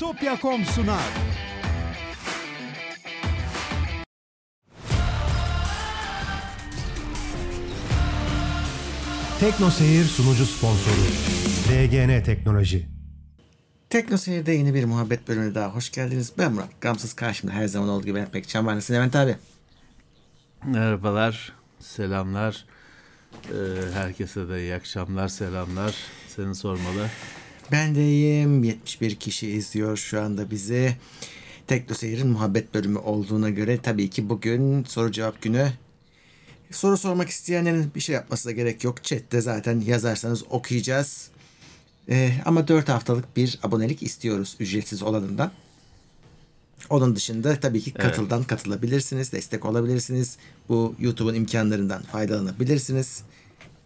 Bitopya.com sunar. Tekno Seyir sunucu sponsoru DGN Teknoloji. Tekno Seyir'de yeni bir muhabbet bölümüne daha hoş geldiniz. Ben Murat. Gamsız karşımda her zaman olduğu gibi Levent Pekcan var. Levent abi? Merhabalar, selamlar. Ee, herkese de iyi akşamlar, selamlar. Senin sormalı. Ben de iyiyim. 71 kişi izliyor şu anda bizi. Tekno Seyir'in muhabbet bölümü olduğuna göre tabii ki bugün soru cevap günü. Soru sormak isteyenlerin bir şey yapmasına gerek yok. Chat'te zaten yazarsanız okuyacağız. Ee, ama 4 haftalık bir abonelik istiyoruz ücretsiz olanından. Onun dışında tabii ki katıldan katılabilirsiniz, destek olabilirsiniz. Bu YouTube'un imkanlarından faydalanabilirsiniz.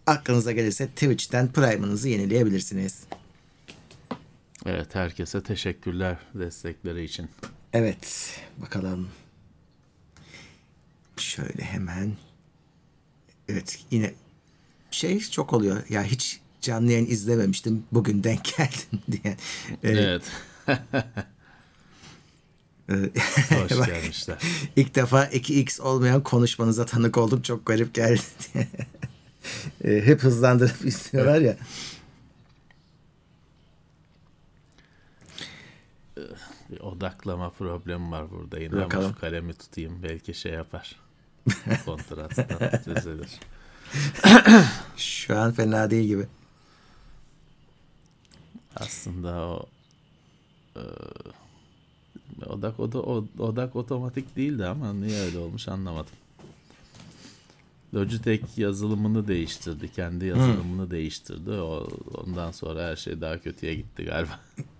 Aklınıza gelirse Twitch'ten Prime'ınızı yenileyebilirsiniz. Evet, herkese teşekkürler destekleri için. Evet, bakalım. Şöyle hemen. Evet, yine şey çok oluyor. Ya hiç canlı yayın izlememiştim. Bugün denk geldim diye. Evet, e, hoş bak, gelmişler. İlk defa 2x olmayan konuşmanıza tanık oldum. Çok garip geldi diye. Ee, Hep hızlandırıp istiyorlar ya. Bir odaklama problemi var burada. Yine Bakalım. ama şu kalemi tutayım belki şey yapar. Kontrasttan düzelir. Şu an fena değil gibi. Aslında o e, odak oda, odak otomatik değildi ama niye öyle olmuş anlamadım. Logitech yazılımını değiştirdi. Kendi yazılımını değiştirdi. O, ondan sonra her şey daha kötüye gitti galiba.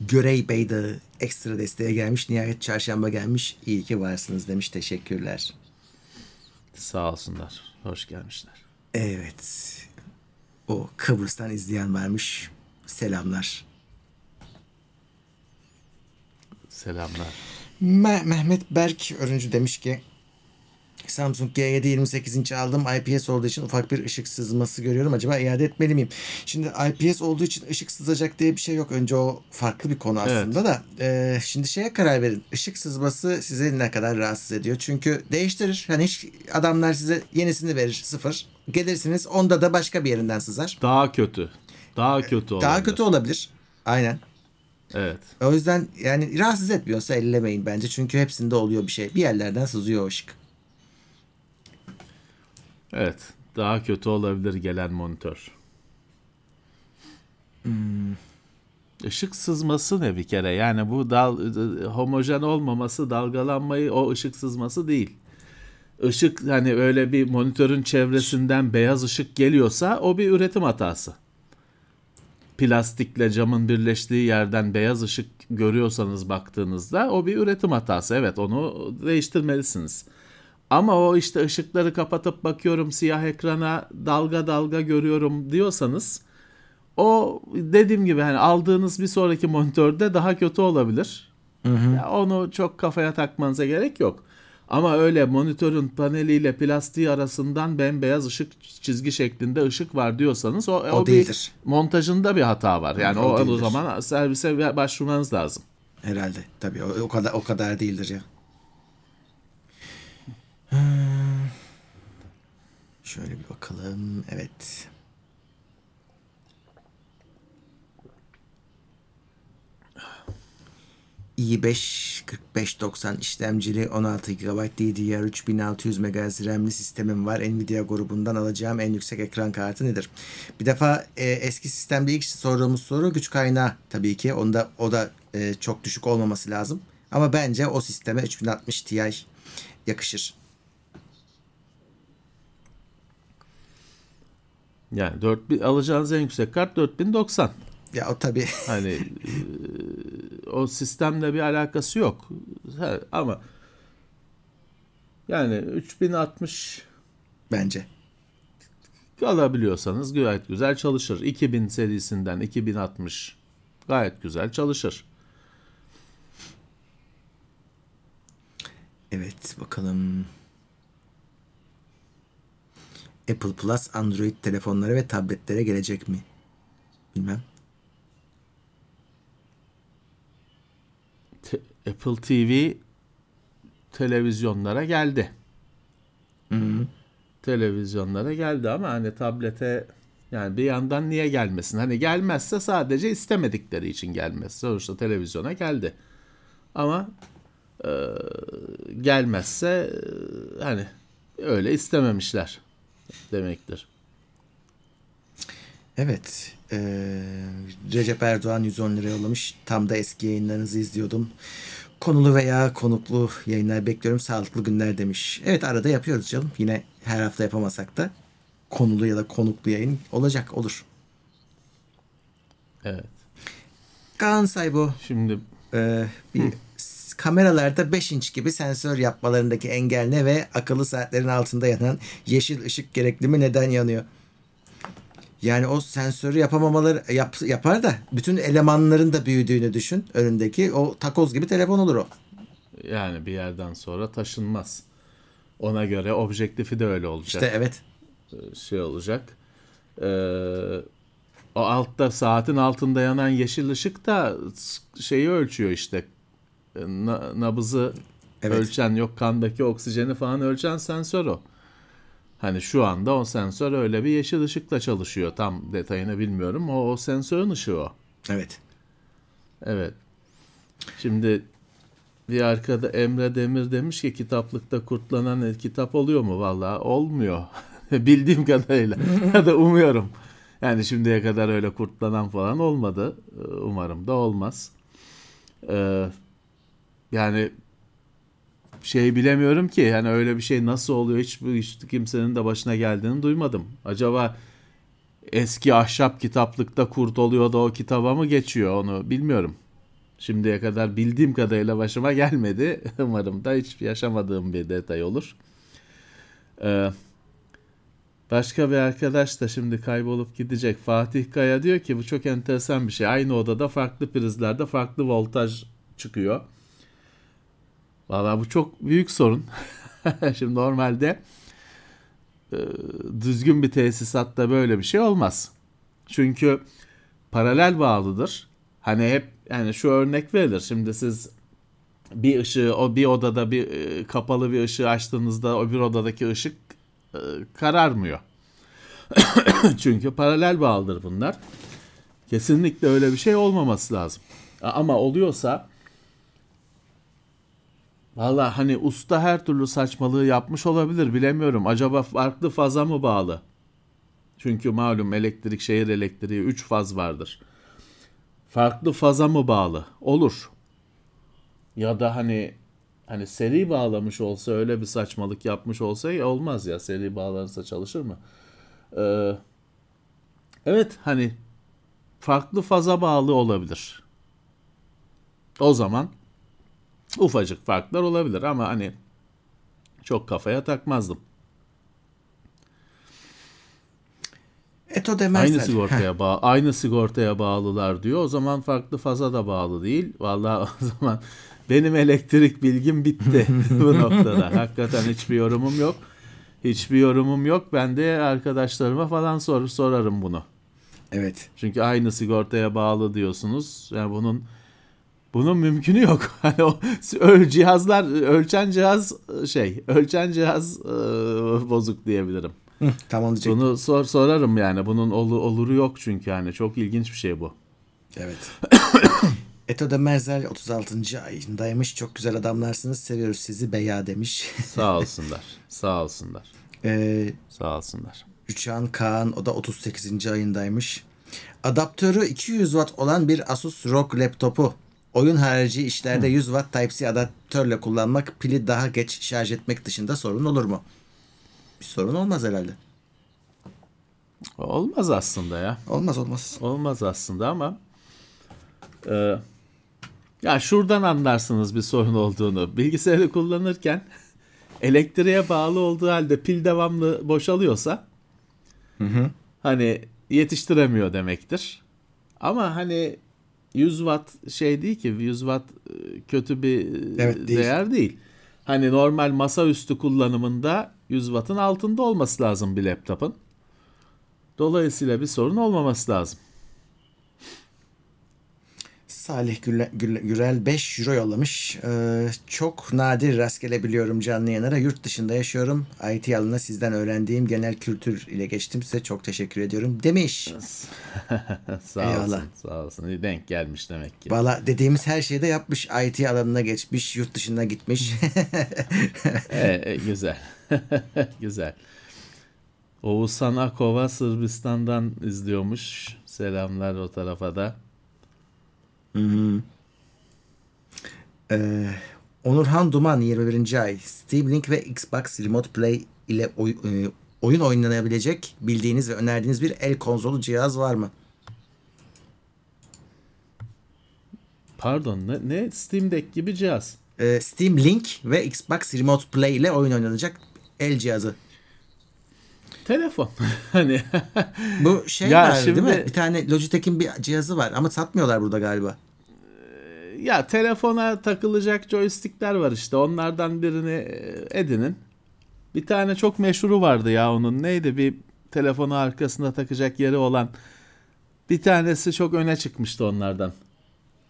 Görey Bey de ekstra desteğe gelmiş. Nihayet çarşamba gelmiş. İyi ki varsınız demiş. Teşekkürler. Sağ olsunlar. Hoş gelmişler. Evet. O Kıbrıs'tan izleyen varmış. Selamlar. Selamlar. Me- Mehmet Berk Örüncü demiş ki Samsung G7 28 inç aldım. IPS olduğu için ufak bir ışık sızması görüyorum. Acaba iade etmeli miyim? Şimdi IPS olduğu için ışık sızacak diye bir şey yok. Önce o farklı bir konu aslında da. Ee, şimdi şeye karar verin. Işık sızması sizi ne kadar rahatsız ediyor? Çünkü değiştirir. Hani hiç adamlar size yenisini verir sıfır. Gelirsiniz onda da başka bir yerinden sızar. Daha kötü. Daha kötü olabilir. Daha kötü olabilir. Aynen. Evet. O yüzden yani rahatsız etmiyorsa ellemeyin bence. Çünkü hepsinde oluyor bir şey. Bir yerlerden sızıyor o ışık. Evet. Daha kötü olabilir gelen monitör. Işık sızması ne bir kere? Yani bu dal homojen olmaması, dalgalanmayı o ışık sızması değil. Işık hani öyle bir monitörün çevresinden beyaz ışık geliyorsa o bir üretim hatası. Plastikle camın birleştiği yerden beyaz ışık görüyorsanız baktığınızda o bir üretim hatası. Evet onu değiştirmelisiniz. Ama o işte ışıkları kapatıp bakıyorum siyah ekrana dalga dalga görüyorum diyorsanız o dediğim gibi hani aldığınız bir sonraki monitörde daha kötü olabilir. Ya onu çok kafaya takmanıza gerek yok. Ama öyle monitörün paneliyle plastiği arasından bembeyaz ışık çizgi şeklinde ışık var diyorsanız o, o, bir değildir. montajında bir hata var. Yani O o, o, zaman servise başvurmanız lazım. Herhalde. Tabii o, o kadar o kadar değildir ya. Şöyle bir bakalım. Evet. i5 4590 işlemcili 16 GB DDR3 1600 MHz RAM'li sistemim var. Nvidia grubundan alacağım en yüksek ekran kartı nedir? Bir defa e, eski sistemde ilk sorduğumuz soru güç kaynağı tabii ki. Onda o da e, çok düşük olmaması lazım. Ama bence o sisteme 3060 Ti yakışır. Yani 4000 alacağınız en yüksek kart 4090. Ya o tabii Hani e, o sistemle bir alakası yok. Ha, Ama yani 3060 bence. alabiliyorsanız gayet güzel çalışır. 2000 serisinden 2060 gayet güzel çalışır. Evet bakalım. Apple Plus Android telefonlara ve tabletlere gelecek mi? Bilmem. te- Apple TV televizyonlara geldi. Televizyonlara geldi ama hani tablete yani bir yandan niye gelmesin? Hani gelmezse sadece istemedikleri için gelmez. Sonuçta televizyona geldi. Ama e, gelmezse e, hani öyle istememişler demektir. Evet. eee, Recep Erdoğan 110 lira yollamış. Tam da eski yayınlarınızı izliyordum. Konulu veya konuklu yayınlar bekliyorum. Sağlıklı günler demiş. Evet arada yapıyoruz canım. Yine her hafta yapamasak da konulu ya da konuklu yayın olacak olur. Evet. Kaan Saybo Şimdi Ee, bir s- kameralarda 5 inç gibi sensör yapmalarındaki engel ne ve akıllı saatlerin altında yanan yeşil ışık gereklimi neden yanıyor? Yani o sensörü yapamamaları yap, yapar da bütün elemanların da büyüdüğünü düşün önündeki o takoz gibi telefon olur o. yani bir yerden sonra taşınmaz. Ona göre objektifi de öyle olacak. İşte evet. şey olacak. Ee, o altta saatin altında yanan yeşil ışık da şeyi ölçüyor işte. Na- nabızı Evet. ölçen yok kandaki oksijeni falan ölçen sensör o. Hani şu anda o sensör öyle bir yeşil ışıkla çalışıyor. Tam detayını bilmiyorum. O, o sensörün ışığı o. Evet. Evet. Şimdi bir arkada Emre Demir demiş ki kitaplıkta kurtlanan kitap oluyor mu? Vallahi olmuyor. Bildiğim kadarıyla. ya da umuyorum. Yani şimdiye kadar öyle kurtlanan falan olmadı. Umarım da olmaz. Ee, yani şey bilemiyorum ki yani öyle bir şey nasıl oluyor hiç, hiç kimsenin de başına geldiğini duymadım. Acaba eski ahşap kitaplıkta kurt oluyor da o kitaba mı geçiyor onu bilmiyorum. Şimdiye kadar bildiğim kadarıyla başıma gelmedi. Umarım da hiç yaşamadığım bir detay olur. Ee, başka bir arkadaş da şimdi kaybolup gidecek. Fatih Kaya diyor ki bu çok enteresan bir şey. Aynı odada farklı prizlerde farklı voltaj çıkıyor. Valla bu çok büyük sorun. şimdi normalde e, düzgün bir tesisatta böyle bir şey olmaz. Çünkü paralel bağlıdır. Hani hep yani şu örnek verilir. Şimdi siz bir ışığı o bir odada bir e, kapalı bir ışığı açtığınızda o bir odadaki ışık e, kararmıyor. Çünkü paralel bağlıdır bunlar. Kesinlikle öyle bir şey olmaması lazım. Ama oluyorsa Valla hani usta her türlü saçmalığı yapmış olabilir bilemiyorum. Acaba farklı faza mı bağlı? Çünkü malum elektrik şehir elektriği 3 faz vardır. Farklı faza mı bağlı? Olur. Ya da hani hani seri bağlamış olsa öyle bir saçmalık yapmış olsa olmaz ya seri bağlanırsa çalışır mı? Ee, evet hani farklı faza bağlı olabilir. O zaman ufacık farklar olabilir ama hani çok kafaya takmazdım. Eto demezler. Aynı sigortaya bağ aynı sigortaya bağlılar diyor. O zaman farklı faza da bağlı değil. Vallahi o zaman benim elektrik bilgim bitti bu noktada. Hakikaten hiçbir yorumum yok. Hiçbir yorumum yok. Ben de arkadaşlarıma falan sor sorarım bunu. Evet. Çünkü aynı sigortaya bağlı diyorsunuz. Yani bunun bunun mümkünü yok. Hani o öl cihazlar ölçen cihaz şey, ölçen cihaz e, bozuk diyebilirim. Hı, tamam diyecek. Bunu sor sorarım yani. Bunun olu, oluru yok çünkü yani çok ilginç bir şey bu. Evet. Eto Demerzel 36. ayındaymış. Çok güzel adamlarsınız. Seviyoruz sizi beya demiş. Sağ olsunlar. sağ olsunlar. Ee, Sağ olsunlar. Rüçhan Kaan o da 38. ayındaymış. Adaptörü 200 watt olan bir Asus ROG laptopu oyun harici işlerde 100 watt Type-C adaptörle kullanmak pili daha geç şarj etmek dışında sorun olur mu? Bir sorun olmaz herhalde. Olmaz aslında ya. Olmaz olmaz. Olmaz aslında ama e, ya şuradan anlarsınız bir sorun olduğunu. Bilgisayarı kullanırken elektriğe bağlı olduğu halde pil devamlı boşalıyorsa hani yetiştiremiyor demektir. Ama hani 100 watt şey değil ki 100 watt e, kötü bir e, Evet, değil. değer değil. Hani normal masaüstü kullanımında 100 wattın altında olması lazım bir laptopun. Dolayısıyla bir sorun olmaması lazım. Salih Gürel 5 euro yollamış. Ee, çok nadir rast gelebiliyorum canlı yayınlara. Yurt dışında yaşıyorum. IT alanında sizden öğrendiğim genel kültür ile geçtim. Size çok teşekkür ediyorum demiş. sağ Eyvallah. olsun. Sağ olsun. Denk gelmiş demek ki. Valla dediğimiz her şeyi de yapmış. IT alanına geçmiş. Yurt dışına gitmiş. E, e, güzel. güzel. Oğuzhan Akova Sırbistan'dan izliyormuş. Selamlar o tarafa da. Ee, Onurhan Duman 21. ay. Steam Link ve Xbox Remote Play ile oy- e, oyun oynanabilecek bildiğiniz ve önerdiğiniz bir el konsolu cihaz var mı? Pardon ne, ne? Steam Deck gibi cihaz. Ee, Steam Link ve Xbox Remote Play ile oyun oynanacak el cihazı. Telefon. hani Bu şey Ya var değil mi? şimdi- Bir tane Logitech'in bir cihazı var ama satmıyorlar burada galiba. ya telefona takılacak joystickler var işte. Onlardan birini e, edinin. Bir tane çok meşhuru vardı ya onun. Neydi? Bir telefonu arkasına takacak yeri olan. Bir tanesi çok öne çıkmıştı onlardan.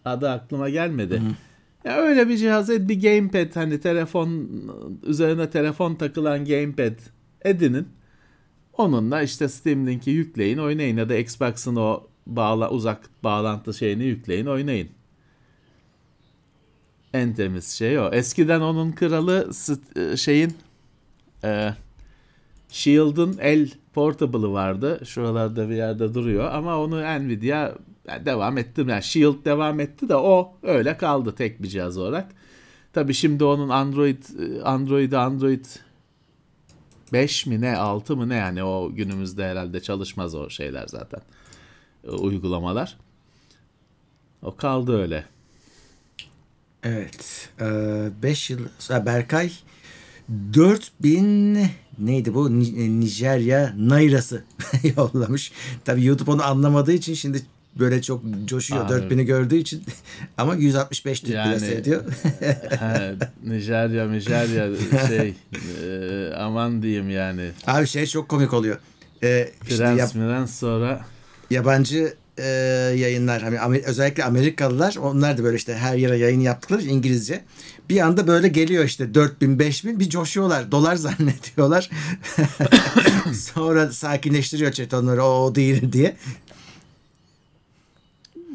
Adı aklıma gelmedi. Ya öyle bir cihaz ed bir gamepad hani telefon üzerine telefon takılan gamepad edinin. Onunla işte Steam Link'i yükleyin, oynayın ya da Xbox'ın o bağla uzak bağlantı şeyini yükleyin, oynayın. En temiz şey o. Eskiden onun kralı st- şeyin e, Shield'ın el portable'ı vardı. Şuralarda bir yerde duruyor ama onu Nvidia devam etti. Yani Shield devam etti de o öyle kaldı tek bir cihaz olarak. Tabii şimdi onun Android Android'i Android 5 mi ne 6 mı ne yani o günümüzde herhalde çalışmaz o şeyler zaten. E, uygulamalar. O kaldı öyle. Evet. 5 yıl sonra Berkay 4000 neydi bu Ni- Nijerya nairası yollamış. Tabii YouTube onu anlamadığı için şimdi böyle çok coşuyor Abi. 4000'i gördüğü için ama 165 Türk Yani- lirası ediyor. He, Nijerya, Nijerya şey e, aman diyeyim yani. Abi şey çok komik oluyor. Ee, işte Prens yap- Mirens sonra yabancı e, yayınlar hani Amer- özellikle Amerikalılar onlar da böyle işte her yere yayın yaptıkları İngilizce. Bir anda böyle geliyor işte 4000 5000 bir coşuyorlar. Dolar zannediyorlar. Sonra sakinleştiriyor chat onları o, o değil diye.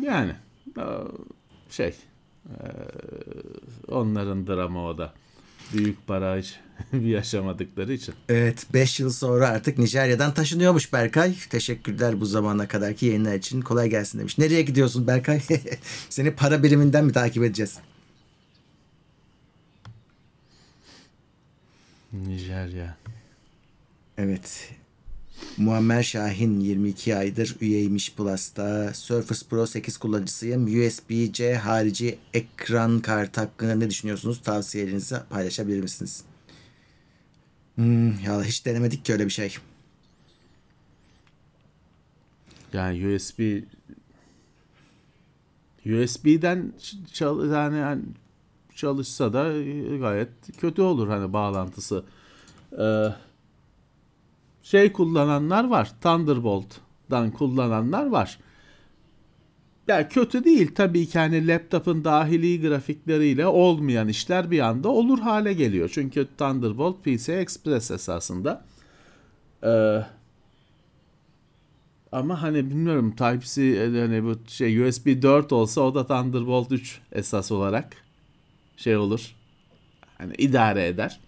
Yani şey onların dramı o da. Büyük para hiç yaşamadıkları için. Evet 5 yıl sonra artık Nijerya'dan taşınıyormuş Berkay. Teşekkürler bu zamana kadarki yayınlar için. Kolay gelsin demiş. Nereye gidiyorsun Berkay? Seni para biriminden mi takip edeceğiz? Nijerya. Evet. Muammer Şahin 22 aydır üyeymiş Plus'ta. Surface Pro 8 kullanıcısıyım. USB-C harici ekran kartı hakkında ne düşünüyorsunuz? Tavsiyelerinizi paylaşabilir misiniz? Hmm, ya hiç denemedik ki öyle bir şey. Yani USB USB'den çal, yani, yani çalışsa da e, gayet kötü olur hani bağlantısı. Ee, şey kullananlar var. Thunderbolt'dan kullananlar var. Ya kötü değil tabii ki hani laptopun dahili grafikleriyle olmayan işler bir anda olur hale geliyor. Çünkü Thunderbolt PCI Express esasında. Ee, ama hani bilmiyorum Type-C hani bu şey USB 4 olsa o da Thunderbolt 3 esas olarak şey olur. Hani idare eder.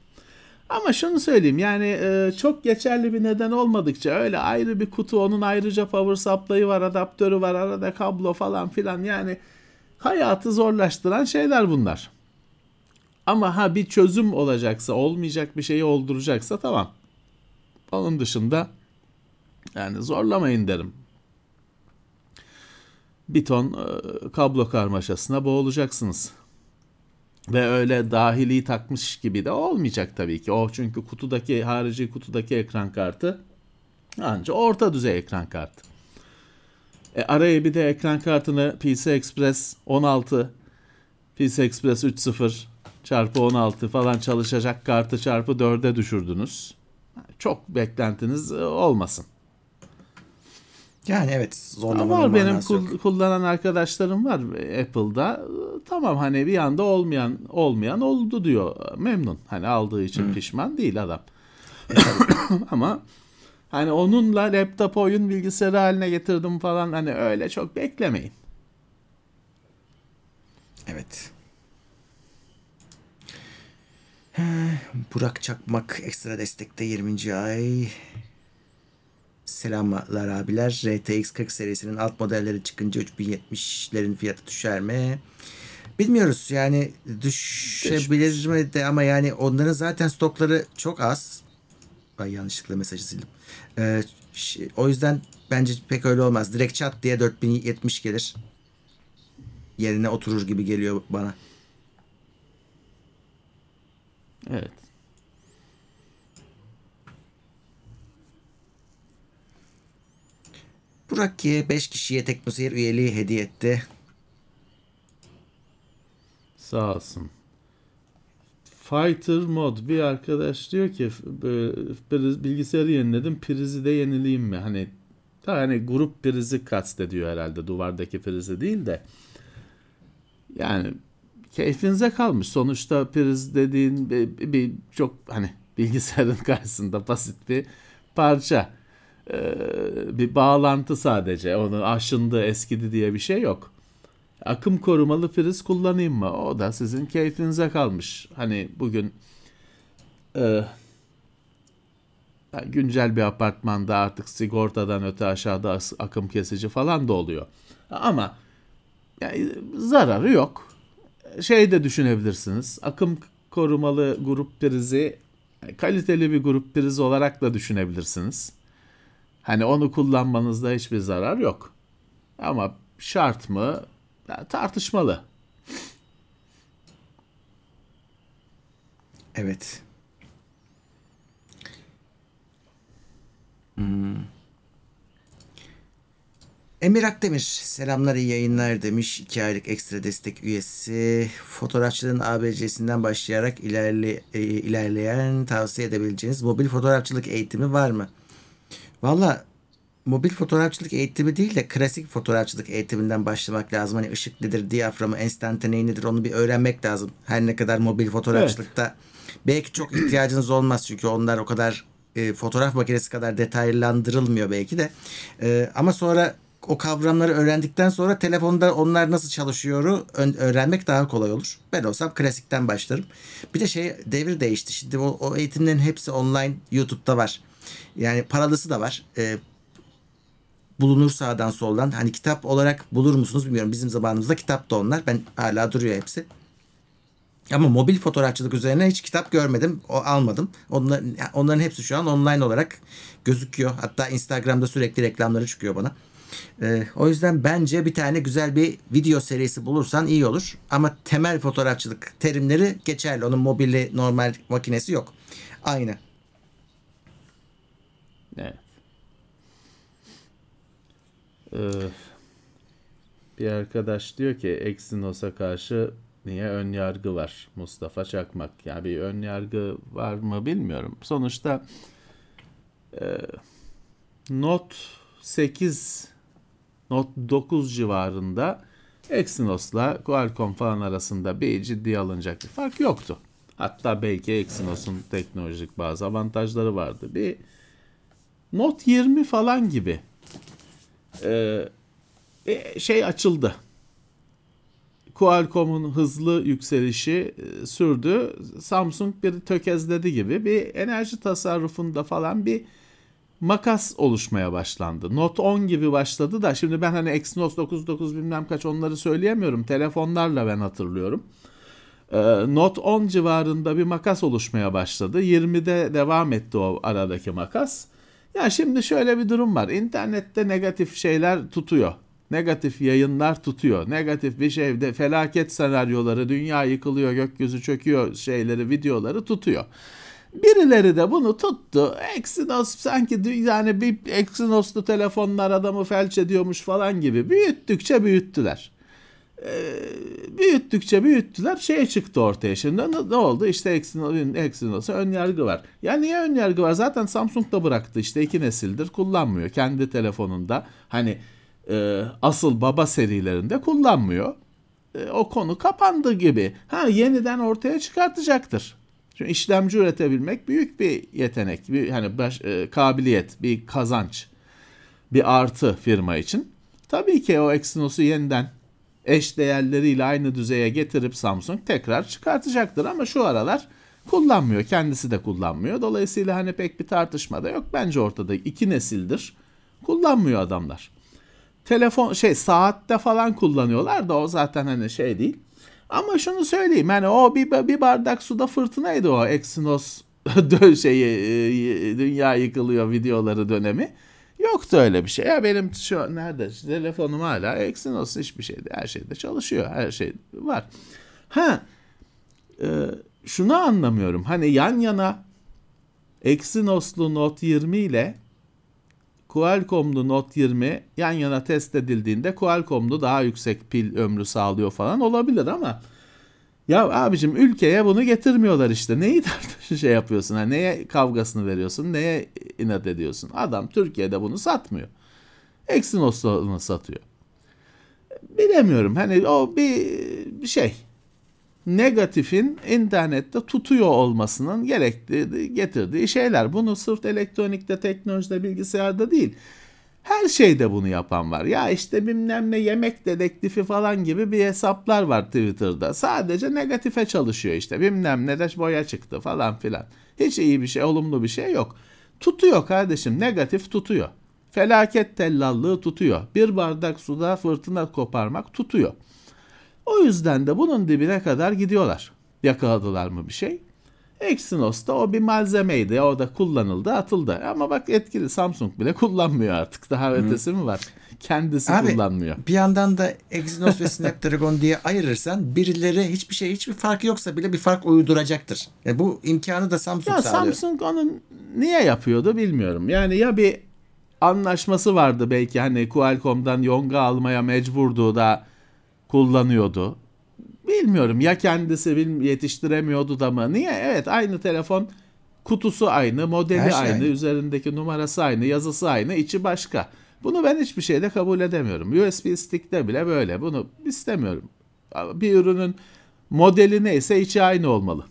Ama şunu söyleyeyim yani e, çok geçerli bir neden olmadıkça öyle ayrı bir kutu onun ayrıca power supply'ı var adaptörü var arada kablo falan filan yani hayatı zorlaştıran şeyler bunlar. Ama ha bir çözüm olacaksa olmayacak bir şeyi olduracaksa tamam. Onun dışında yani zorlamayın derim. Bir ton e, kablo karmaşasına boğulacaksınız. Ve öyle dahili takmış gibi de olmayacak tabii ki. O çünkü kutudaki harici kutudaki ekran kartı anca orta düzey ekran kartı. E, araya bir de ekran kartını PC Express 16, PC Express 3.0 çarpı 16 falan çalışacak kartı çarpı 4'e düşürdünüz. Çok beklentiniz e, olmasın. Yani evet zorlamanın var benim manası yok. kul- kullanan arkadaşlarım var Apple'da. Tamam hani bir anda olmayan olmayan oldu diyor. Memnun. Hani aldığı için pişman değil adam. Ama hani onunla laptop oyun bilgisayarı haline getirdim falan hani öyle çok beklemeyin. Evet. Burak Çakmak ekstra destekte 20. ay. Selamlar abiler. RTX 40 serisinin alt modelleri çıkınca 3070'lerin fiyatı düşer mi? Bilmiyoruz yani düşebilir mi de ama yani onların zaten stokları çok az. Ay yanlışlıkla mesajı sildim. Ee, o yüzden bence pek öyle olmaz. Direkt çat diye 4070 gelir. Yerine oturur gibi geliyor bana. Evet. Burak ki 5 kişiye Teknoseyir üyeliği hediye etti. Sağ olsun. Fighter mod bir arkadaş diyor ki bilgisayarı yeniledim prizi de yenileyim mi? Hani hani grup prizi kastediyor herhalde duvardaki prizi değil de. Yani keyfinize kalmış. Sonuçta priz dediğin bir, bir çok hani bilgisayarın karşısında basit bir parça. Ee, bir bağlantı sadece. Onu aşındı, eskidi diye bir şey yok. Akım korumalı priz kullanayım mı? O da sizin keyfinize kalmış. Hani bugün e, güncel bir apartmanda artık sigortadan öte aşağıda akım kesici falan da oluyor. Ama yani zararı yok. Şey de düşünebilirsiniz. Akım korumalı grup prizi kaliteli bir grup prizi olarak da düşünebilirsiniz. Hani onu kullanmanızda hiçbir zarar yok. Ama şart mı? Tartışmalı. Evet. Hmm. Emir Akdemir selamlar iyi yayınlar demiş. 2 aylık ekstra destek üyesi. Fotoğrafçılığın ABC'sinden başlayarak ilerle, e, ilerleyen tavsiye edebileceğiniz mobil fotoğrafçılık eğitimi var mı? Valla mobil fotoğrafçılık eğitimi değil de klasik fotoğrafçılık eğitiminden başlamak lazım. Hani ışık nedir, diyaframı, enstantaney nedir onu bir öğrenmek lazım. Her ne kadar mobil fotoğrafçılıkta belki çok ihtiyacınız olmaz çünkü onlar o kadar e, fotoğraf makinesi kadar detaylandırılmıyor belki de. E, ama sonra o kavramları öğrendikten sonra telefonda onlar nasıl çalışıyoru ön- öğrenmek daha kolay olur. Ben olsam klasikten başlarım. Bir de şey devir değişti. Şimdi o, o eğitimlerin hepsi online YouTube'da var. Yani paralısı da var. E, bulunur sağdan soldan. Hani kitap olarak bulur musunuz bilmiyorum. Bizim zamanımızda kitap da onlar. Ben hala duruyor hepsi. Ama mobil fotoğrafçılık üzerine hiç kitap görmedim. O almadım. Onların, onların hepsi şu an online olarak gözüküyor. Hatta Instagram'da sürekli reklamları çıkıyor bana. Ee, o yüzden bence bir tane güzel bir video serisi bulursan iyi olur. Ama temel fotoğrafçılık terimleri geçerli. Onun mobili normal makinesi yok. Aynı. Bir arkadaş diyor ki Exynos'a karşı niye ön yargı var Mustafa Çakmak? Yani bir ön yargı var mı bilmiyorum. Sonuçta e, Note 8 Note 9 civarında Exynos'la Qualcomm falan arasında bir ciddi alınacak bir fark yoktu. Hatta belki Exynos'un teknolojik bazı avantajları vardı. Bir Note 20 falan gibi ee, e, şey açıldı. Qualcomm'un hızlı yükselişi e, sürdü. Samsung bir tökezledi gibi bir enerji tasarrufunda falan bir makas oluşmaya başlandı. Note 10 gibi başladı da şimdi ben hani Exynos 99 bilmem kaç onları söyleyemiyorum. Telefonlarla ben hatırlıyorum. Ee, Note 10 civarında bir makas oluşmaya başladı. 20'de devam etti o aradaki makas. Ya şimdi şöyle bir durum var. İnternette negatif şeyler tutuyor. Negatif yayınlar tutuyor. Negatif bir şeyde felaket senaryoları, dünya yıkılıyor, gökyüzü çöküyor şeyleri, videoları tutuyor. Birileri de bunu tuttu. Exynos sanki yani bir Exynos'lu telefonlar adamı felç ediyormuş falan gibi büyüttükçe büyüttüler. Büyüttükçe büyüttüler şeye çıktı ortaya şimdi ne, ne oldu işte Exynos, Exynos'a ön yargı var. Ya niye ön yargı var zaten Samsung da bıraktı işte iki nesildir kullanmıyor kendi telefonunda hani e, asıl baba serilerinde kullanmıyor. E, o konu kapandı gibi. Ha yeniden ortaya çıkartacaktır. Çünkü işlemci üretebilmek büyük bir yetenek, bir hani baş, e, kabiliyet, bir kazanç, bir artı firma için. Tabii ki o Exynos'u yeniden eş değerleriyle aynı düzeye getirip Samsung tekrar çıkartacaktır ama şu aralar kullanmıyor. Kendisi de kullanmıyor. Dolayısıyla hani pek bir tartışma da yok. Bence ortada iki nesildir kullanmıyor adamlar. Telefon şey saatte falan kullanıyorlar da o zaten hani şey değil. Ama şunu söyleyeyim hani o bir, bir bardak suda fırtınaydı o Exynos şeyi e, dünya yıkılıyor videoları dönemi. Yoktu öyle bir şey. Ya benim şu nerede telefonum hala Exynos hiçbir şeyde her şeyde çalışıyor. Her şey var. Ha e, şunu anlamıyorum. Hani yan yana Exynos'lu Note 20 ile Qualcomm'lu Note 20 yan yana test edildiğinde Qualcomm'lu daha yüksek pil ömrü sağlıyor falan olabilir ama ya abicim ülkeye bunu getirmiyorlar işte. Neyi şey yapıyorsun? Ha, neye kavgasını veriyorsun? Neye inat ediyorsun? Adam Türkiye'de bunu satmıyor. Exynos'unu satıyor. Bilemiyorum. Hani o bir, bir şey. Negatifin internette tutuyor olmasının gerektiği, getirdiği şeyler. Bunu sırf elektronikte, teknolojide, bilgisayarda değil her şeyde bunu yapan var. Ya işte bilmem ne yemek dedektifi falan gibi bir hesaplar var Twitter'da. Sadece negatife çalışıyor işte. Bilmem ne de boya çıktı falan filan. Hiç iyi bir şey, olumlu bir şey yok. Tutuyor kardeşim. Negatif tutuyor. Felaket tellallığı tutuyor. Bir bardak suda fırtına koparmak tutuyor. O yüzden de bunun dibine kadar gidiyorlar. Yakaladılar mı bir şey? Exynos'ta o bir malzemeydi. O da kullanıldı, atıldı. Ama bak etkili Samsung bile kullanmıyor artık. Daha ötesi mi var? Kendisi Abi, kullanmıyor. Bir yandan da Exynos ve Snapdragon diye ayırırsan birileri hiçbir şey hiçbir farkı yoksa bile bir fark uyduracaktır. Yani bu imkanı da Samsung ya sağlıyor. Samsung onu niye yapıyordu bilmiyorum. Yani ya bir anlaşması vardı belki hani Qualcomm'dan Yonga almaya mecburdu da kullanıyordu. Bilmiyorum ya kendisi yetiştiremiyordu da mı? Niye? Evet aynı telefon kutusu aynı, modeli Her şey aynı, aynı. üzerindeki numarası aynı, yazısı aynı, içi başka. Bunu ben hiçbir şeyde kabul edemiyorum. USB stick'te bile böyle. Bunu istemiyorum. Bir ürünün modeli neyse içi aynı olmalı.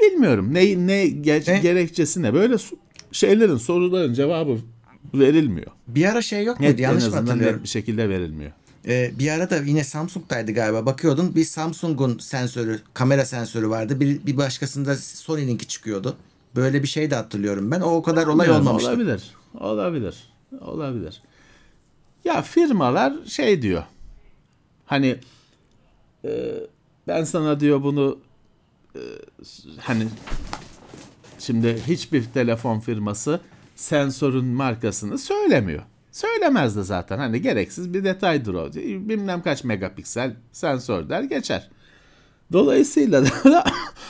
Bilmiyorum ne ne ge- E? gerekçesi ne. Böyle şeylerin soruların cevabı verilmiyor. Bir ara şey yok Net, muydu? en Yanlış mı hatırlıyorum? net bir şekilde verilmiyor. Ee, bir ara da yine Samsung'daydı galiba. Bakıyordun bir Samsung'un sensörü, kamera sensörü vardı. Bir, bir başkasında Sony'ninki çıkıyordu. Böyle bir şey de hatırlıyorum ben. O o kadar olay Bilmiyorum, olmamıştı. Olabilir. Olabilir. Olabilir. Ya firmalar şey diyor. Hani e, ben sana diyor bunu e, hani şimdi hiçbir telefon firması sensörün markasını söylemiyor. Söylemez de zaten. Hani gereksiz bir detaydır o. Bilmem kaç megapiksel sensör der geçer. Dolayısıyla da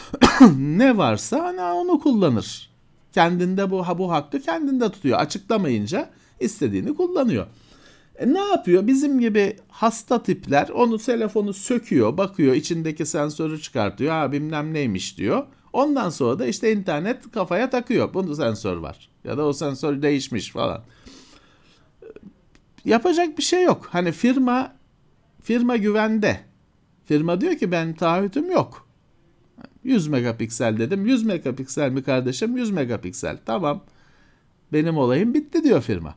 ne varsa hani onu kullanır. Kendinde bu bu hakkı kendinde tutuyor. Açıklamayınca istediğini kullanıyor. E ne yapıyor? Bizim gibi hasta tipler onu telefonu söküyor, bakıyor, içindeki sensörü çıkartıyor. Ha bilmem neymiş diyor. Ondan sonra da işte internet kafaya takıyor. Bunda sensör var. Ya da o sensör değişmiş falan. Yapacak bir şey yok. Hani firma firma güvende. Firma diyor ki ben taahhütüm yok. 100 megapiksel dedim. 100 megapiksel mi kardeşim? 100 megapiksel. Tamam. Benim olayım bitti diyor firma.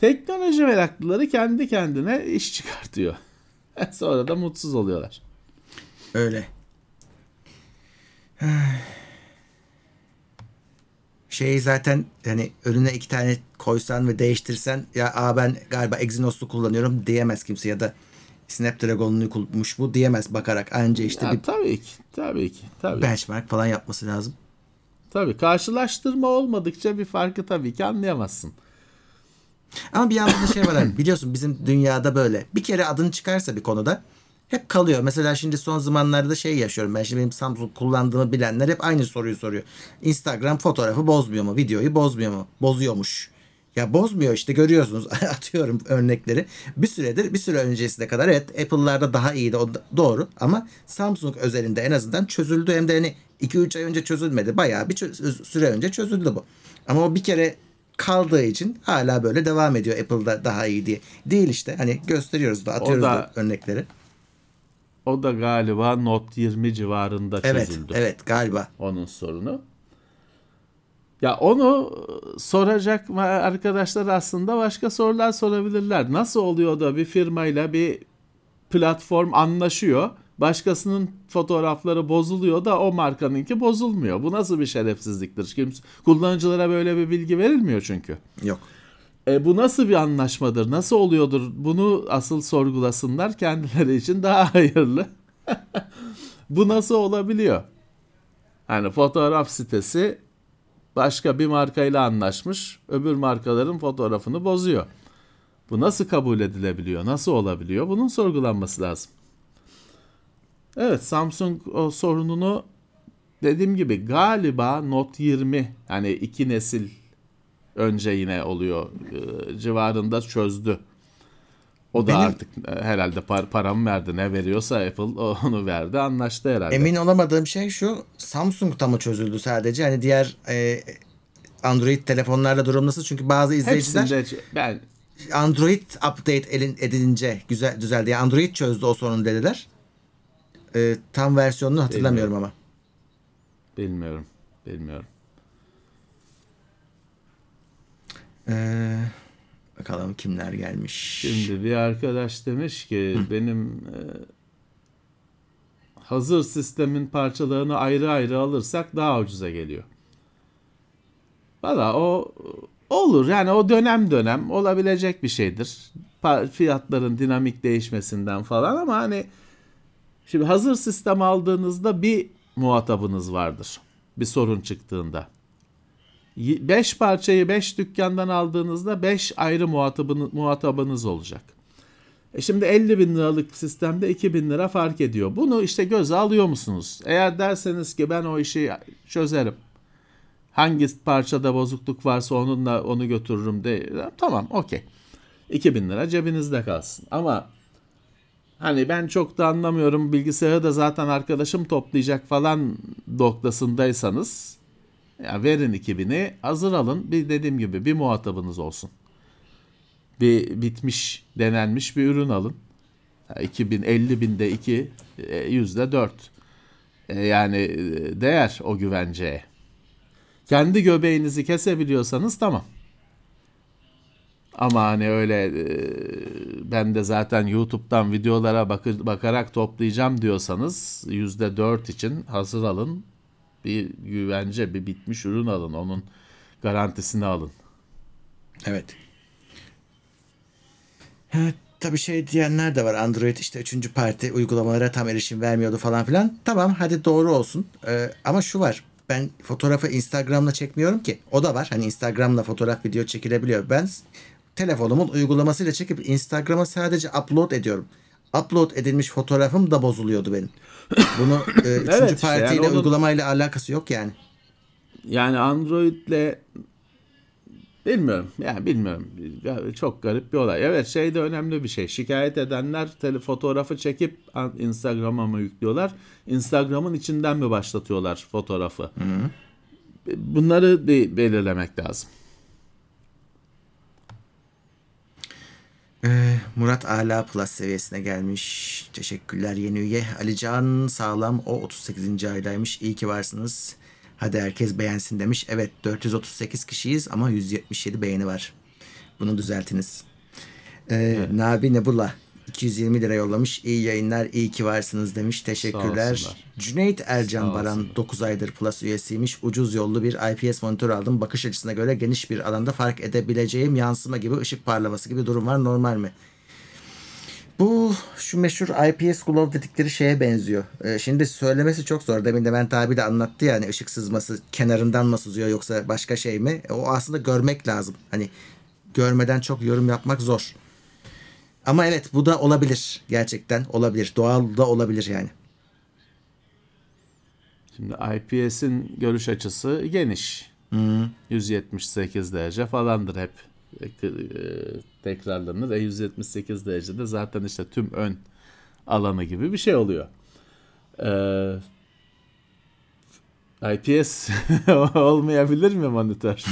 Teknoloji meraklıları kendi kendine iş çıkartıyor. Sonra da mutsuz oluyorlar. Öyle. Şey zaten hani önüne iki tane koysan ve değiştirsen ya Aa ben galiba Exynos'lu kullanıyorum diyemez kimse ya da Snapdragon'lu kullanmış bu diyemez bakarak anca işte Ya bir tabii ki, tabii ki, tabii. benchmark falan yapması lazım. Tabii karşılaştırma olmadıkça bir farkı tabii ki anlayamazsın. Ama bir yandan da şey var abi biliyorsun bizim dünyada böyle bir kere adını çıkarsa bir konuda hep kalıyor. Mesela şimdi son zamanlarda şey yaşıyorum ben şimdi benim Samsung kullandığımı bilenler hep aynı soruyu soruyor. Instagram fotoğrafı bozmuyor mu? Videoyu bozmuyor mu? Bozuyormuş. Ya bozmuyor işte görüyorsunuz atıyorum örnekleri. Bir süredir bir süre öncesine kadar evet Apple'larda daha iyiydi o da- doğru ama Samsung özelinde en azından çözüldü hem de hani 2-3 ay önce çözülmedi. Bayağı bir süre önce çözüldü bu. Ama o bir kere kaldığı için hala böyle devam ediyor Apple'da daha iyi diye. Değil işte hani gösteriyoruz da atıyoruz da- da örnekleri. O da galiba Note 20 civarında Evet çözüldü. evet galiba. onun sorunu. Ya onu soracak arkadaşlar aslında başka sorular sorabilirler. Nasıl oluyor da bir firmayla bir platform anlaşıyor, başkasının fotoğrafları bozuluyor da o markanınki bozulmuyor. Bu nasıl bir şerefsizliktir? Kimse, kullanıcılara böyle bir bilgi verilmiyor çünkü. Yok. E, bu nasıl bir anlaşmadır? Nasıl oluyordur? Bunu asıl sorgulasınlar kendileri için daha hayırlı. bu nasıl olabiliyor? Hani fotoğraf sitesi başka bir markayla anlaşmış, öbür markaların fotoğrafını bozuyor. Bu nasıl kabul edilebiliyor? Nasıl olabiliyor? Bunun sorgulanması lazım. Evet, Samsung o sorununu dediğim gibi galiba Note 20 yani iki nesil önce yine oluyor e, civarında çözdü. O da Benim- artık e, herhalde par paramı verdi ne veriyorsa Apple onu verdi anlaştı herhalde. Emin olamadığım şey şu Samsung'da mı çözüldü sadece? Hani diğer e, Android telefonlarda durum nasıl? Çünkü bazı izleyiciler Hepsinde ben Android update elin, edilince güzel düzeldi. Yani Android çözdü o sorunu dediler. E, tam versiyonunu hatırlamıyorum ama. bilmiyorum. Bilmiyorum. E, bakalım kimler gelmiş. Şimdi bir arkadaş demiş ki benim e, hazır sistemin parçalarını ayrı ayrı alırsak daha ucuza geliyor. Valla o olur yani o dönem dönem olabilecek bir şeydir. Fiyatların dinamik değişmesinden falan ama hani şimdi hazır sistem aldığınızda bir muhatabınız vardır. Bir sorun çıktığında. 5 parçayı 5 dükkandan aldığınızda 5 ayrı muhatabınız, muhatabınız olacak. E şimdi 50 bin liralık sistemde 2 bin lira fark ediyor. Bunu işte göze alıyor musunuz? Eğer derseniz ki ben o işi çözerim. Hangi parçada bozukluk varsa onunla onu götürürüm de tamam okey. 2000 lira cebinizde kalsın. Ama hani ben çok da anlamıyorum bilgisayarı da zaten arkadaşım toplayacak falan noktasındaysanız ya verin 2000'i hazır alın bir dediğim gibi bir muhatabınız olsun. Bir bitmiş denenmiş bir ürün alın. Ya 2000 50 binde 2 e, yüzde 4. Yani e, değer o güvenceye. Kendi göbeğinizi kesebiliyorsanız tamam. Ama hani öyle e, ben de zaten YouTube'dan videolara bakarak toplayacağım diyorsanız yüzde dört için hazır alın. Bir güvence, bir bitmiş ürün alın. Onun garantisini alın. Evet. Evet, tabii şey diyenler de var. Android işte üçüncü parti uygulamalara tam erişim vermiyordu falan filan. Tamam hadi doğru olsun. Ee, ama şu var. Ben fotoğrafı Instagram'la çekmiyorum ki. O da var. Hani Instagram'la fotoğraf video çekilebiliyor. Ben telefonumun uygulamasıyla çekip Instagram'a sadece upload ediyorum. Upload edilmiş fotoğrafım da bozuluyordu benim. Bunu e, üçüncü Evet işte, partiyle yani onun- uygulamayla alakası yok yani. Yani Android'le bilmiyorum. Yani bilmiyorum. Çok garip bir olay. Evet şey de önemli bir şey. Şikayet edenler tele fotoğrafı çekip Instagram'a mı yüklüyorlar? Instagram'ın içinden mi başlatıyorlar fotoğrafı? Bunları bir belirlemek lazım. Ee, Murat Ala Plus seviyesine gelmiş. Teşekkürler yeni üye. Alican Sağlam o 38. aydaymış. İyi ki varsınız. Hadi herkes beğensin demiş. Evet 438 kişiyiz ama 177 beğeni var. Bunu düzeltiniz. Ee, Nabi Nebula 220 lira yollamış. İyi yayınlar, iyi ki varsınız demiş. Teşekkürler. Cüneyt Ercan Baran olsunlar. 9 aydır Plus üyesiymiş. Ucuz yollu bir IPS monitör aldım. Bakış açısına göre geniş bir alanda fark edebileceğim yansıma gibi ışık parlaması gibi durum var. Normal mi? Bu şu meşhur IPS Glow dedikleri şeye benziyor. Ee, şimdi söylemesi çok zor. Demin de ben tabi de anlattı yani ışık sızması kenarından mı sızıyor yoksa başka şey mi? E, O aslında görmek lazım. Hani görmeden çok yorum yapmak zor. Ama evet bu da olabilir. Gerçekten olabilir. Doğal da olabilir yani. Şimdi IPS'in görüş açısı geniş. 178 derece falandır hep e, tekrarlanır. E178 derecede zaten işte tüm ön alanı gibi bir şey oluyor. Ee, IPS olmayabilir mi monitör?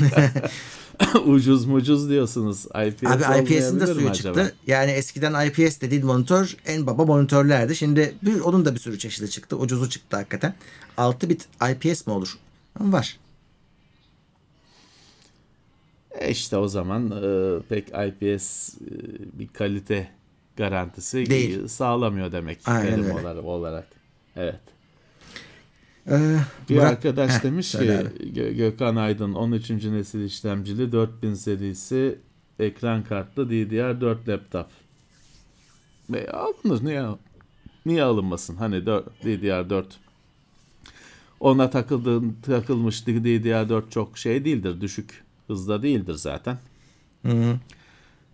ucuz mucuz diyorsunuz. IPS Abi IPS'in de suyu acaba? çıktı. Yani eskiden IPS dediğin monitör en baba monitörlerdi. Şimdi bir, onun da bir sürü çeşidi çıktı. Ucuzu çıktı hakikaten. 6 bit IPS mi olur? Var. E işte o zaman e, pek IPS e, bir kalite garantisi Değil. sağlamıyor demek. Aynen öyle. olarak. Evet. Ee, Bir Murat- arkadaş Heh, demiş ki. Gö- Gökhan Aydın 13. nesil işlemcili 4000 serisi ekran kartlı DDR4 laptop. Ve alınır niye niye alınmasın? Hani dör- DDR4 ona takıldığın takılmış DDR4 çok şey değildir, düşük hızda değildir zaten. Hı hı.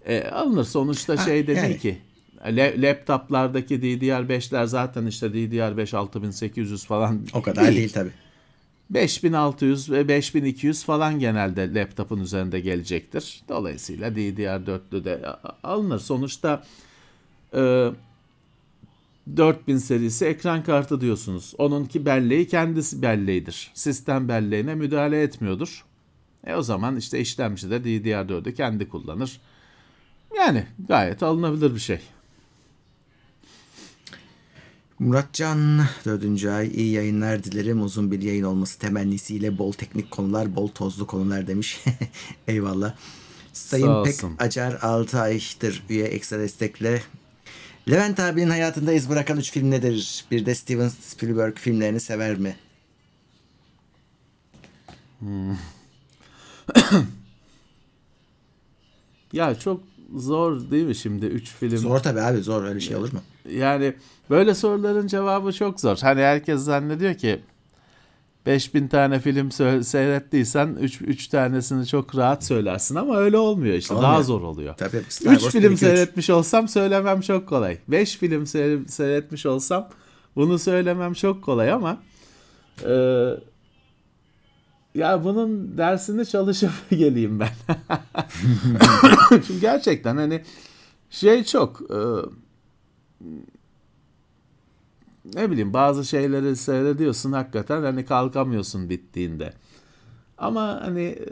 E, alınır sonuçta Ha, şey de yani. değil ki. La- laptoplardaki DDR5'ler zaten işte DDR5 6800 falan O kadar değil, tabii. 5600 ve 5200 falan genelde laptopun üzerinde gelecektir. Dolayısıyla DDR4'lü de alınır. Sonuçta e, 4000 serisi ekran kartı diyorsunuz. Onunki belleği kendisi belleğidir. Sistem belleğine müdahale etmiyordur. E o zaman işte işlemci de DDR4'ü kendi kullanır. Yani gayet alınabilir bir şey. Muratcan 4. ay iyi yayınlar dilerim. Uzun bir yayın olması temennisiyle bol teknik konular, bol tozlu konular demiş. Eyvallah. Sayın Pek. Acar 6 aydır üye ekstra destekle. Levent abinin hayatında iz bırakan 3 film nedir? Bir de Steven Spielberg filmlerini sever mi? Ya çok zor değil mi şimdi 3 film? Zor tabii abi zor öyle şey olur mu? Yani böyle soruların cevabı çok zor. Hani herkes zannediyor ki 5000 tane film seyrettiysen 3 3 tanesini çok rahat söylersin ama öyle olmuyor işte. Olmuyor. Daha zor oluyor. Tabii. Star 3 Wars film 1, 2, 3. seyretmiş olsam söylemem çok kolay. 5 film seyre- seyretmiş olsam bunu söylemem çok kolay ama e, ya bunun dersini çalışıp geleyim ben. Çünkü gerçekten hani şey çok e, ne bileyim bazı şeyleri seyrediyorsun hakikaten hani kalkamıyorsun bittiğinde. Ama hani e,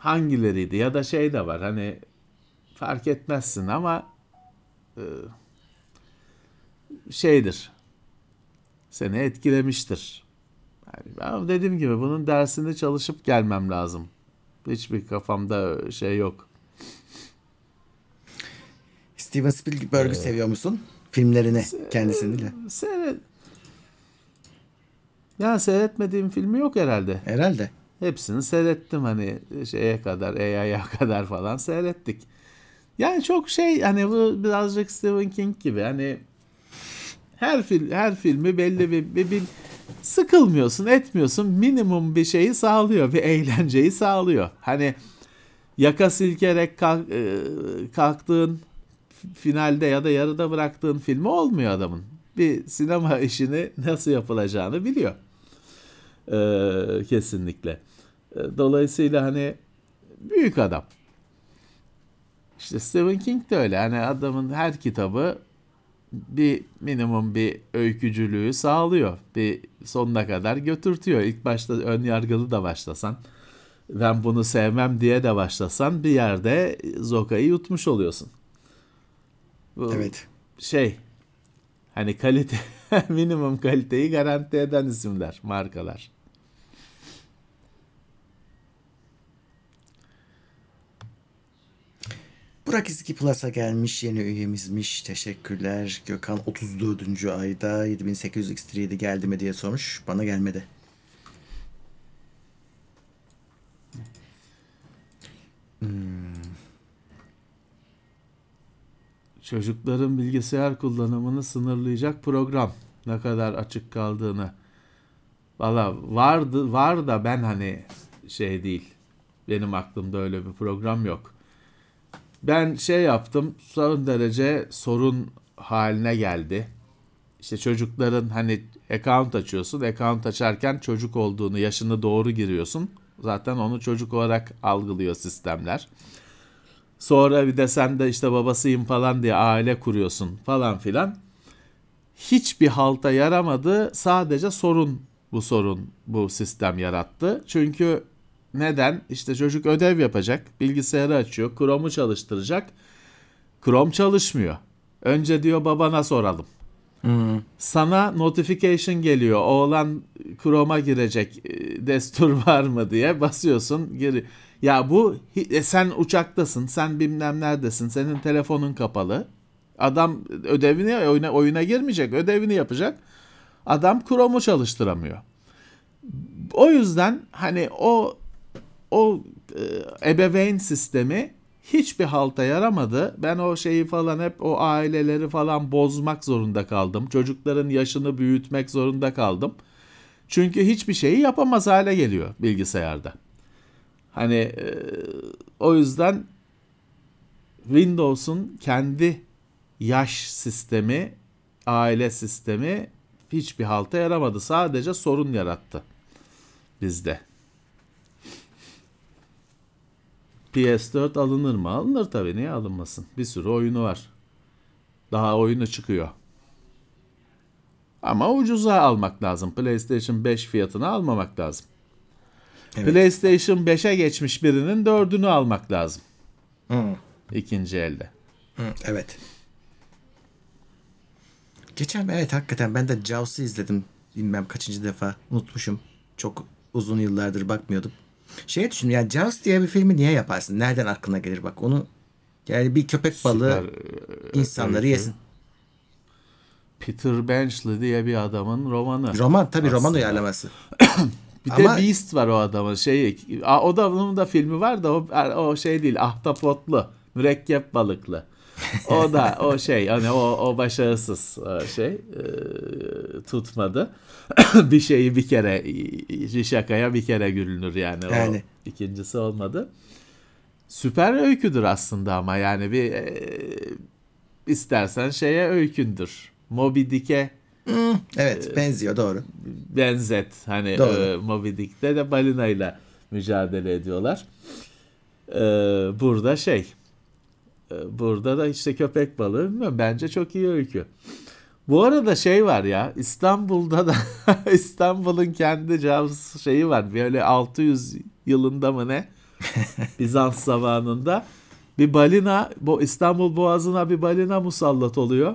hangileriydi ya da şey de var hani fark etmezsin ama e, şeydir seni etkilemiştir. Yani ben dediğim gibi bunun dersini çalışıp gelmem lazım. Hiçbir kafamda şey yok. Steven Spielberg'ü seviyor musun? Filmlerini kendisini de. Seyret... Ya seyretmediğim filmi yok herhalde. Herhalde. Hepsini seyrettim hani şeye kadar, AI'ya kadar falan seyrettik. Yani çok şey hani bu birazcık Stephen King gibi hani her fil her filmi belli bir, bir, bir sıkılmıyorsun, etmiyorsun. Minimum bir şeyi sağlıyor, bir eğlenceyi sağlıyor. Hani yaka silkerek kalk, e, kalktığın finalde ya da yarıda bıraktığın filmi olmuyor adamın. Bir sinema işini nasıl yapılacağını biliyor. Ee, kesinlikle. Ee, Dolayısıyla hani büyük adam. İşte Stephen King de öyle. Hani adamın her kitabı bir minimum bir öykücülüğü sağlıyor. Bir sonuna kadar götürtüyor. İlk başta ön yargılı da başlasan, ben bunu sevmem diye de başlasan bir yerde zokayı yutmuş oluyorsun. Evet. şey hani kalite minimum kaliteyi garanti eden isimler, markalar. Burak İzki Plus'a gelmiş yeni üyemizmiş. Teşekkürler. Gökhan 34. ayda 7800 X37 geldi mi diye sormuş. Bana gelmedi. Çocukların bilgisayar kullanımını sınırlayacak program. Ne kadar açık kaldığını. Valla vardı var da ben hani şey değil. Benim aklımda öyle bir program yok. Ben şey yaptım son derece sorun haline geldi. İşte çocukların hani account açıyorsun. Account açarken çocuk olduğunu, yaşını doğru giriyorsun. Zaten onu çocuk olarak algılıyor sistemler. Sonra bir de sen de işte babasıyım falan diye aile kuruyorsun falan filan. Hiçbir halta yaramadı. Sadece sorun bu sorun bu sistem yarattı. Çünkü neden? İşte çocuk ödev yapacak, bilgisayarı açıyor, Chrome'u çalıştıracak. Chrome çalışmıyor. Önce diyor babana soralım. Sana notification geliyor. Oğlan Chrome'a girecek. e, Destur var mı diye basıyorsun. Geri. Ya bu e, sen uçaktasın. Sen bilmem neredesin. Senin telefonun kapalı. Adam ödevini oyuna, oyuna girmeyecek. Ödevini yapacak. Adam Chrome'u çalıştıramıyor. O yüzden hani o o e, ebeveyn sistemi hiçbir halta yaramadı. Ben o şeyi falan hep o aileleri falan bozmak zorunda kaldım. Çocukların yaşını büyütmek zorunda kaldım. Çünkü hiçbir şeyi yapamaz hale geliyor bilgisayarda. Hani e, o yüzden Windows'un kendi yaş sistemi, aile sistemi hiçbir halta yaramadı. Sadece sorun yarattı bizde. PS4 alınır mı? Alınır tabii. Niye alınmasın? Bir sürü oyunu var. Daha oyunu çıkıyor. Ama ucuza almak lazım. PlayStation 5 fiyatına almamak lazım. Evet. PlayStation 5'e geçmiş birinin 4'ünü almak lazım. Hı, ikinci elde. hı, evet. Geçen evet hakikaten ben de Jaws'ı izledim. Bilmem kaçıncı defa. Unutmuşum. Çok uzun yıllardır bakmıyordum. Şey düşündüm yani Jaws diye bir filmi niye yaparsın? Nereden aklına gelir bak onu. Yani bir köpek balığı Süper, insanları öykü. yesin. Peter Benchley diye bir adamın romanı. Roman tabii roman uyarlaması. Bir Ama- de Beast var o adamın şeyi. A- O da onun da filmi var da o, o şey değil. Ahtapotlu, mürekkep balıklı. O da o şey hani o o başarısız o şey e, tutmadı. bir şeyi bir kere bir şakaya bir kere gülünür yani. Yani. O ikincisi olmadı. Süper öyküdür aslında ama yani bir e, istersen şeye öykündür. Moby Dick'e Evet benziyor doğru. benzet. Hani Doğru. e, Moby Dick'te de balinayla mücadele ediyorlar. E, burada şey e, burada da işte köpek balığı bilmiyorum. Bence çok iyi öykü. Bu arada şey var ya İstanbul'da da İstanbul'un kendi Jaws şeyi var. Böyle 600 yılında mı ne? Bizans zamanında bir balina bu İstanbul Boğazı'na bir balina musallat oluyor.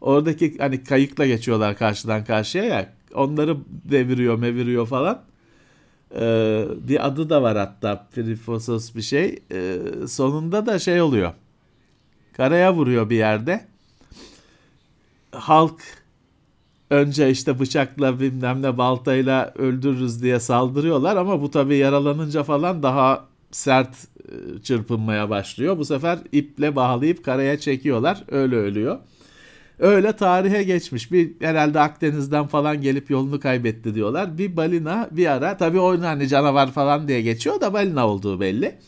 Oradaki hani kayıkla geçiyorlar karşıdan karşıya ya. Onları deviriyor, meviriyor falan. Ee, bir adı da var hatta Perifosos bir şey. Ee, sonunda da şey oluyor. Karaya vuruyor bir yerde. Halk önce işte bıçakla bilmem ne baltayla öldürürüz diye saldırıyorlar ama bu tabii yaralanınca falan daha sert e, çırpınmaya başlıyor. Bu sefer iple bağlayıp karaya çekiyorlar. Öyle ölüyor. Öyle tarihe geçmiş. Bir herhalde Akdeniz'den falan gelip yolunu kaybetti diyorlar. Bir balina bir ara tabii o hani canavar falan diye geçiyor da balina olduğu belli.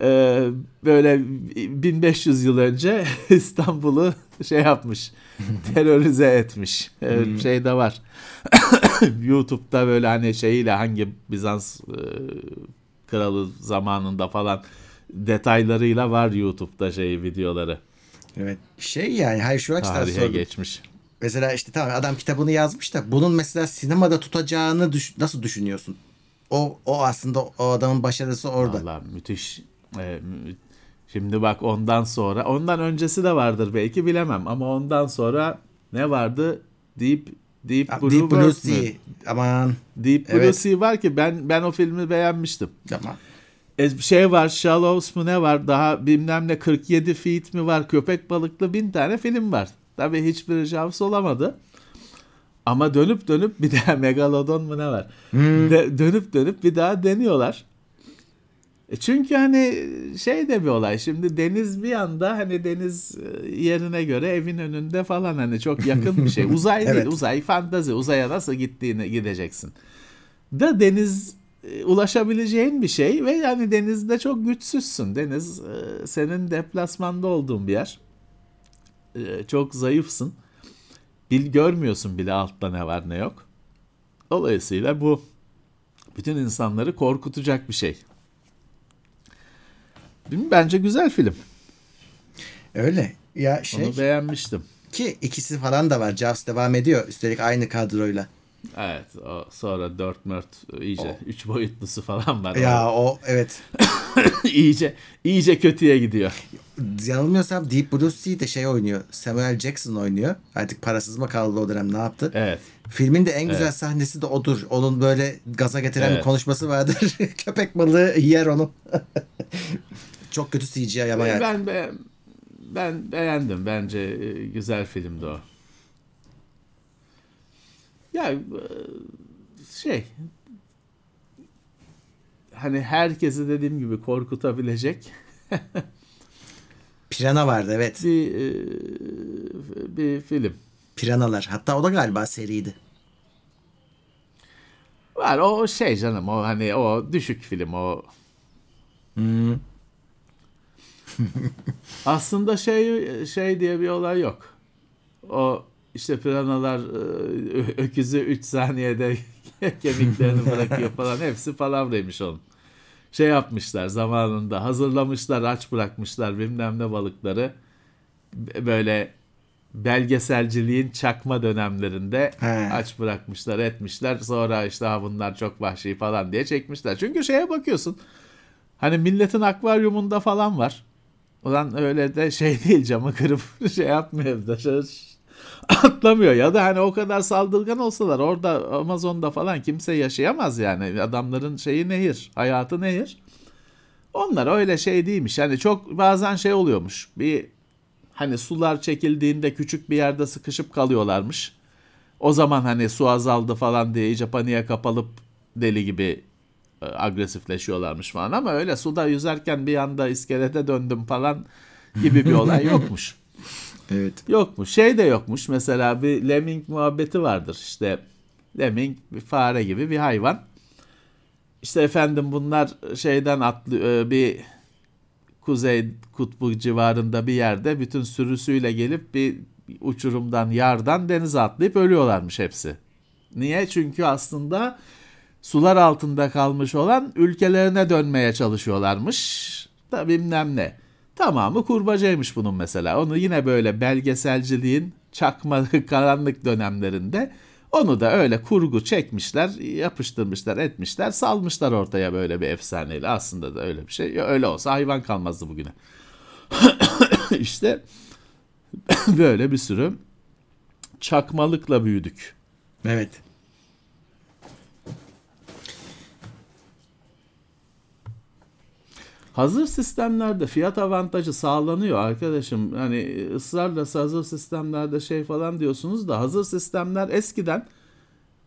Ee, böyle 1500 yıl önce İstanbul'u şey yapmış. terörize etmiş. Ee, şey de var. YouTube'da böyle hani şeyiyle hangi Bizans e, kralı zamanında falan detaylarıyla var YouTube'da şey videoları. Evet. Şey yani hayır şu açıdan Tarihe sordum. geçmiş. Mesela işte tamam adam kitabını yazmış da bunun mesela sinemada tutacağını düş- nasıl düşünüyorsun? O o aslında o adamın başarısı orada. Vallahi müthiş. Ee, şimdi bak ondan sonra, ondan öncesi de vardır belki bilemem ama ondan sonra ne vardı? Deep Deep Ya, Blue, Deep Blue? Sea. Aman. Deep Blue Evet. Sea var ki ben ben o filmi beğenmiştim. Tamam. E, şey var Shallows mu ne var daha bilmem ne 47 feet mi var köpek balıklı bin tane film var. Tabii hiçbiri Jaws olamadı. Ama dönüp dönüp bir daha Megalodon mu ne var? De- dönüp dönüp bir daha deniyorlar. E çünkü hani şey de bir olay. Şimdi deniz bir anda hani deniz e, yerine göre evin önünde falan hani çok yakın bir şey. Uzay değil, Evet. uzay fantazi. Uzaya nasıl gittiğini gideceksin. Da deniz e, ulaşabileceğin bir şey ve yani denizde çok güçsüzsün. Deniz senin deplasmanda olduğun bir yer. Çok zayıfsın. Bil görmüyorsun bile altta ne var ne yok. Dolayısıyla bu Bütün insanları korkutacak bir şey. Bence güzel film. Öyle. Ya şey Onu beğenmiştim. ki ikisi falan da var. Jaws devam ediyor. Üstelik aynı kadroyla. Evet. O sonra dört mört iyice üç boyutlusu falan var. Ya o evet. iyice iyice kötüye gidiyor. Yanılmıyorsam Deep Blue Sea'de şey oynuyor. Samuel Jackson oynuyor. Artık parasız mı kaldı o dönem ne yaptı? Evet. Filmin de en güzel sahnesi de odur. Onun böyle gaza getiren bir Evet. konuşması vardır. Köpek balığı yer onu. Çok kötü CGI ama yani. Ben be, ben beğendim. Bence e, güzel filmdi o. Ya e, şey hani herkesi dediğim gibi korkutabilecek Pirana vardı evet. bir e, bir film. Piranalar. Hatta o da galiba seriydi. Var o şey canım o hani o düşük film o. Aslında şey şey diye bir olay yok. O işte piranalar e, öküzü 3 saniyede kemiklerini bırakıyor falan hepsi palavraymış onun. Şey yapmışlar zamanında hazırlamışlar aç bırakmışlar bilmem ne balıkları böyle belgeselciliğin çakma dönemlerinde He. aç bırakmışlar etmişler sonra işte ha bunlar çok vahşi falan diye çekmişler. Çünkü şeye bakıyorsun hani milletin akvaryumunda falan var. Ulan öyle de şey değil camı kırıp şey yapmıyor dışarı atlamıyor. Ya da hani o kadar saldırgan olsalar orada Amazon'da falan kimse yaşayamaz yani. Adamların şeyi nehir hayatı nehir. Onlar öyle şey değilmiş. Hani çok bazen şey oluyormuş. Bir hani sular çekildiğinde küçük bir yerde sıkışıp kalıyorlarmış. O zaman hani su azaldı falan diye iyice paniğe kapalıp deli gibi agresifleşiyorlarmış falan ama öyle suda yüzerken bir anda iskelete döndüm falan gibi bir olay yokmuş. Evet. Yokmuş. Şey de yokmuş. Mesela bir lemming muhabbeti vardır. İşte lemming bir fare gibi bir hayvan. İşte efendim bunlar şeyden atlı bir kuzey kutbu civarında bir yerde bütün sürüsüyle gelip bir uçurumdan yardan denize atlayıp ölüyorlarmış hepsi. Niye? Çünkü aslında sular altında kalmış olan ülkelerine dönmeye çalışıyorlarmış. Da bilmem ne. Tamamı kurbacaymış bunun mesela. Onu yine böyle belgeselciliğin çakma karanlık dönemlerinde onu da öyle kurgu çekmişler, yapıştırmışlar, etmişler, salmışlar ortaya böyle bir efsaneyle. Aslında da öyle bir şey. Ya Öyle olsa hayvan kalmazdı bugüne. işte böyle bir sürü çakmalıkla büyüdük. Evet. Hazır sistemlerde fiyat avantajı sağlanıyor arkadaşım. Hani ısrarla hazır sistemlerde şey falan diyorsunuz da hazır sistemler eskiden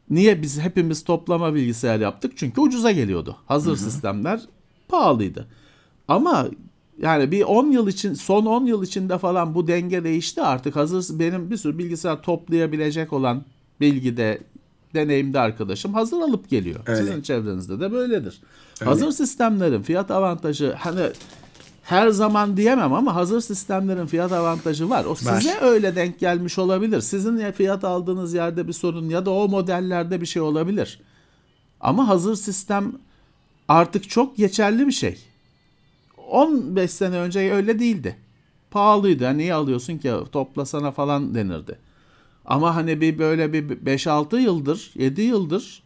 niye biz hepimiz toplama bilgisayar yaptık? Çünkü ucuza geliyordu. Hazır sistemler pahalıydı. Ama yani bir 10 yıl için son 10 yıl içinde falan bu denge değişti artık. Hazır benim bir sürü bilgisayar toplayabilecek olan bilgide deneyimde arkadaşım hazır alıp geliyor. Öyle. Sizin çevrenizde de böyledir. Hazır sistemlerin fiyat avantajı hani her zaman diyemem ama hazır sistemlerin fiyat avantajı var. O Var. size öyle denk gelmiş olabilir. Sizin ya fiyat aldığınız yerde bir sorun ya da o modellerde bir şey olabilir. Ama hazır sistem artık çok geçerli bir şey. 15 sene önce öyle değildi. Pahalıydı. Yani niye alıyorsun ki toplasana falan denirdi. Ama hani bir böyle bir 5-6 yıldır, 7 yıldır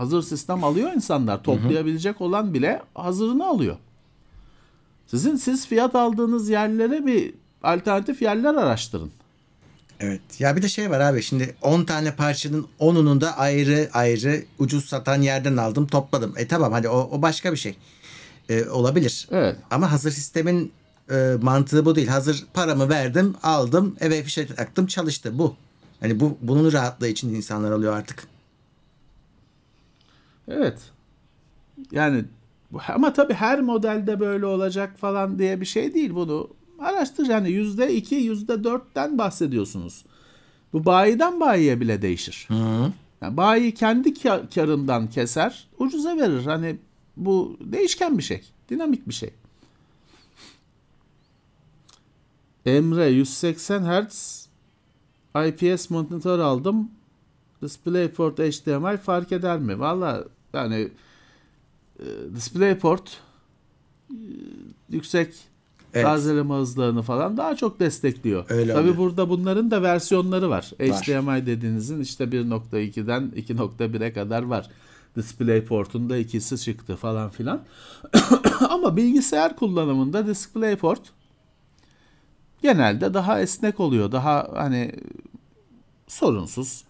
hazır sistem alıyor insanlar. Toplayabilecek olan bile hazırını alıyor. Sizin siz fiyat aldığınız yerlere bir alternatif yerler araştırın. Evet. Ya bir de şey var abi şimdi 10 tane parçanın 10'unu da ayrı ayrı ucuz satan yerden aldım topladım. E tamam hadi o, o başka bir şey. E, olabilir. Evet. Ama hazır sistemin e, mantığı bu değil. Hazır paramı verdim aldım eve fişe taktım çalıştı bu. Hani bu bunun rahatlığı için insanlar alıyor artık. Evet. Yani ama tabii her modelde böyle olacak falan diye bir şey değil bunu. Araştır yani yüzde iki, yüzde dörtten bahsediyorsunuz. Bu bayiden bayiye bile değişir. Yani bayi kendi ka- karından keser, ucuza verir. Hani bu değişken bir şey, dinamik bir şey. Emre 180 Hz IPS monitör aldım. DisplayPort HDMI fark eder mi? Valla yani DisplayPort e, yüksek Evet. tazeleme hızlarını falan daha çok destekliyor. Öyle Tabii oluyor. burada bunların da versiyonları var. Var. HDMI dediğinizin işte 1.2'den 2.1'e kadar var. DisplayPort'un da ikisi çıktı falan filan. Ama bilgisayar kullanımında DisplayPort genelde daha esnek oluyor. Daha hani sorunsuz.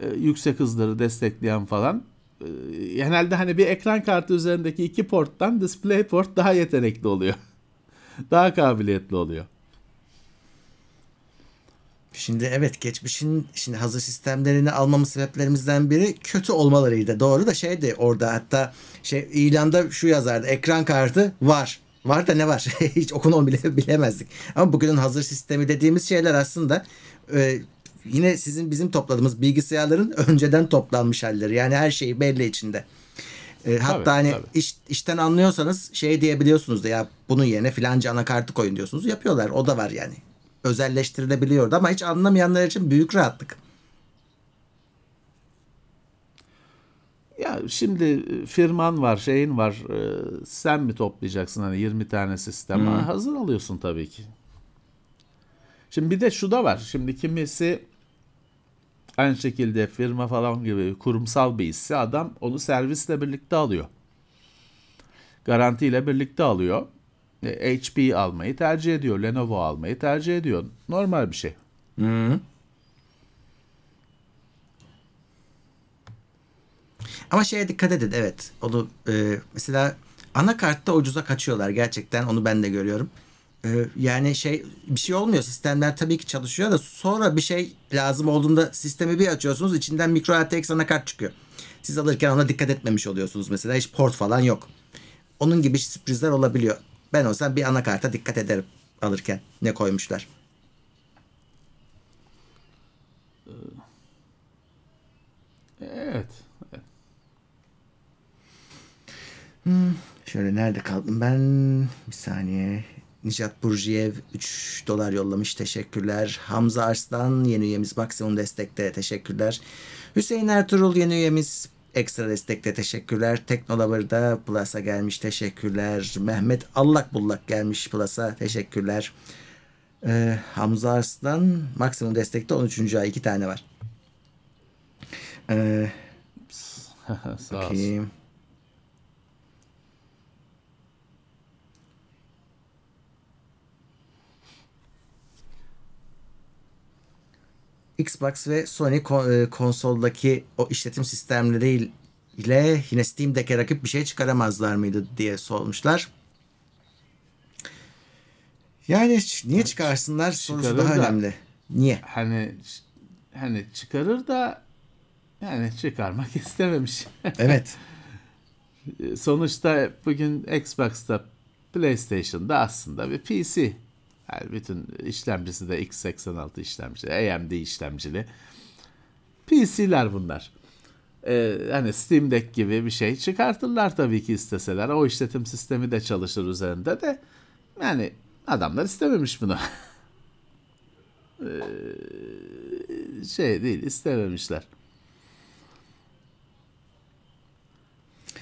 e, yüksek hızları destekleyen falan. E, genelde hani bir ekran kartı üzerindeki iki porttan DisplayPort daha yetenekli oluyor. daha kabiliyetli oluyor. Şimdi evet geçmişin şimdi hazır sistemlerini almamız sebeplerimizden biri kötü olmalarıydı. Doğru da şeydi orada hatta şey ilanda şu yazardı ekran kartı var. Var da ne var? Hiç okunu bile bilemezdik. Ama bugünün hazır sistemi dediğimiz şeyler aslında e, yine sizin bizim topladığımız bilgisayarların önceden toplanmış halleri. Yani her şeyi belli içinde. E, hatta Tabii, hani tabii. iş, işten anlıyorsanız şey diyebiliyorsunuz da ya bunun yerine filanca anakartı koyun diyorsunuz. Yapıyorlar. O da var yani. Özelleştirilebiliyordu ama hiç anlamayanlar için büyük rahatlık. Ya şimdi e, firman var, şeyin var. e, Sen mi toplayacaksın hani 20 tane sistem? Ha, Hazır alıyorsun tabii ki. Şimdi bir de şu da var. Şimdi kimisi aynı şekilde firma falan gibi kurumsal bir hisse adam onu servisle birlikte alıyor. Garantiyle birlikte alıyor. E, HP almayı tercih ediyor. Lenovo almayı tercih ediyor. Normal bir şey. Ama şeye dikkat edin evet. Onu e, mesela anakartta ucuza kaçıyorlar gerçekten onu ben de görüyorum. E, yani şey bir şey olmuyor sistemler tabii ki çalışıyor da sonra bir şey lazım olduğunda sistemi bir açıyorsunuz içinden micro ATX anakart çıkıyor. Siz alırken ona dikkat etmemiş oluyorsunuz mesela hiç port falan yok. Onun gibi sürprizler olabiliyor. Ben olsam bir anakarta dikkat ederim alırken ne koymuşlar. Evet. Şöyle nerede kaldım ben? Bir saniye. Nijat Burjiyev 3 dolar yollamış. Teşekkürler. Hamza Arslan yeni üyemiz maksimum destekte. Teşekkürler. Hüseyin Ertuğrul yeni üyemiz ekstra destekte. Teşekkürler. Teknolavar'da Plus'a gelmiş. Teşekkürler. Mehmet Allak Bullak gelmiş Plus'a. Teşekkürler. Ee, Hamza Arslan maksimum destekte 13. ay. 2 tane var. Ee, Sağ olsun. Xbox ve Sony e, konsoldaki o işletim sistemleri ile yine Steam Deck'e rakip bir şey çıkaramazlar mıydı diye sormuşlar. Yani niye çıkarsınlar sorusu çıkarır daha da. önemli. Niye? hani hani çıkarır da yani çıkarmak istememiş. Evet. Sonuçta bugün Xbox'ta PlayStation'da aslında bir PC. Yani bütün işlemcisi de x86 işlemcili, AMD işlemcili. PC'ler bunlar. Ee, hani Steam Deck gibi bir şey çıkartırlar tabii ki isteseler. O işletim sistemi de çalışır üzerinde de. Yani adamlar istememiş bunu. Ee, şey değil istememişler.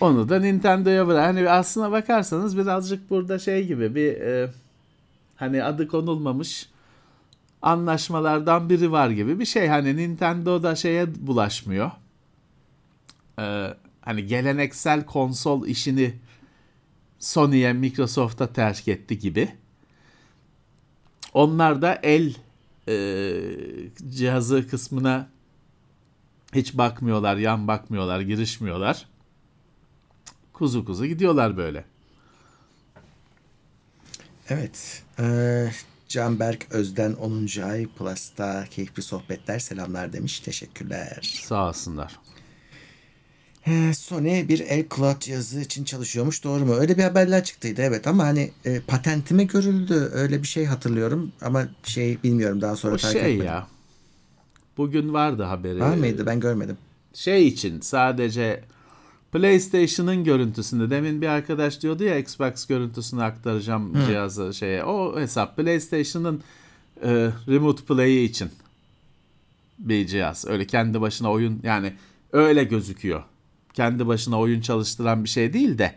Onu da Nintendo'ya bırak. Hani aslına bakarsanız birazcık burada şey gibi bir e, hani adı konulmamış anlaşmalardan biri var gibi bir şey. Hani Nintendo da şeye bulaşmıyor. Ee, hani geleneksel konsol işini Sony'ye, Microsoft'a terk etti gibi. Onlar da el e, cihazı kısmına hiç bakmıyorlar, yan bakmıyorlar, girişmiyorlar. Kuzu kuzu gidiyorlar böyle. Evet. Ee, Canberk Özden 10. ay Plus'ta keyifli sohbetler selamlar demiş. Teşekkürler. Sağ olsunlar. Ee, Sony bir el cloud cihazı için çalışıyormuş. Doğru mu? Öyle bir haberler çıktıydı evet ama hani e, patentime görüldü. Öyle bir şey hatırlıyorum ama şey bilmiyorum daha sonra O takip şey etmedim. ya. Bugün vardı haberi. Var mıydı? Ben görmedim. Şey için sadece PlayStation'ın görüntüsünde demin bir arkadaş diyordu ya Xbox görüntüsünü aktaracağım cihazı şeye. O hesap PlayStation'ın e, remote play'i için bir cihaz. Öyle kendi başına oyun yani öyle gözüküyor. kendi başına oyun çalıştıran bir şey değil de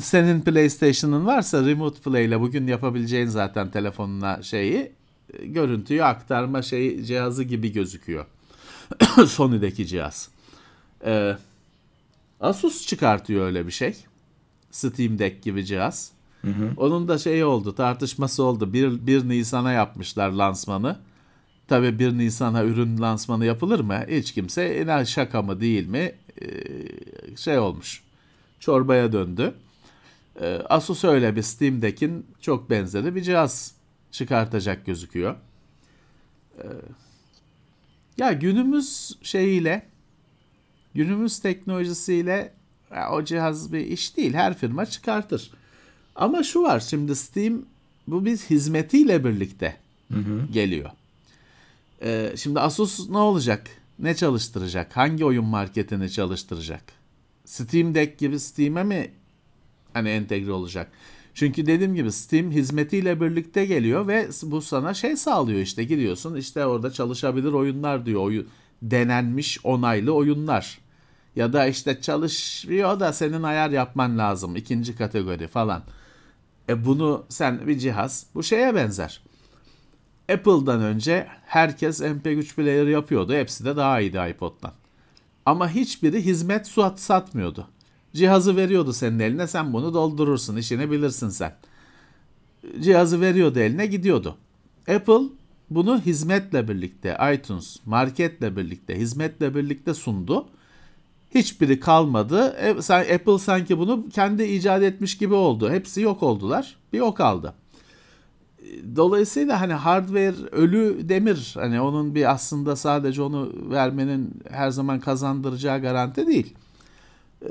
senin PlayStation'ın varsa Remote Play ile bugün yapabileceğin zaten telefonuna şeyi görüntüyü aktarma şey cihazı gibi gözüküyor. Sony'deki cihaz. Ee, Asus çıkartıyor öyle bir şey. Steam Deck gibi cihaz. Hı hı. Onun da şeyi oldu tartışması oldu. 1, 1 Nisan'a yapmışlar lansmanı. Tabi 1 Nisan'a ürün lansmanı yapılır mı? Hiç kimse inan şaka mı değil mi ee, şey olmuş. Çorbaya döndü. Ee, Asus öyle bir Steam Deck'in çok benzeri bir cihaz çıkartacak gözüküyor. Ee, ya günümüz şeyiyle günümüz teknolojisiyle o cihaz bir iş değil. Her firma çıkartır. Ama şu var şimdi Steam bu bir hizmetiyle birlikte hı hı. geliyor. Ee, şimdi Asus ne olacak? Ne çalıştıracak? Hangi oyun marketini çalıştıracak? Steam Deck gibi Steam'e mi hani entegre olacak? Çünkü dediğim gibi Steam hizmetiyle birlikte geliyor ve bu sana şey sağlıyor işte gidiyorsun işte orada çalışabilir oyunlar diyor. Oyun denenmiş onaylı oyunlar. Ya da işte çalışıyor da senin ayar yapman lazım ikinci kategori falan. E bunu sen bir cihaz bu şeye benzer. Apple'dan önce herkes MP3 player yapıyordu. Hepsi de daha iyiydi iPod'dan. Ama hiçbiri hizmet suat satmıyordu. Cihazı veriyordu senin eline sen bunu doldurursun işini bilirsin sen. Cihazı veriyordu eline gidiyordu. Apple bunu hizmetle birlikte iTunes marketle birlikte hizmetle birlikte sundu. Hiçbiri kalmadı. E, Apple sanki bunu kendi icat etmiş gibi oldu. Hepsi yok oldular. Bir o kaldı. Dolayısıyla hani hardware ölü demir. Hani onun bir aslında sadece onu vermenin her zaman kazandıracağı garanti değil. E,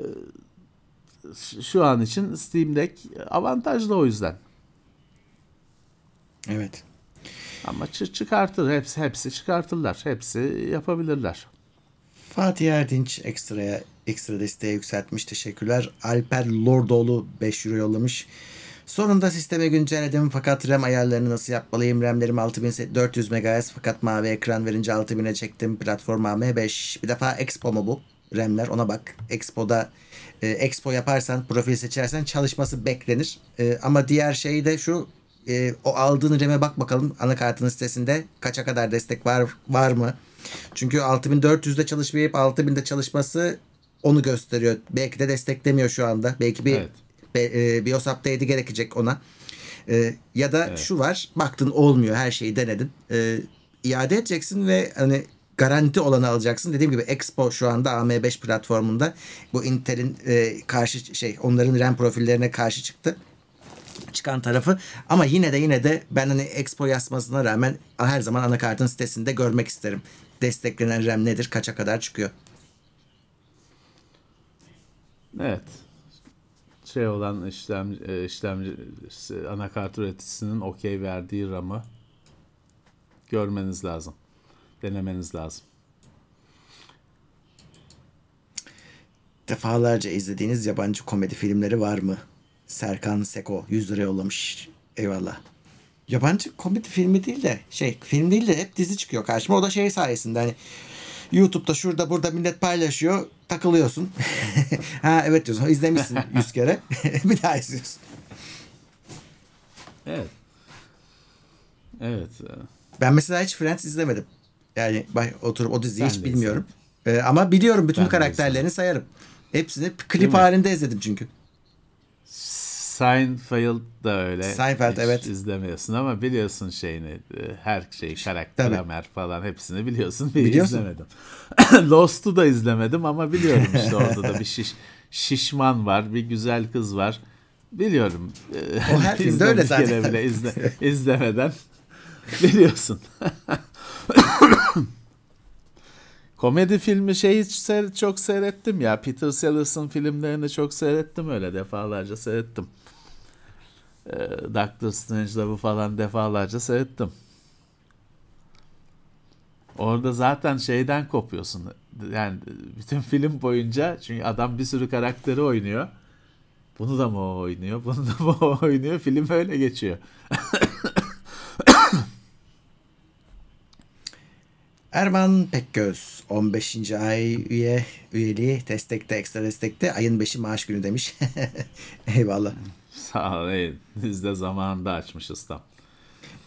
şu an için Steam Deck avantajlı o yüzden. Evet. Ama çıkartır. Hepsi, hepsi çıkartırlar. Hepsi yapabilirler. Fatih Erdinç ekstraya ekstra desteğe yükseltmiş. Teşekkürler. Alper Lordoğlu 5 euro yollamış. Sonunda sisteme güncelledim fakat RAM ayarlarını nasıl yapmalıyım? RAM'lerim 6400 MHz fakat mavi ekran verince 6000'e çektim. Platform AM5. Bir defa Expo mu bu? RAM'ler ona bak. Expo'da e, Expo yaparsan, profil seçersen çalışması beklenir. E, ama diğer şey de şu e, o aldığın RAM'e bak bakalım anakartın sitesinde kaça kadar destek var var mı? Çünkü 6400'de çalışmayıp 6000'de çalışması onu gösteriyor. Belki de desteklemiyor şu anda. Belki bir evet. be, e, BIOS update'i gerekecek ona. E, ya da evet. şu var. Baktın olmuyor. Her şeyi denedin. E, iade edeceksin ve hani garanti olanı alacaksın. Dediğim gibi Expo şu anda AM5 platformunda bu Intel'in e, karşı şey onların RAM profillerine karşı çıktı çıkan tarafı ama yine de yine de ben hani Expo yazmasına rağmen her zaman anakartın sitesinde görmek isterim. Desteklenen RAM nedir? Kaça kadar çıkıyor? Evet. Şey olan işlem e, işlemci anakart üreticisinin okey verdiği RAM'ı görmeniz lazım denemeniz lazım. Defalarca izlediğiniz yabancı komedi filmleri var mı? Serkan Seko 100 lira yollamış. Eyvallah. Yabancı komedi filmi değil de şey film değil de hep dizi çıkıyor karşıma. O da şey sayesinde hani YouTube'da şurada burada millet paylaşıyor takılıyorsun. ha evet diyorsun izlemişsin 100 kere bir daha izliyorsun. Evet. Evet. Ben mesela hiç Friends izlemedim. Yani oturup o diziyi ben hiç bilmiyorum. Ee, ama biliyorum bütün ben karakterlerini sayarım. Hepsini klip halinde izledim çünkü. Seinfeld da öyle. Seinfeld Hiç evet. izlemiyorsun ama biliyorsun şeyini e, her şey karakter Ömer falan hepsini biliyorsun. Bir biliyorsun. izlemedim. Lost'u da izlemedim ama biliyorum işte orada da bir şiş, şişman var, bir güzel kız var. Biliyorum. O her filmde öyle zaten. Bile izle, izlemeden biliyorsun. Komedi filmi şeyi seyr- çok seyrettim ya. Peter Sellers'ın filmlerini çok seyrettim öyle defalarca seyrettim. Ee, Doctor Strange'la falan defalarca seyrettim. Orada zaten şeyden kopuyorsun. Yani bütün film boyunca çünkü adam bir sürü karakteri oynuyor. Bunu da mı oynuyor? Bunu da mı oynuyor? Film öyle geçiyor. Erman Pekgöz 15. ay üye üyeliği destekte ekstra destekte ayın 5'i maaş günü demiş. Eyvallah. Sağ ol. iyi. Biz de zamanında açmışız tam.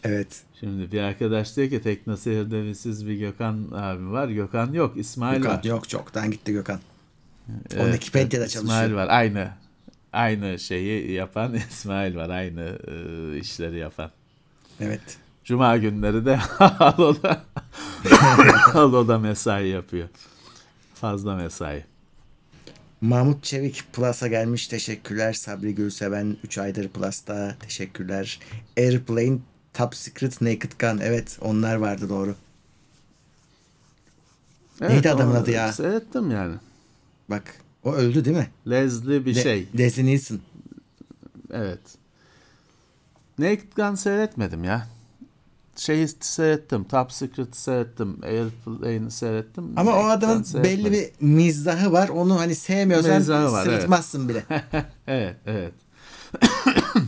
Evet. Şimdi bir arkadaş diyor ki Teknoseyir'de bizsiz bir Gökhan abi var. Gökhan yok. İsmail Gökhan var. yok çoktan gitti Gökhan. Evet, O Wikipedia'da evet, çalışıyor. İsmail var. Aynı aynı şeyi yapan İsmail var. Aynı e, işleri yapan. Evet. Cuma günleri de Halo'da Halo'da mesai yapıyor. Fazla mesai. Mahmut Çevik Plus'a gelmiş. Teşekkürler. Sabri Gülseven 3 aydır Plus'ta. Teşekkürler. Airplane Top Secret Naked Gun. Evet onlar vardı doğru. Neydi adamın adı ya? Seyrettim yani. Bak o öldü değil mi? Leslie bir Le- şey. Leslie Nielsen. Evet. Naked Gun seyretmedim ya. Şeyi seyrettim. Top Secret seyrettim. Airplane'i seyrettim. Ama o Naked Gun adamın seyretmedim. belli bir mizahı var. Onu hani sevmiyorsan Mizahı var, evet. sırıtmazsın bile. Evet, evet.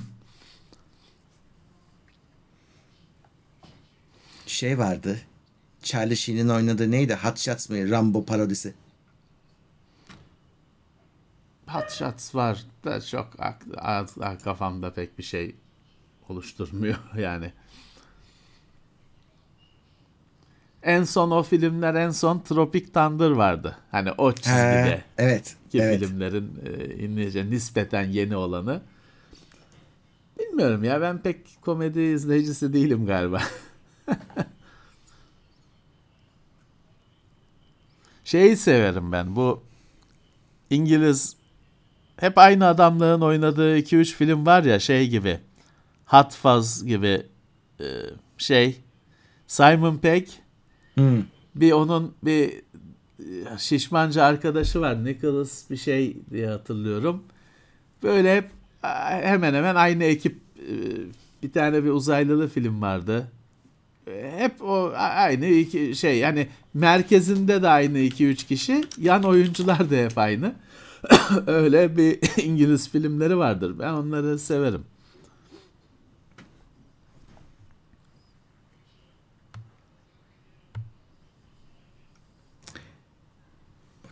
şey vardı. Charlie Sheen'in oynadığı neydi? Hot Shots mı? Rambo parodisi. Hot Shots var da çok kafamda pek bir şey oluşturmuyor yani. En son o filmler en son Tropic Thunder vardı. Hani o çizgide. He, evet. ki evet. filmlerin e, İngilizce nispeten yeni olanı. Bilmiyorum ya ben pek komedi izleyicisi değilim galiba. Şeyi severim ben bu İngiliz hep aynı adamların oynadığı 2-3 film var ya şey gibi Hot Fuzz gibi e, şey Simon Pegg Hmm. bir onun bir e, şişmanca arkadaşı var. Nicholas bir şey diye hatırlıyorum. Böyle hep hemen hemen aynı ekip e, bir tane bir uzaylılı film vardı. E, Hep o aynı iki şey yani merkezinde de aynı 2-3 kişi yan oyuncular da hep aynı. Öyle bir İngiliz filmleri vardır. Ben onları severim.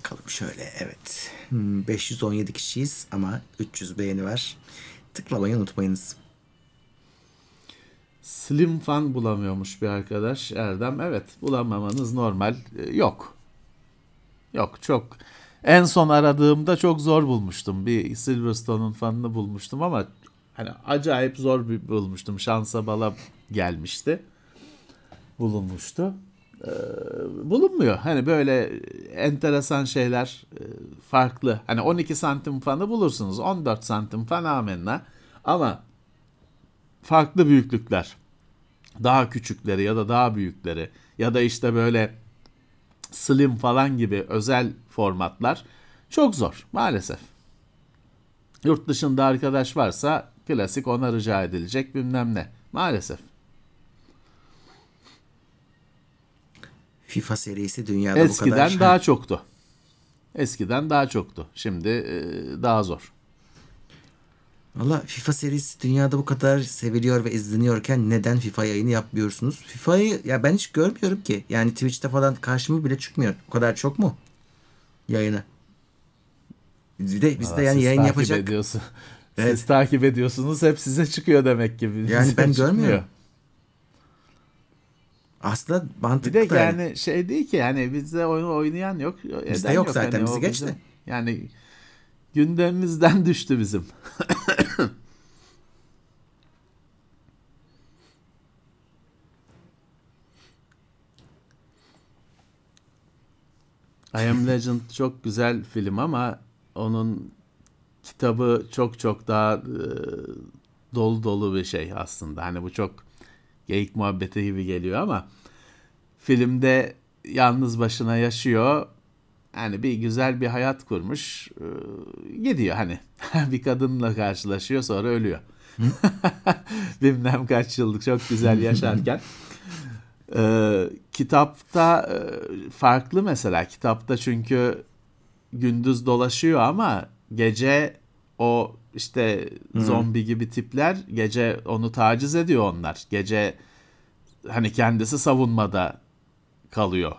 Bakalım şöyle evet. Hmm, 517 kişiyiz ama 300 beğeni var. Tıklamayı unutmayınız. Slim fan bulamıyormuş bir arkadaş Erdem. Evet bulamamanız normal. Ee, Yok. Yok çok. En son aradığımda çok zor bulmuştum. Bir Silverstone'un fanını bulmuştum ama hani acayip zor bir bulmuştum. Şansa bala gelmişti. Bulunmuştu. Ee, bulunmuyor. Hani böyle enteresan şeyler e, farklı. Hani 12 santim fanı bulursunuz. 14 santim fan amenna. Ama farklı büyüklükler. Daha küçükleri ya da daha büyükleri ya da işte böyle slim falan gibi özel formatlar çok zor maalesef. Yurt dışında arkadaş varsa klasik ona rica edilecek bilmem ne. Maalesef. FIFA serisi dünyada bu Eskiden kadar. daha çoktu. Eskiden daha çoktu. Şimdi e, daha zor. Valla FIFA serisi dünyada bu kadar seviliyor ve izleniyorken neden FIFA yayını yapmıyorsunuz? FIFA'yı ya ben hiç görmüyorum ki. Yani Twitch'te falan karşıma bile çıkmıyor. O kadar çok mu? Yayını. Bizde, bizde yani yayın yapacak. ediyorsun. Evet. Siz takip ediyorsunuz hep size çıkıyor demek ki. Yani ben çıkmıyor. görmüyorum. Aslında Bir mantıklı de da yani. yani şey değil ki yani bizde oyunu oynayan yok. eden Bizde yok zaten, Hani bizi geçti. bizim- Yani gündemimizden düştü bizim. I Am Legend çok güzel film ama onun kitabı çok çok daha e, dolu dolu bir şey aslında. Hani bu çok geyik muhabbeti gibi geliyor ama filmde yalnız başına yaşıyor. Yani bir güzel bir hayat kurmuş. e, gidiyor hani. bir kadınla karşılaşıyor sonra ölüyor. Bilmem kaç yıllık çok güzel yaşarken. Ee, kitapta e, farklı mesela. Kitapta çünkü gündüz dolaşıyor ama gece o işte zombi gibi tipler gece onu taciz ediyor onlar. Gece hani kendisi savunmada kalıyor.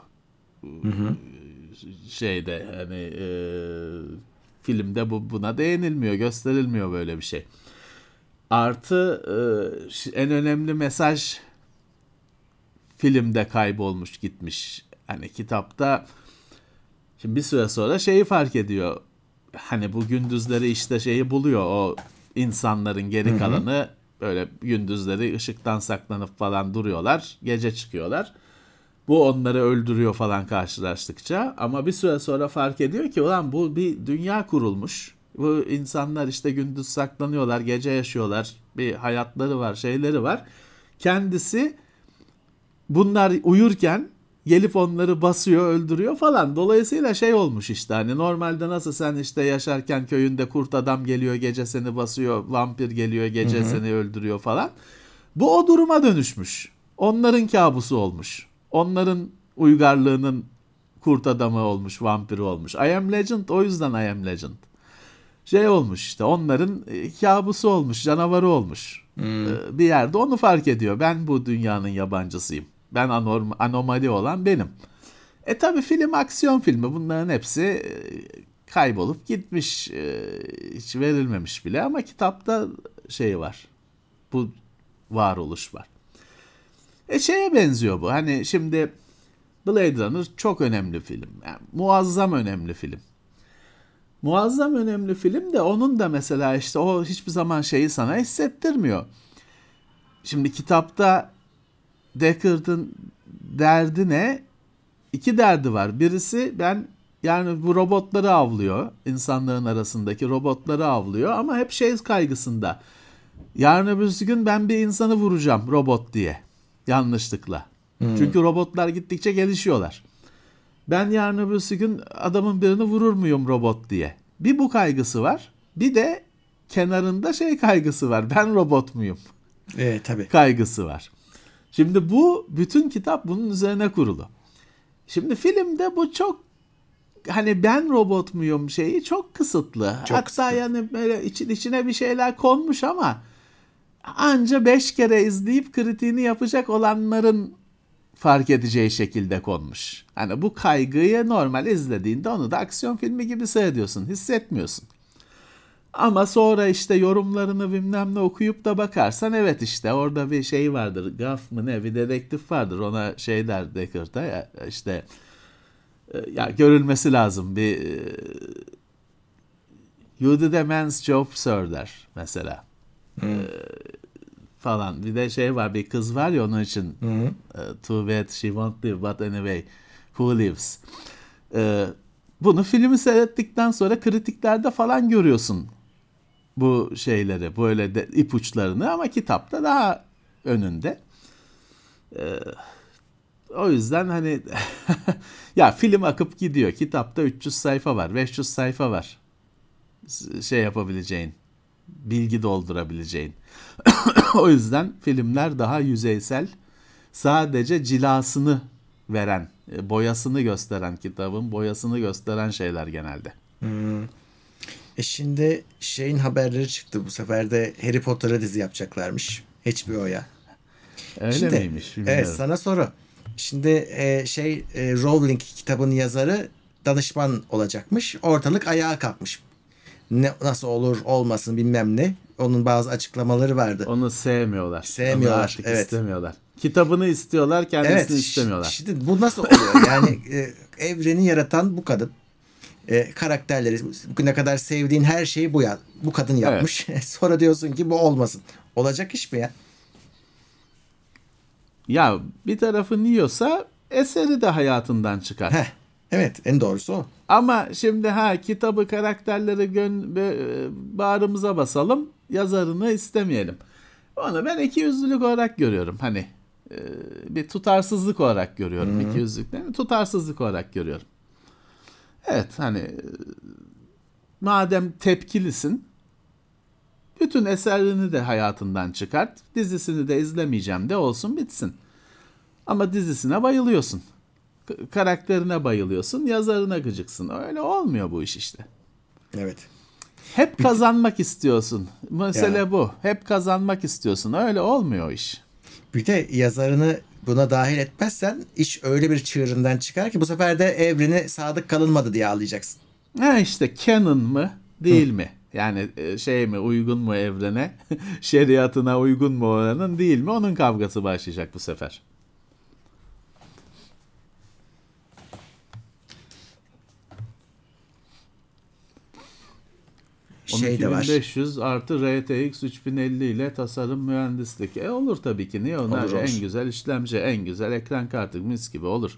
Şeyde hani e, filmde bu buna değinilmiyor, gösterilmiyor böyle bir şey. Artı e, en önemli mesaj filmde kaybolmuş gitmiş. Hani kitapta şimdi bir süre sonra şeyi fark ediyor. Hani bu gündüzleri işte şeyi buluyor o insanların geri kalanı böyle gündüzleri ışıktan saklanıp falan duruyorlar. Gece çıkıyorlar. Bu onları öldürüyor falan karşılaştıkça ama bir süre sonra fark ediyor ki ulan bu bir dünya kurulmuş. Bu insanlar işte gündüz saklanıyorlar, gece yaşıyorlar. Bir hayatları var, şeyleri var. Kendisi bunlar uyurken gelip onları basıyor, öldürüyor falan. Dolayısıyla şey olmuş işte hani normalde nasıl sen işte yaşarken köyünde kurt adam geliyor, gece seni basıyor, vampir geliyor, gece seni öldürüyor falan. Bu o duruma dönüşmüş. Onların kabusu olmuş. Onların uygarlığının kurt adamı olmuş, vampiri olmuş. I am Legend o yüzden I am Legend. Şey olmuş işte onların e, kabusu olmuş, canavarı olmuş. Ee, Bir yerde onu fark ediyor. Ben bu dünyanın yabancısıyım. Ben anorm anomali olan benim. E tabi film aksiyon filmi. Bunların hepsi e, kaybolup gitmiş. e, Hiç verilmemiş bile ama kitapta şey var. Bu varoluş var. E şeye benziyor bu. Hani şimdi Blade Runner çok önemli film. Yani muazzam önemli film. Muazzam önemli film de onun da mesela işte o hiçbir zaman şeyi sana hissettirmiyor. Şimdi kitapta Deckard'ın derdi ne? İki derdi var. Birisi ben yani bu robotları avlıyor. insanların arasındaki robotları avlıyor ama hep şey kaygısında. Yarın öbür gün ben bir insanı vuracağım robot diye. Yanlışlıkla. Çünkü robotlar gittikçe gelişiyorlar. Ben yarın öbür gün adamın birini vurur muyum robot diye. Bir bu kaygısı var. Bir de kenarında şey kaygısı var. Ben robot muyum? Evet tabii. kaygısı var. Şimdi bu bütün kitap bunun üzerine kurulu. Şimdi filmde bu çok hani ben robot muyum şeyi çok kısıtlı. Çok Hatta kısıtlı. yani böyle için içine bir şeyler konmuş ama anca beş kere izleyip kritiğini yapacak olanların fark edeceği şekilde konmuş. Hani bu kaygıyı normal izlediğinde onu da aksiyon filmi gibi seyrediyorsun, hissetmiyorsun. Ama sonra işte yorumlarını bilmem ne okuyup da bakarsan evet işte orada bir şey vardır. Gaf mı ne bir dedektif vardır ona şey der Deckard'a ya işte e, ya görülmesi lazım bir e, you did a man's job sir der mesela. E, falan. Bir de şey var bir kız var ya onun için e, too bad she won't live but anyway who lives. E, bunu filmi seyrettikten sonra kritiklerde falan görüyorsun bu şeyleri, böyle de ipuçlarını ama kitapta daha önünde. Ee, o yüzden hani ya film akıp gidiyor. Kitapta 300 sayfa var, 500 sayfa var. Şey yapabileceğin, bilgi doldurabileceğin. o yüzden filmler daha yüzeysel, sadece cilasını veren, e, boyasını gösteren kitabın boyasını gösteren şeyler genelde. E şimdi şeyin haberleri çıktı bu sefer de Harry Potter'a dizi yapacaklarmış. HBO'ya. Öyle Şimdi, miymiş? Bilmiyorum. Evet sana soru. Şimdi e, şey e, Rowling kitabın yazarı danışman olacakmış. Ortalık ayağa kalkmış. Ne, nasıl olur olmasın bilmem ne. Onun bazı açıklamaları vardı. Onu sevmiyorlar. Sevmiyorlar, Onu artık evet. istemiyorlar. Kitabını istiyorlar, kendisini Evet. istemiyorlar. Şimdi bu nasıl oluyor? Yani e, evreni yaratan bu kadın. E, karakterleri bugüne kadar sevdiğin her şeyi bu ya bu kadın yapmış. Sonra diyorsun ki bu olmasın. Olacak iş mi ya? Ya bir tarafın yiyorsa eseri de hayatından çıkar. Heh. Evet en doğrusu o. Ama şimdi ha kitabı karakterleri gön bö- bağrımıza basalım, yazarını istemeyelim. Onu ben iki yüzlülük olarak görüyorum. Hani e, bir tutarsızlık olarak görüyorum. İki yüzlülük değil mi? Tutarsızlık olarak görüyorum. Evet hani madem tepkilisin bütün eserini de hayatından çıkart. Dizisini de izlemeyeceğim de olsun bitsin. Ama dizisine bayılıyorsun. Karakterine bayılıyorsun, yazarına gıcıksın. Öyle olmuyor bu iş işte. Evet. Hep kazanmak istiyorsun. Mesele Ya. bu. Hep kazanmak istiyorsun. Öyle olmuyor iş. Bir de yazarını buna dahil etmezsen iş öyle bir çığırından çıkar ki bu sefer de evreni sadık kalınmadı diye ağlayacaksın. Ha işte canon mı değil mi? Yani e, şey mi uygun mu evrene, şeriatına uygun mu oranın değil mi? Onun kavgası başlayacak bu sefer. Şey de var. 12500 artı RTX 3050 ile tasarım mühendislik. E olur tabii ki. Niye onlar Olur, olur. en güzel işlemci, en güzel ekran kartı mis gibi olur.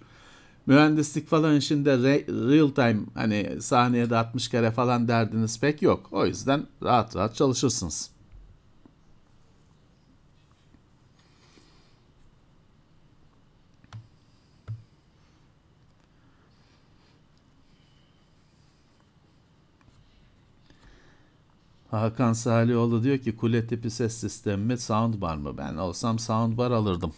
Mühendislik falan işinde re- real time hani saniyede 60 kere falan derdiniz pek yok. O yüzden rahat rahat çalışırsınız. Hakan Salioğlu diyor ki kule tipi ses sistemi mi soundbar mı? Ben olsam soundbar alırdım.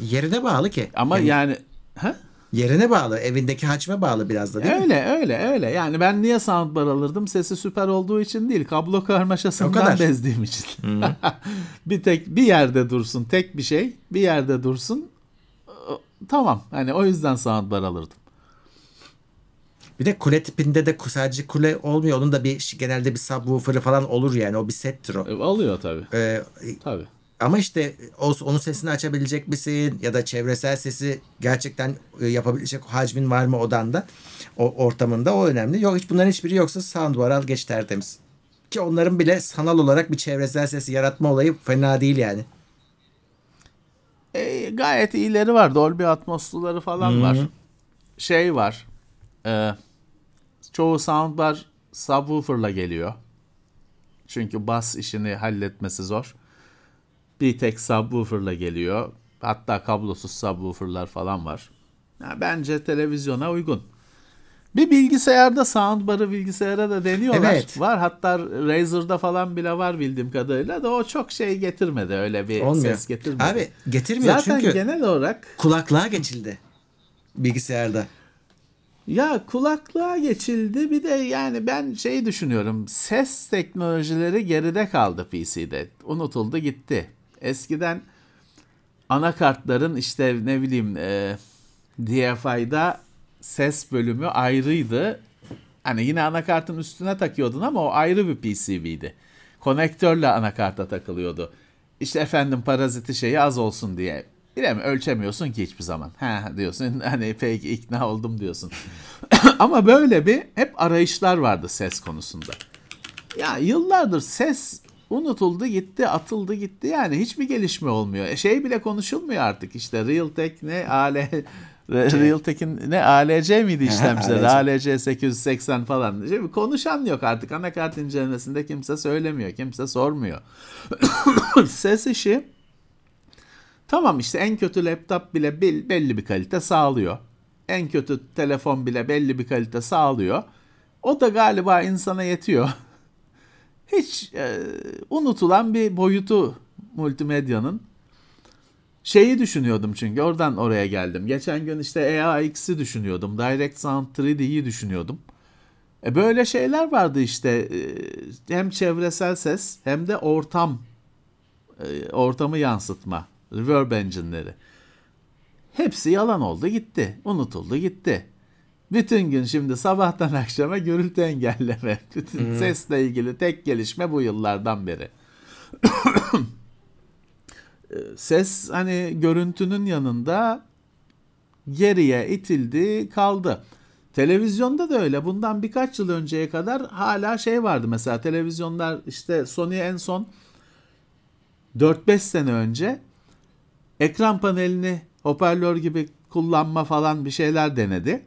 Yerine bağlı ki. Ama Yani yani ha? yerine bağlı. Evindeki hacme bağlı biraz da değil mi? Öyle öyle öyle. Yani ben niye soundbar alırdım? Sesi süper olduğu için değil. Kablo karmaşasından bezdiğim için. bir tek bir yerde dursun tek bir şey. Bir yerde dursun. Tamam. Hani o yüzden soundbar alırdım. Bir de kule tipinde de sadece kule olmuyor. Onun da bir genelde bir subwoofer'ı falan olur yani. O bir settir o. E, Oluyor tabii. Ee, Tabii. ama işte o, onun sesini açabilecek misin? Ya da çevresel sesi gerçekten e, yapabilecek hacmin var mı odanda? O ortamında o önemli. Yok hiç bunların hiçbiri yoksa soundbar al geç tertemiz. Ki onların bile sanal olarak bir çevresel sesi yaratma olayı fena değil yani. E, gayet iyileri var. Dolby Atmos'luları falan var. Şey var. E, çoğu soundbar subwoofer'la geliyor. Çünkü bas işini halletmesi zor. Bir tek subwoofer'la geliyor. Hatta kablosuz subwoofer'lar falan var. Ya bence televizyona uygun. Bir bilgisayarda soundbar'ı bilgisayara da deniyorlar. Evet. Var hatta Razer'da falan bile var bildiğim kadarıyla da o çok şey getirmedi. Öyle bir Olmuyor. ses getirmedi. Abi getirmiyor Zaten çünkü genel olarak kulaklığa geçildi bilgisayarda. Ya kulaklığa geçildi bir de yani ben şey düşünüyorum ses teknolojileri geride kaldı PC'de unutuldu gitti. Eskiden anakartların işte ne bileyim e, DFI'da ses bölümü ayrıydı. Hani yine anakartın üstüne takıyordun ama o ayrı bir PCB'di. Konektörle anakarta takılıyordu. İşte efendim paraziti şeyi az olsun diye. Bilemiyorum ölçemiyorsun ki hiçbir zaman. Ha diyorsun hani peki ikna oldum diyorsun. ama böyle bir hep arayışlar vardı ses konusunda. Ya yıllardır ses unutuldu gitti atıldı gitti yani hiçbir gelişme olmuyor. E, şey bile konuşulmuyor artık işte Realtek ne ale Realtek'in ne ALC miydi işlemcileri ALC 880 falan. Şimdi konuşan yok artık anakart incelemesinde kimse söylemiyor kimse sormuyor. Ses işi tamam işte en kötü laptop bile bel- belli bir kalite sağlıyor. En kötü telefon bile belli bir kalite sağlıyor. O da galiba insana yetiyor hiç e, unutulan bir boyutu multimedyanın. Şeyi düşünüyordum çünkü oradan oraya geldim. Geçen gün işte AAX'i düşünüyordum. Direct Sound 3D'yi düşünüyordum. E böyle şeyler vardı işte. E, hem çevresel ses hem de ortam e, ortamı yansıtma. Reverb engine'leri. Hepsi yalan oldu gitti. Unutuldu gitti. Bütün gün şimdi sabahtan akşama gürültü engelleme. Bütün sesle ilgili tek gelişme bu yıllardan beri. E, Ses hani görüntünün yanında geriye itildi kaldı. Televizyonda da öyle. Bundan birkaç yıl önceye kadar hala şey vardı mesela televizyonlar işte Sony en son 4-5 sene önce ekran panelini hoparlör gibi kullanma falan bir şeyler denedi.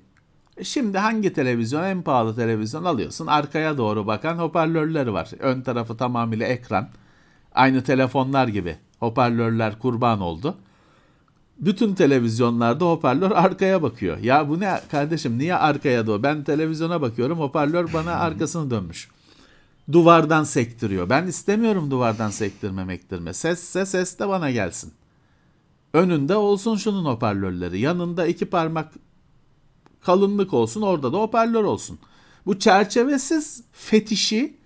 Şimdi hangi televizyon en pahalı televizyon alıyorsun? Arkaya doğru bakan hoparlörleri var. Ön tarafı tamamıyla ekran. Aynı telefonlar gibi. Hoparlörler kurban oldu. Bütün televizyonlarda hoparlör arkaya bakıyor. Ya bu ne kardeşim niye arkaya doğru? Ben televizyona bakıyorum hoparlör bana arkasını dönmüş. Duvardan sektiriyor. Ben istemiyorum duvardan sektirme mektirme. Sesse ses de bana gelsin. Önünde olsun şunun hoparlörleri. Yanında iki parmak kalınlık olsun orada da hoparlör olsun. Bu çerçevesiz fetişi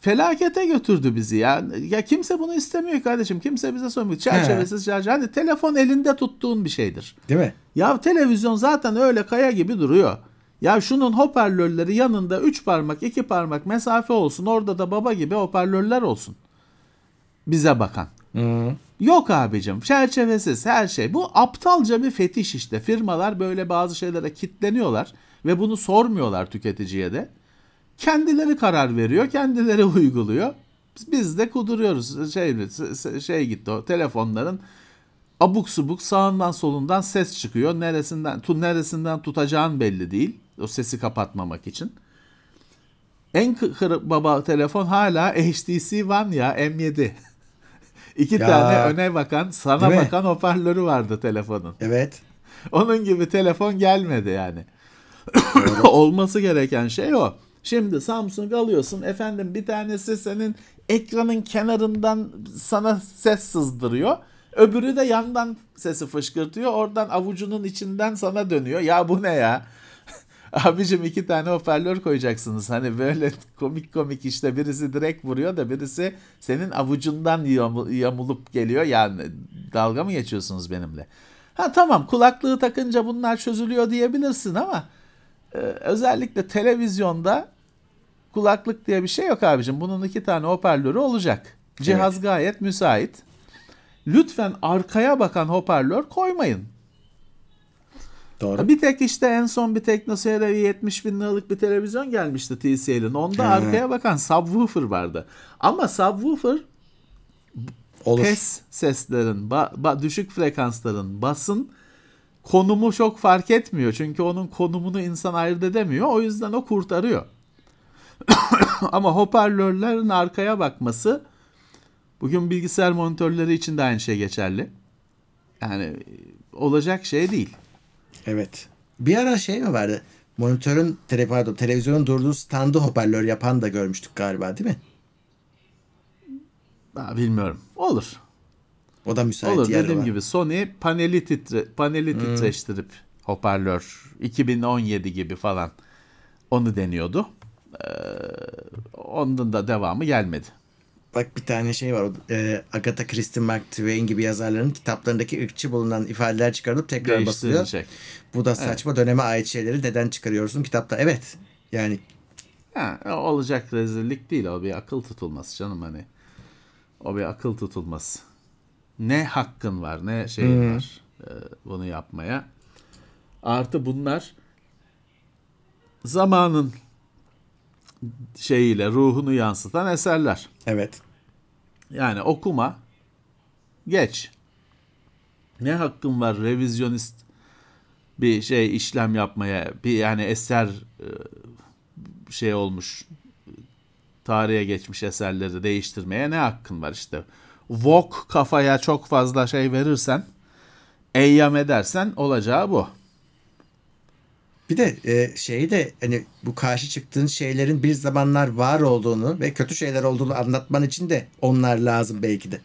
felakete götürdü bizi ya. Ya kimse bunu istemiyor kardeşim. Kimse bize sormuyor. Çerçevesiz şarj. Hadi telefon elinde tuttuğun bir şeydir. Değil mi? Ya televizyon zaten öyle kaya gibi duruyor. Ya şunun hoparlörleri yanında 3 parmak 2 parmak mesafe olsun. Orada da baba gibi hoparlörler olsun. Bize bakan. Yok abicim çerçevesiz her şey. Bu aptalca bir fetiş işte. Firmalar böyle bazı şeylere kitleniyorlar ve bunu sormuyorlar tüketiciye de. Kendileri karar veriyor, kendileri uyguluyor. Biz de kuduruyoruz. Şey, şey gitti o telefonların abuk subuk sağından solundan ses çıkıyor. Neresinden tu neresinden tutacağın belli değil. O sesi kapatmamak için. En kır baba telefon hala HTC One ya M7. İki Ya. tane öne bakan, sana Değil mi? bakan hoparlörü vardı telefonun. Evet. Onun gibi telefon gelmedi yani. Olması gereken şey o. Şimdi Samsung alıyorsun efendim bir tanesi senin ekranın kenarından sana ses sızdırıyor. Öbürü de yandan sesi fışkırtıyor. Oradan avucunun içinden sana dönüyor. Ya bu ne ya? Abicim iki tane hoparlör koyacaksınız. Hani böyle komik komik işte birisi direkt vuruyor da birisi senin avucundan yamu- yamulup geliyor. Yani dalga mı geçiyorsunuz benimle? Ha tamam kulaklığı takınca bunlar çözülüyor diyebilirsin ama e, özellikle televizyonda kulaklık diye bir şey yok abicim. Bunun iki tane hoparlörü olacak. Cihaz gayet müsait. Lütfen arkaya bakan hoparlör koymayın. Doğru. Bir tek işte en son bir TeknoSeyir'e 70 bin liralık bir televizyon gelmişti TCL'in. Onda He. arkaya bakan subwoofer vardı. Ama subwoofer Olur. pes seslerin, ba- ba- düşük frekansların, basın konumu çok fark etmiyor. Çünkü onun konumunu insan ayırt edemiyor. O yüzden o kurtarıyor. Ama hoparlörlerin arkaya bakması bugün bilgisayar monitörleri için de aynı şey geçerli. Yani e, olacak şey değil. Evet. Bir ara şey mi vardı? Monitörün, tele, pardon, televizyonun durduğu standı hoparlör yapan da görmüştük galiba değil mi? Ha, bilmiyorum. Olur. O da müsait Olur yer dediğim var. gibi Sony paneli titre paneli titreştirip hoparlör 2017 gibi falan onu deniyordu. Ee, onun da devamı gelmedi. Bak bir tane şey var. E, Agatha Christie, Mark Twain gibi yazarların kitaplarındaki ırkçı bulunan ifadeler çıkarılıp tekrar basılıyor. Bu da saçma döneme ait şeyleri neden çıkarıyorsun kitapta? Evet. Yani Ha, o olacak rezillik değil o bir akıl tutulması canım hani. O bir akıl tutulması. Ne hakkın var ne şeyin var e, bunu yapmaya. Artı bunlar zamanın şeyiyle ruhunu yansıtan eserler. evet. Yani okuma geç. Ne hakkın var revizyonist bir şey işlem yapmaya bir yani eser e, şey olmuş tarihe geçmiş eserleri değiştirmeye ne hakkın var işte. Vogue kafaya çok fazla şey verirsen eyyam edersen olacağı bu. Bir de e, şeyi de hani bu karşı çıktığın şeylerin bir zamanlar var olduğunu ve kötü şeyler olduğunu anlatman için de onlar lazım belki de.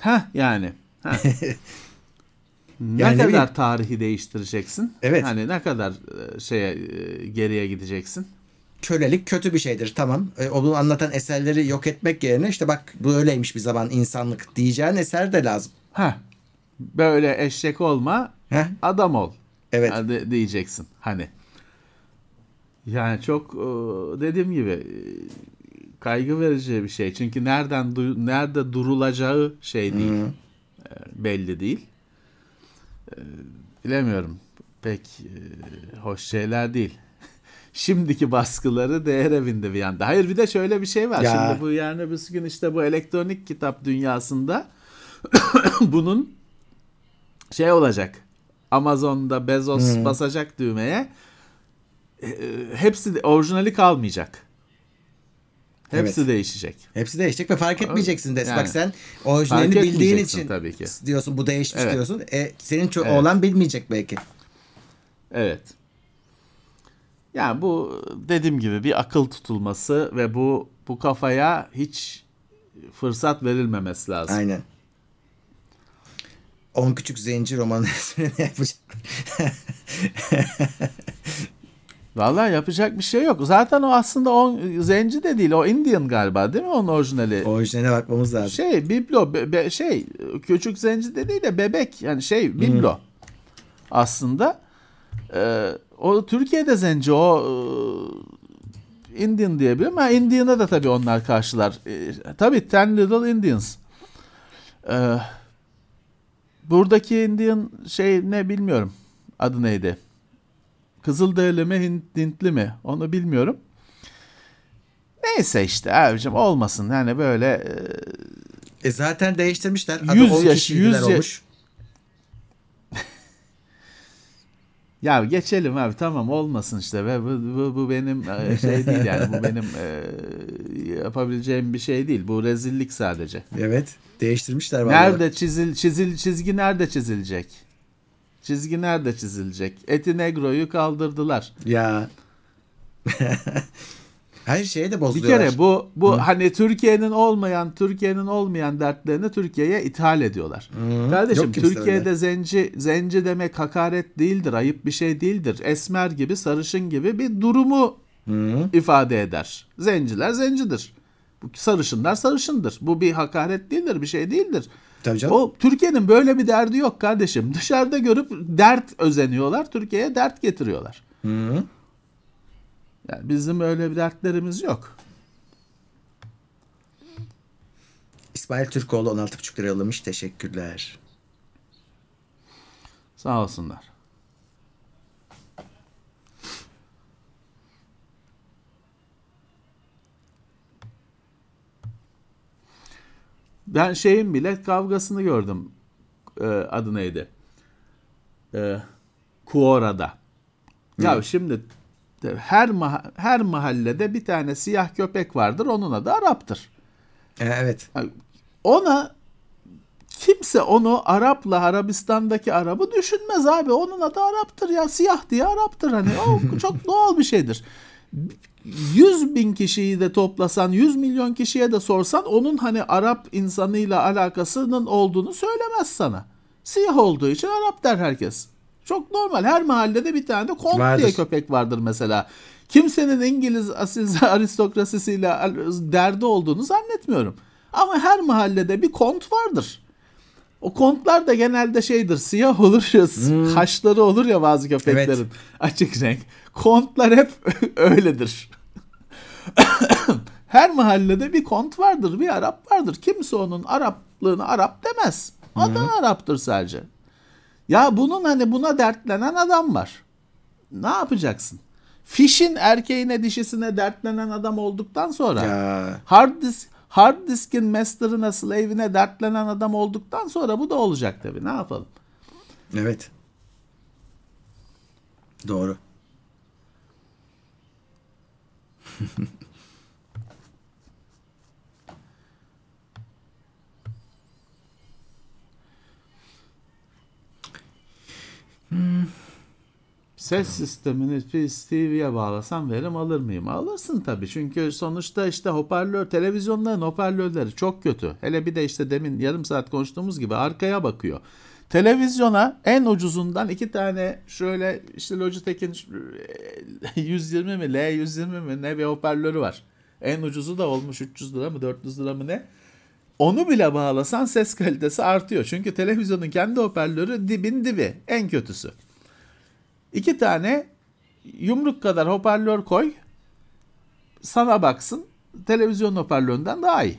Ha yani. Ha. ne Yani kadar bileyim. tarihi değiştireceksin? Evet. Hani ne kadar e, şeye e, geriye gideceksin? Kölelik kötü bir şeydir tamam. E, onu anlatan eserleri yok etmek yerine işte bak bu öyleymiş bir zaman insanlık diyeceğin eser de lazım. Ha. Böyle eşek olma, Heh. adam ol. Evet. Hadi diyeceksin hani. Yani çok e, dediğim gibi e, kaygı verici bir şey. Çünkü nereden nerede durulacağı şey değil. E, belli değil. Bilemiyorum. Pek hoş şeyler değil. Şimdiki baskıları değer evinde bir yanda. Hayır bir de şöyle bir şey var. Ya. Şimdi bu yarın öbürsü gün işte bu elektronik kitap dünyasında bunun şey olacak. Amazon'da Bezos basacak düğmeye. E, hepsi de, orijinali kalmayacak. Hepsi Evet. değişecek. Hepsi değişecek ve fark etmeyeceksin de. Yani. Bak sen orijinalini bildiğin için tabii ki. diyorsun bu değişmiş Evet. diyorsun. E, senin çok Evet. oğlan bilmeyecek belki. Evet. Yani bu dediğim gibi bir akıl tutulması ve bu bu kafaya hiç fırsat verilmemesi lazım. Aynen. On Küçük Zenci romanı ne yapacak? Vallahi yapacak bir şey yok. Zaten o aslında o zenci de değil. O Indian galiba değil mi onun orijinali? Orijinaline bakmamız lazım. Şey biblo be- be- şey küçük zenci de değil de bebek yani şey biblo. Aslında Ee, o Türkiye'de zenci o e, Indian diyebilirim. Ha Indian'a da tabii onlar karşılar. E, tabii Ten Little Indians. Ee, buradaki Indian şey ne bilmiyorum. Adı neydi? Kızılderili mi Hint- Hintli mi onu bilmiyorum. Neyse işte abicim olmasın yani böyle e, E zaten değiştirmişler. Adı 100 10 yaş, kişiydiler 100 ya- olmuş. Ya geçelim abi tamam olmasın işte ve bu, bu, bu benim e, şey değil yani bu benim e, yapabileceğim bir şey değil. Bu rezillik sadece. Evet. Değiştirmişler vallahi. Nerede çizil çizil çizgi nerede çizilecek? Çizgi nerede çizilecek? Eti Negro'yu kaldırdılar. Ya. Her şeye de Bir bozuluyorlar. kere bu bu hani Türkiye'nin olmayan Türkiye'nin olmayan dertlerini Türkiye'ye ithal ediyorlar. Kardeşim Yok kimse Türkiye'de öyle. zenci zenci demek hakaret değildir, ayıp bir şey değildir. Esmer gibi, sarışın gibi bir durumu ifade eder. Zenciler zencidir. Bu sarışınlar sarışındır. Bu bir hakaret değildir, bir şey değildir. Tabii canım. O Türkiye'nin böyle bir derdi yok kardeşim. Dışarıda görüp dert özeniyorlar, Türkiye'ye dert getiriyorlar. Hı. Yani bizim öyle bir dertlerimiz yok. İsmail Türkoğlu 16,5 lira yollamış. Teşekkürler. Sağ olsunlar. Ben şeyin bile kavgasını gördüm. Ee, adı neydi? Ee, Kuora'da. Ya şimdi her maha- her mahallede bir tane siyah köpek vardır. Onun adı Arap'tır. E, evet. Ona kimse onu Arap'la Arabistan'daki Arap'ı düşünmez abi. Onun adı Arap'tır ya. Siyah diye Arap'tır hani. O çok doğal bir şeydir. 100 bin kişiyi de toplasan 100 milyon kişiye de sorsan onun hani Arap insanıyla alakasının olduğunu söylemez sana. Siyah olduğu için Arap der herkes. Çok normal. Her mahallede bir tane de kont Vardır. diye köpek vardır mesela. Kimsenin İngiliz asil aristokrasisiyle derdi olduğunu zannetmiyorum. Ama her mahallede bir kont vardır. O kontlar da genelde şeydir siyah olur ya kaşları olur ya bazı köpeklerin Evet. açık renk. Kontlar hep öyledir. her mahallede bir kont vardır, bir Arap vardır. Kimse onun Araplığını Arap demez. Adı Arap'tır sadece. Ya bunun hani buna dertlenen adam var. Ne yapacaksın? Fişin erkeğine dişisine dertlenen adam olduktan sonra Ya. hard disk hard diskin master'ına slave'ine dertlenen adam olduktan sonra bu da olacak tabii. Ne yapalım? Evet. Doğru. Ses sistemini Philips TV'ye bağlasam verim alır mıyım? Alırsın tabii. Çünkü sonuçta işte hoparlör, televizyonların hoparlörleri çok kötü. Hele bir de işte demin yarım saat konuştuğumuz gibi arkaya bakıyor. Televizyona en ucuzundan iki tane şöyle işte Logitech'in e, 120 mi L120 mi ne bir hoparlörü var. En ucuzu da olmuş 300 lira mı 400 lira mı ne? Onu bile bağlasan ses kalitesi artıyor. Çünkü televizyonun kendi hoparlörü dibin dibi en kötüsü. İki tane yumruk kadar hoparlör koy. Sana baksın. Televizyon hoparlöründen daha iyi.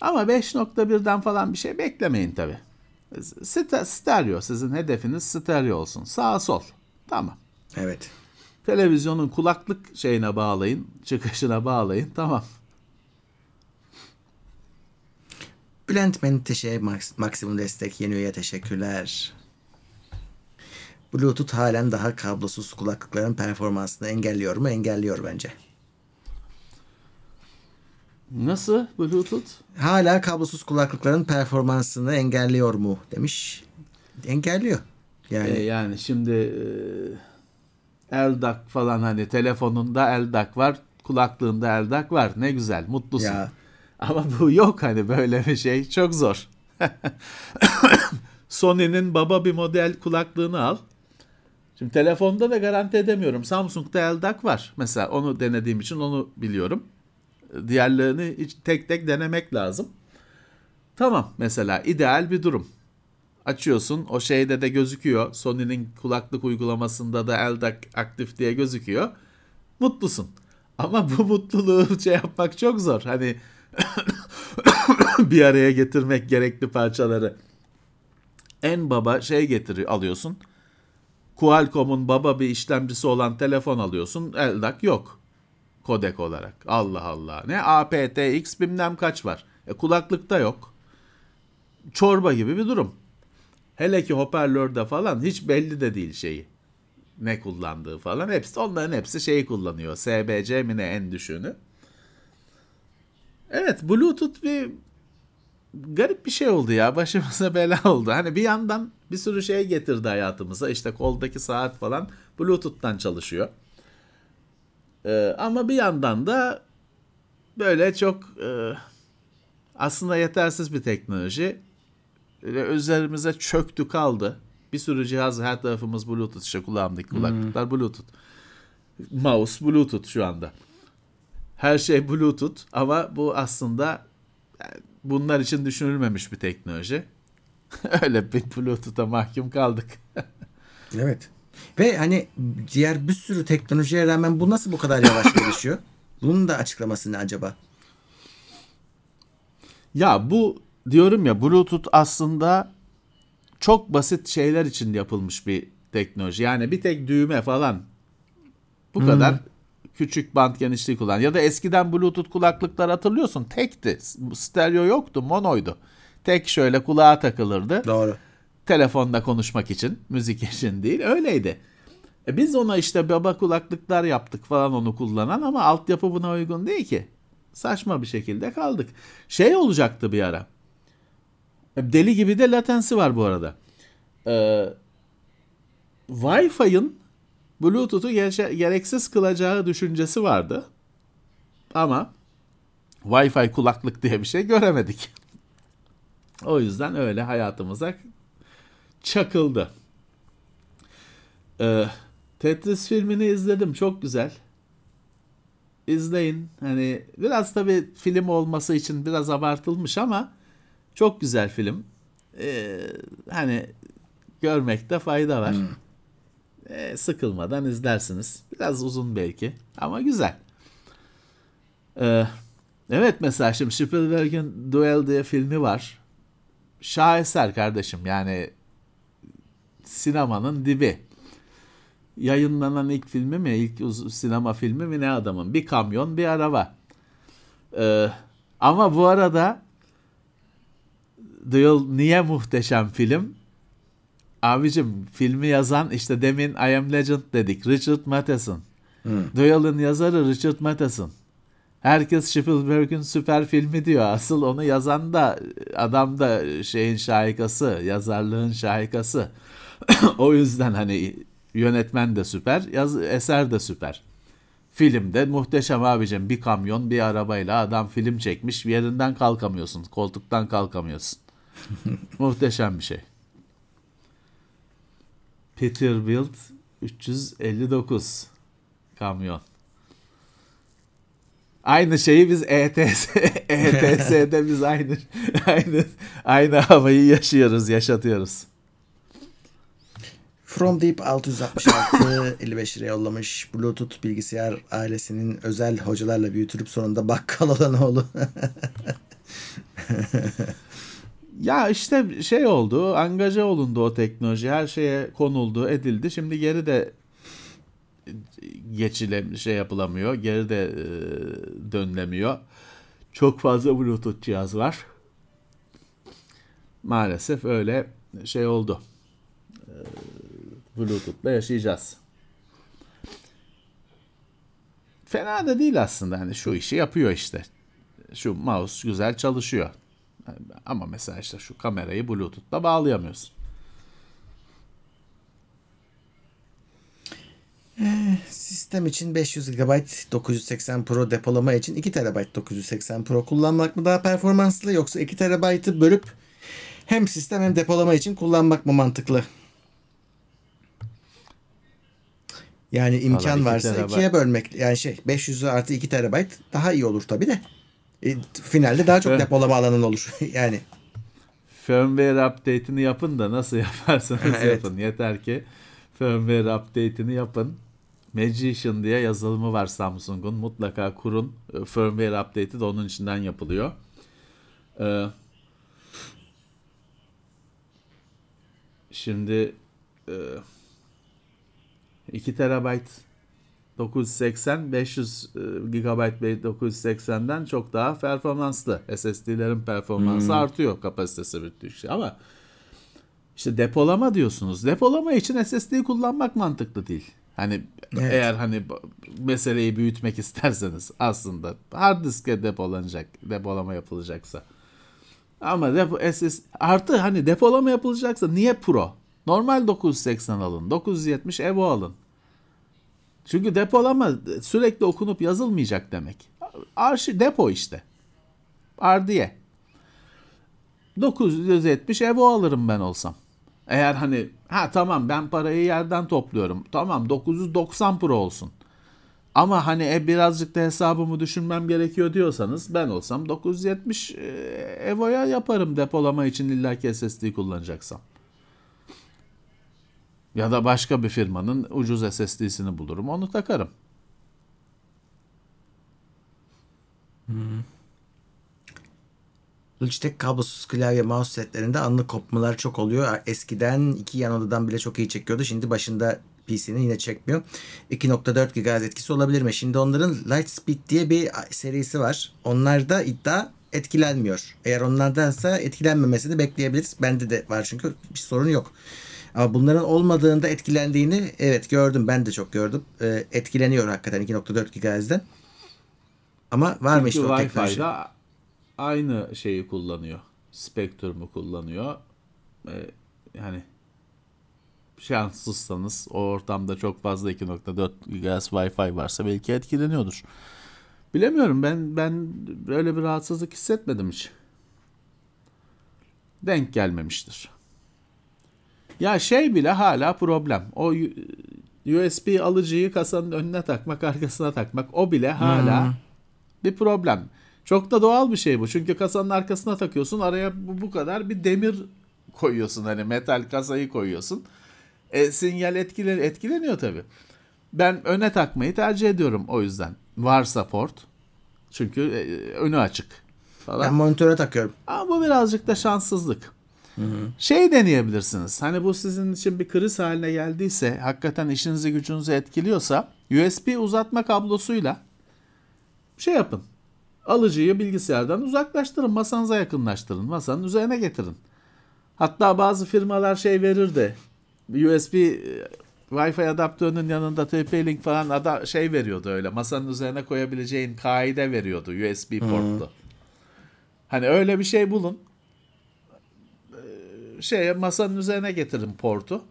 Ama 5.1'den falan bir şey beklemeyin tabi. Stereo sizin hedefiniz stereo olsun. Sağ sol. Tamam. Evet. Televizyonun kulaklık şeyine bağlayın. Çıkışına bağlayın. Tamam. Bülent Menteşe maks- maksimum destek yeni üye teşekkürler. Bluetooth halen daha kablosuz kulaklıkların performansını engelliyor mu? Engelliyor bence. Nasıl Bluetooth? Hala kablosuz kulaklıkların performansını engelliyor mu demiş. Engelliyor. Yani E, yani şimdi e, eldak falan hani telefonunda eldak var, kulaklığında eldak var. Ne güzel, mutlusun. Ya. Ama bu yok hani böyle bir şey çok zor. Sony'nin baba bir model kulaklığını al. Şimdi telefonda da garanti edemiyorum. Samsung'da LDAC var. Mesela onu denediğim için onu biliyorum. Diğerlerini hiç tek tek denemek lazım. Tamam mesela ideal bir durum. Açıyorsun o şeyde de gözüküyor. Sony'nin kulaklık uygulamasında da LDAC aktif diye gözüküyor. Mutlusun. Ama bu mutluluğu şey yapmak çok zor. Hani bir araya getirmek gerekli parçaları. En baba şey getiriyor alıyorsun. Qualcomm'un baba bir işlemcisi olan telefon alıyorsun. LDAC yok. Kodek olarak. Allah Allah. Ne aptX bilmem kaç var. E, kulaklıkta yok. Çorba gibi bir durum. Hele ki hoparlörde falan hiç belli de değil şeyi. Ne kullandığı falan. Hepsi, onların hepsi şeyi kullanıyor. SBC mi ne en düşüğünü. Evet Bluetooth bir garip bir şey oldu ya. Başımıza bela oldu. Hani bir yandan bir sürü şey getirdi hayatımıza. İşte koldaki saat falan Bluetooth'tan çalışıyor. Ee, ama bir yandan da böyle çok e, aslında yetersiz bir teknoloji. Böyle üzerimize çöktü kaldı. Bir sürü cihaz her tarafımız Bluetooth işte kulağımdaki kulaklıklar Bluetooth. Mouse Bluetooth şu anda. Her şey Bluetooth ama bu aslında yani bunlar için düşünülmemiş bir teknoloji. Öyle bir Bluetooth'a mahkum kaldık. Evet. Ve hani diğer bir sürü teknolojiye rağmen bu nasıl bu kadar yavaş gelişiyor? Bunun da açıklaması ne acaba? Ya bu diyorum ya Bluetooth aslında çok basit şeyler için yapılmış bir teknoloji. Yani bir tek düğme falan bu kadar küçük bant genişliği kullan. Ya da eskiden Bluetooth kulaklıklar hatırlıyorsun tekti. Stereo yoktu, monoydu. Tek şöyle kulağa takılırdı. Doğru. Telefonda konuşmak için, müzik için değil. Öyleydi. E biz ona işte baba kulaklıklar yaptık falan onu kullanan ama altyapı buna uygun değil ki. Saçma bir şekilde kaldık. Şey olacaktı bir ara. E, Deli gibi de latensi var bu arada. Ee, Wi-Fi'ın Bluetooth'u gere- gereksiz kılacağı düşüncesi vardı. Ama Wi-Fi kulaklık diye bir şey göremedik. O yüzden öyle hayatımıza çakıldı. Ee, Tetris filmini izledim. Çok güzel. İzleyin. Hani biraz tabii film olması için biraz abartılmış ama çok güzel film. Ee, hani görmekte fayda var. Ee, sıkılmadan izlersiniz. Biraz uzun belki ama güzel. Ee, evet mesela şimdi Spielberg'in Duel diye filmi var. Şaheser kardeşim yani sinemanın dibi. Yayınlanan ilk filmi mi, ilk sinema filmi mi ne adamın? Bir kamyon, bir araba. Ee, ama bu arada Duel niye muhteşem film? Abicim filmi yazan işte demin I Am Legend dedik. Richard Matheson. Duel'ın yazarı Richard Matheson. Herkes Spielberg'in süper filmi diyor. Asıl onu yazan da adam da şeyin şahikası, yazarlığın şahikası. o yüzden hani yönetmen de süper, yaz, eser de süper. Filmde muhteşem abicim bir kamyon bir arabayla adam film çekmiş yerinden kalkamıyorsun koltuktan kalkamıyorsun. muhteşem bir şey. Peterbilt 359 kamyon. Aynı şeyi biz ETS ETS'de biz aynı aynı aynı havayı yaşıyoruz, yaşatıyoruz. From Deep 666 55 liraya yollamış. Bluetooth bilgisayar ailesinin özel hocalarla büyütülüp sonunda bakkal olan oğlu. Ya işte şey oldu, angaja olundu o teknoloji, her şeye konuldu, edildi. Şimdi geri de geçile şey yapılamıyor, geri de e, dönülemiyor. Çok fazla Bluetooth cihaz var. Maalesef öyle şey oldu. E, Bluetooth'la yaşayacağız. Fena da değil aslında hani şu işi yapıyor işte. Şu mouse güzel çalışıyor. Ama mesela işte şu kamerayı Bluetooth'la bağlayamıyorsun. Sistem için 500 GB 980 Pro depolama için 2 TB 980 Pro kullanmak mı daha performanslı yoksa 2 TB'ı bölüp hem sistem hem depolama için kullanmak mı mantıklı? Yani imkan iki varsa terabayt. ikiye bölmek yani şey 500'ü artı 2 terabayt daha iyi olur tabii de. E, finalde daha çok depolama alanın olur. yani Firmware update'ini yapın da nasıl yaparsanız Evet. yapın. Yeter ki firmware update'ini yapın. Magician diye yazılımı var Samsung'un. Mutlaka kurun. E, Firmware update'i de onun içinden yapılıyor. Ee, şimdi e, 2 terabayt 980 500 e, GB 980'den çok daha performanslı. SSD'lerin performansı artıyor kapasitesi büyüttükçe ama işte depolama diyorsunuz. Depolama için SSD kullanmak mantıklı değil. Hani Evet. eğer hani meseleyi büyütmek isterseniz aslında hard diske depolanacak, depolama yapılacaksa. Ama depo, SS artı hani depolama yapılacaksa niye Pro? Normal 980 alın, 970 Evo alın. Çünkü depolama sürekli okunup yazılmayacak demek. Arşi depo işte. Ardiye. 970 Evo alırım ben olsam. Eğer hani ha tamam ben parayı yerden topluyorum. Tamam 990 Pro olsun. Ama hani e, birazcık da hesabımı düşünmem gerekiyor diyorsanız ben olsam 970 e, Evo'ya yaparım depolama için illaki SSD kullanacaksam. Ya da başka bir firmanın ucuz SSD'sini bulurum onu takarım. Logitech kablosuz klavye mouse setlerinde anlık kopmalar çok oluyor. Eskiden iki yan odadan bile çok iyi çekiyordu. Şimdi başında PC'nin yine çekmiyor. 2.4 GHz etkisi olabilir mi? Şimdi onların Lightspeed diye bir serisi var. Onlarda iddia etkilenmiyor. Eğer onlardansa etkilenmemesini bekleyebiliriz. Bende de var çünkü bir sorun yok. Ama bunların olmadığında etkilendiğini evet gördüm. Ben de çok gördüm. Ee, etkileniyor hakikaten 2.4 GHz'den. Ama var mı işte Çünkü o teknoloji? Aynı şeyi kullanıyor. Spektrumu kullanıyor. Ee, yani şanssızsanız o ortamda çok fazla 2.4 GHz Wi-Fi varsa belki etkileniyordur. Bilemiyorum ben ben böyle bir rahatsızlık hissetmedim hiç. Denk gelmemiştir. Ya şey bile hala problem. O USB alıcıyı kasanın önüne takmak, arkasına takmak o bile hala bir problem. Çok da doğal bir şey bu. Çünkü kasanın arkasına takıyorsun. Araya bu, bu kadar bir demir koyuyorsun. Hani metal kasayı koyuyorsun. E, sinyal etkilen, etkileniyor tabii. Ben öne takmayı tercih ediyorum o yüzden. Varsa port. Çünkü e, önü açık falan. Ben monitöre takıyorum. Ama bu birazcık da şanssızlık. Şey deneyebilirsiniz. Hani bu sizin için bir kriz haline geldiyse, hakikaten işinizi gücünüzü etkiliyorsa USB uzatma kablosuyla şey yapın. Alıcıyı bilgisayardan uzaklaştırın, masanıza yakınlaştırın, masanın üzerine getirin. Hatta bazı firmalar şey verir de USB e, Wi-Fi adaptörünün yanında TP-Link falan ada şey veriyordu öyle. Masanın üzerine koyabileceğin kaide veriyordu USB portlu. Hani öyle bir şey bulun. Şeye masanın üzerine getirin portu.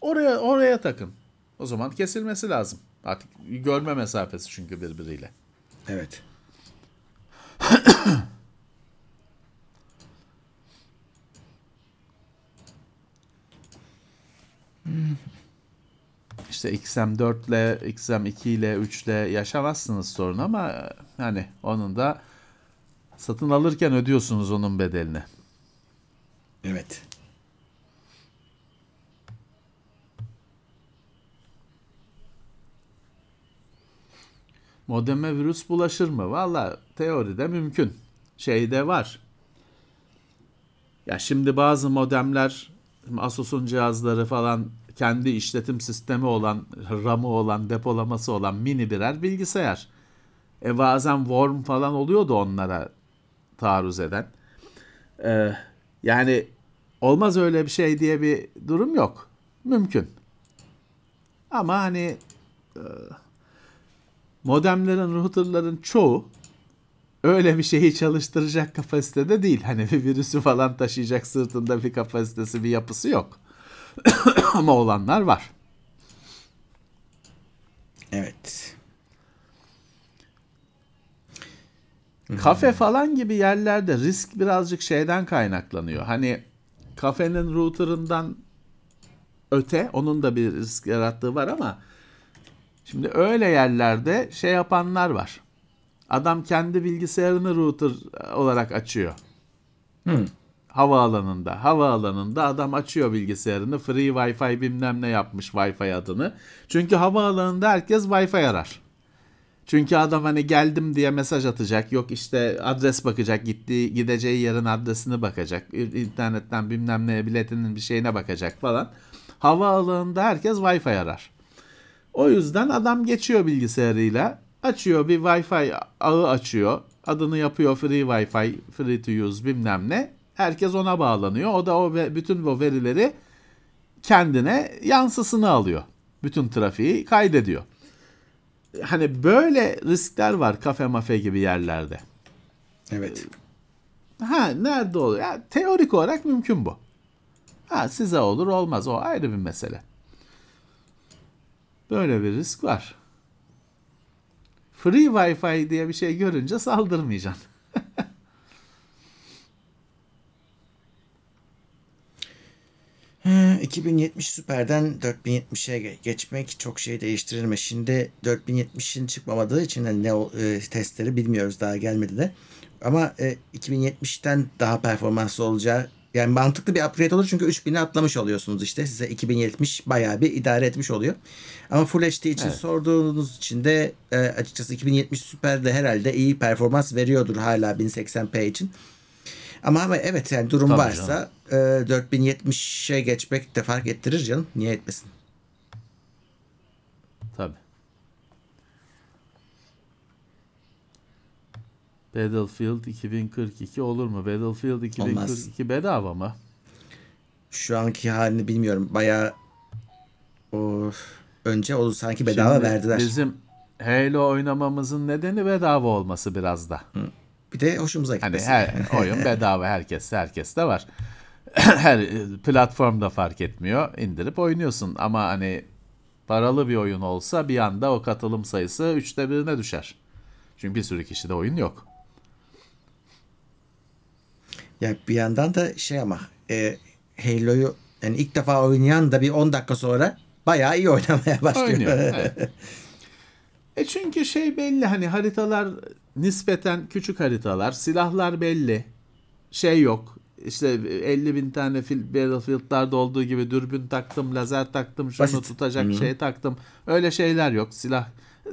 Oraya oraya takın. O zaman kesilmesi lazım. Artık görme mesafesi çünkü birbiriyle. Evet. İşte XM4 ile XM2 ile 3 ile yaşamazsınız sorun ama e, hani onun da satın alırken ödüyorsunuz onun bedelini. Evet. Modeme virüs bulaşır mı? Valla teoride mümkün. Şeyde var. Ya şimdi bazı modemler Asus'un cihazları falan kendi işletim sistemi olan, RAM'ı olan, depolaması olan mini birer bilgisayar. E bazen worm falan oluyordu onlara taarruz eden. Ee, yani olmaz öyle bir şey diye bir durum yok. Mümkün. Ama hani e, modemlerin, routerların çoğu öyle bir şeyi çalıştıracak kapasitede değil. Hani bir virüsü falan taşıyacak sırtında bir kapasitesi, bir yapısı yok. Ama olanlar var. Evet. Kafe falan gibi yerlerde risk birazcık şeyden kaynaklanıyor. Hani kafenin router'ından öte onun da bir risk yarattığı var ama Şimdi öyle yerlerde şey yapanlar var. Adam kendi bilgisayarını router olarak açıyor. Havaalanında. Havaalanında adam açıyor bilgisayarını. Free Wi-Fi bilmem ne yapmış Wi-Fi adını. Çünkü havaalanında herkes Wi-Fi arar. Çünkü adam hani geldim diye mesaj atacak. Yok işte adres bakacak. Gittiği gideceği yerin adresini bakacak. internetten bilmem ne biletinin bir şeyine bakacak falan. Havaalanında herkes Wi-Fi arar. O yüzden adam geçiyor bilgisayarıyla. Açıyor bir Wi-Fi ağı açıyor. Adını yapıyor free Wi-Fi, free to use bilmem ne. Herkes ona bağlanıyor. O da o ve bütün o verileri kendine yansısını alıyor. Bütün trafiği kaydediyor. Hani böyle riskler var kafe mafe gibi yerlerde. Evet. Ha nerede olur? Ya, teorik olarak mümkün bu. Ha size olur olmaz o ayrı bir mesele. Böyle bir risk var. Free Wi-Fi diye bir şey görünce saldırmayacaksın. 2070 Super'den 4070'e geçmek çok şey değiştirir mi? Şimdi 4070'in çıkmamadığı için hani ne e, testleri bilmiyoruz daha gelmedi de. Ama e, 2070'ten daha performanslı olacağı yani mantıklı bir upgrade olur çünkü 3000'i atlamış oluyorsunuz işte. Size 2070 bayağı bir idare etmiş oluyor. Ama Full HD için Evet. sorduğunuz için de e, açıkçası 2070 Super de herhalde iyi performans veriyordur hala 1080p için. Ama ama evet yani durum Tabii varsa e, 4070'e geçmek de fark ettirir canım. Niye etmesin? Tabii. Battlefield 2042 olur mu? Battlefield 2042 bedava mı? Şu anki halini bilmiyorum. Bayağı o önce o sanki bedava Şimdi verdiler. Bizim Halo oynamamızın nedeni bedava olması biraz da. Bir de hoşumuza Hani gitmesi. her oyun bedava herkes herkes de var. her platformda fark etmiyor. indirip oynuyorsun ama hani paralı bir oyun olsa bir anda o katılım sayısı üçte birine düşer. Çünkü bir sürü kişide oyun yok. Ya bir yandan da şey ama e, Halo'yu yani ilk defa oynayan da bir 10 dakika sonra bayağı iyi oynamaya başlıyor. Oynuyor. evet. E çünkü şey belli hani haritalar nispeten küçük haritalar, silahlar belli. Şey yok. İşte 50 bin tane fil- Battlefield'larda olduğu gibi dürbün taktım, lazer taktım, şunu Basit. tutacak şey taktım. Öyle şeyler yok. Silah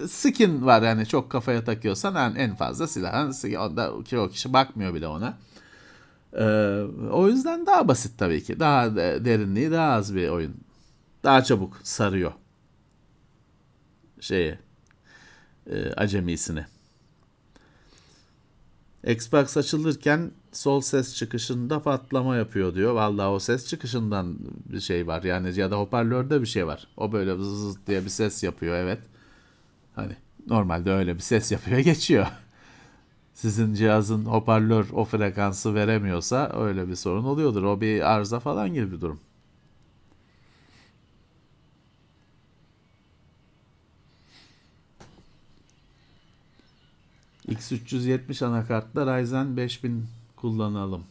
skin var yani çok kafaya takıyorsan en, en fazla silah. Onda çoğu kişi bakmıyor bile ona. Ee, o yüzden daha basit tabii ki. Daha de- derinliği daha az bir oyun. Daha çabuk sarıyor şeyi e, acemisini. Xbox açılırken sol ses çıkışında patlama yapıyor diyor. Vallahi o ses çıkışından bir şey var. Yani ya da hoparlörde bir şey var. O böyle zız diye bir ses yapıyor evet. Hani normalde öyle bir ses yapıyor geçiyor. Sizin cihazın hoparlör o frekansı veremiyorsa öyle bir sorun oluyordur. O bir arıza falan gibi bir durum. X370 anakartla Ryzen 5000 kullanalım.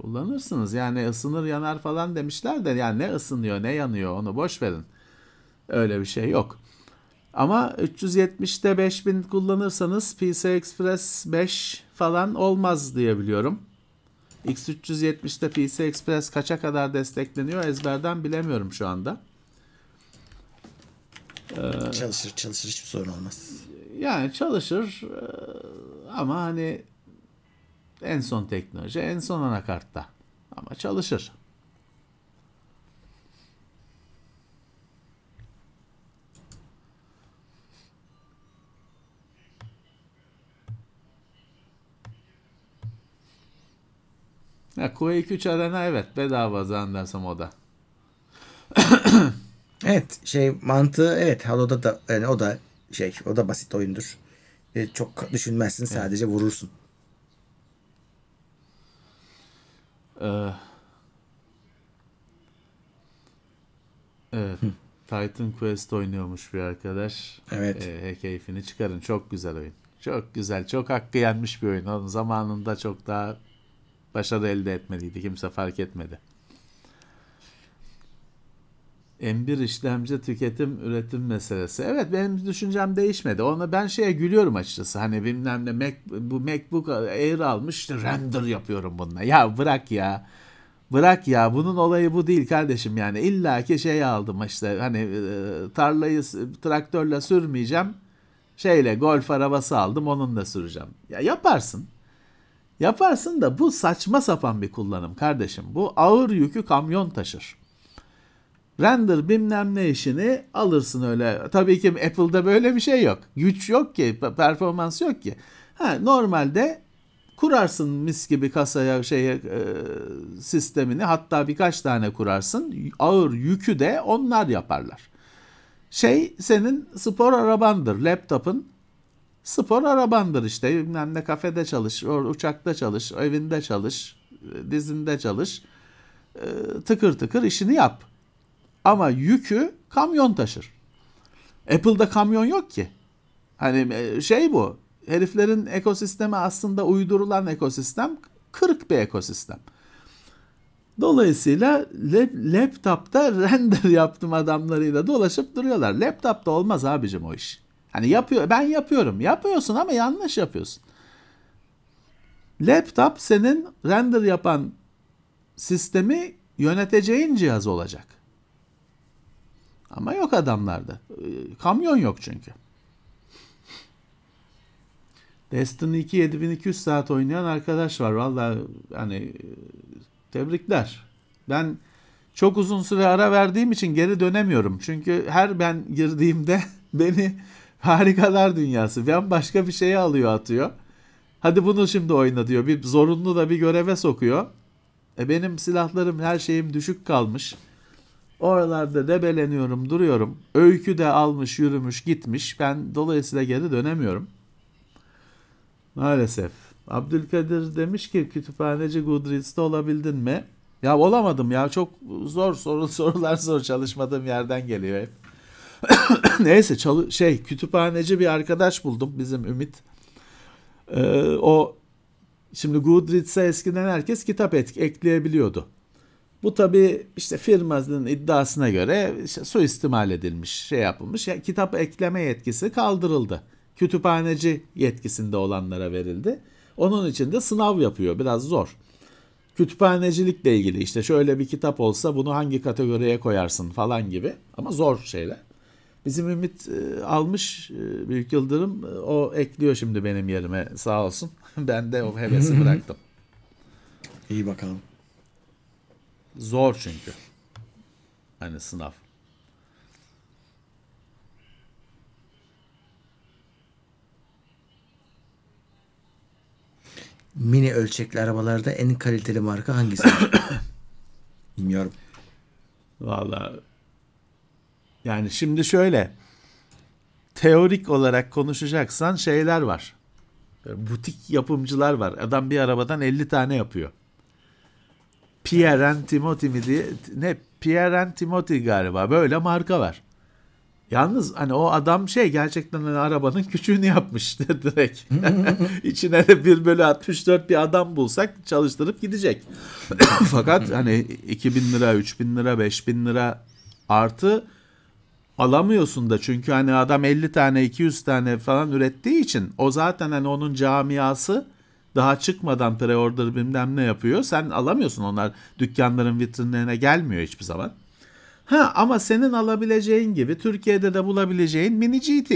Kullanırsınız yani ısınır yanar falan demişler de yani ne ısınıyor ne yanıyor onu boş verin. Öyle bir şey yok. Ama 370'te 5000 kullanırsanız PCI Express 5 falan olmaz diye biliyorum. X370'te PCI Express kaça kadar destekleniyor ezberden bilemiyorum şu anda. çalışır çalışır hiçbir sorun olmaz. Yani çalışır eee, ama hani en son teknoloji en son anakartta ama çalışır. Ya Quake 3 Arena evet bedava zannedersem o da. Evet şey mantığı evet Halo'da da yani o da şey o da basit oyundur. E, çok düşünmezsin sadece vurursun. Ee, evet. Titan Quest oynuyormuş bir arkadaş. Evet. Ee, keyfini çıkarın. Çok güzel oyun. Çok güzel. Çok hakkı yenmiş bir oyun. Onun zamanında çok daha başarı elde etmeliydi. Kimse fark etmedi. M1 işlemci tüketim üretim meselesi. Evet benim düşüncem değişmedi. Ona ben şeye gülüyorum açıkçası. Hani bilmem ne Mac, bu MacBook Air almış işte render yapıyorum bununla. Ya bırak ya. Bırak ya bunun olayı bu değil kardeşim yani illa ki şey aldım işte hani e, tarlayı traktörle sürmeyeceğim şeyle golf arabası aldım onunla süreceğim. Ya yaparsın. Yaparsın da bu saçma sapan bir kullanım kardeşim. Bu ağır yükü kamyon taşır. Render bilmem ne işini alırsın öyle. Tabii ki Apple'da böyle bir şey yok. Güç yok ki, performans yok ki. Ha, normalde kurarsın mis gibi kasaya şeye e, sistemini hatta birkaç tane kurarsın. Ağır yükü de onlar yaparlar. Şey senin spor arabandır, laptopun spor arabandır işte. Bilmem ne kafede çalış, uçakta çalış, evinde çalış, dizinde çalış. E, tıkır tıkır işini yap. Ama yükü kamyon taşır. Apple'da kamyon yok ki. Hani e, şey bu. Heriflerin ekosistemi aslında uydurulan ekosistem kırık bir ekosistem. Dolayısıyla laptopta render yaptım adamlarıyla dolaşıp duruyorlar. Laptopta olmaz abicim o iş. Hani yapıyor ben yapıyorum. Yapıyorsun ama yanlış yapıyorsun. Laptop senin render yapan sistemi yöneteceğin cihaz olacak. Ama yok adamlarda. Ee, kamyon yok çünkü. Destiny 2 7200 saat oynayan arkadaş var. Valla hani tebrikler. Ben çok uzun süre ara verdiğim için geri dönemiyorum. Çünkü her ben girdiğimde beni harikalar dünyası. Ben başka bir şeye alıyor atıyor. Hadi bunu şimdi oyna diyor. Bir zorunlu da bir göreve sokuyor. E benim silahlarım her şeyim düşük kalmış. Oralarda debeleniyorum, duruyorum. Öykü de almış, yürümüş, gitmiş. Ben dolayısıyla geri dönemiyorum. Maalesef. Abdülkadir demiş ki kütüphaneci Goodreads'te olabildin mi? Ya olamadım ya çok zor soru sorular zor çalışmadığım yerden geliyor hep. Neyse çalı şey kütüphaneci bir arkadaş buldum bizim Ümit. Ee, o şimdi Goodreads'e eskiden herkes kitap et, ekleyebiliyordu. Bu tabi işte firmanın iddiasına göre işte suistimal edilmiş, şey yapılmış. Yani kitap ekleme yetkisi kaldırıldı. Kütüphaneci yetkisinde olanlara verildi. Onun için de sınav yapıyor. Biraz zor. Kütüphanecilikle ilgili işte şöyle bir kitap olsa bunu hangi kategoriye koyarsın falan gibi. Ama zor şeyler. Bizim Ümit e, almış e, Büyük Yıldırım e, o ekliyor şimdi benim yerime sağ olsun. ben de o hevesi bıraktım. İyi bakalım. Zor çünkü. Hani sınav. Mini ölçekli arabalarda en kaliteli marka hangisi? Bilmiyorum. Valla yani şimdi şöyle teorik olarak konuşacaksan şeyler var. Butik yapımcılar var. Adam bir arabadan 50 tane yapıyor. Pierre and Timothy mi diye ne Pierre and Timothy galiba böyle marka var. Yalnız hani o adam şey gerçekten hani arabanın küçüğünü yapmış direkt. İçine de 1 bölü 64 bir adam bulsak çalıştırıp gidecek. Fakat hani 2000 lira, 3000 lira, 5000 lira artı alamıyorsun da çünkü hani adam 50 tane 200 tane falan ürettiği için o zaten hani onun camiası daha çıkmadan pre-order bilmem ne yapıyor. Sen alamıyorsun onlar dükkanların vitrinlerine gelmiyor hiçbir zaman. Ha ama senin alabileceğin gibi Türkiye'de de bulabileceğin mini GT.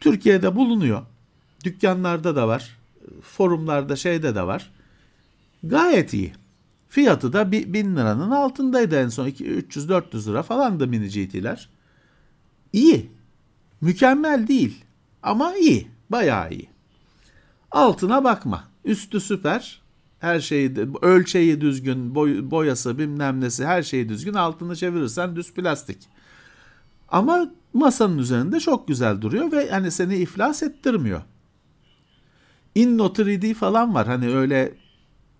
Türkiye'de bulunuyor. Dükkanlarda da var. Forumlarda şeyde de var. Gayet iyi. Fiyatı da 1000 liranın altındaydı en son. 300-400 lira falandı mini GT'ler. İyi. Mükemmel değil. Ama iyi. Bayağı iyi. Altına bakma. Üstü süper. Her şeyi ölçeği düzgün, boy, boyası bilmem nesi her şeyi düzgün. Altını çevirirsen düz plastik. Ama masanın üzerinde çok güzel duruyor ve hani seni iflas ettirmiyor. Inno 3D falan var. Hani öyle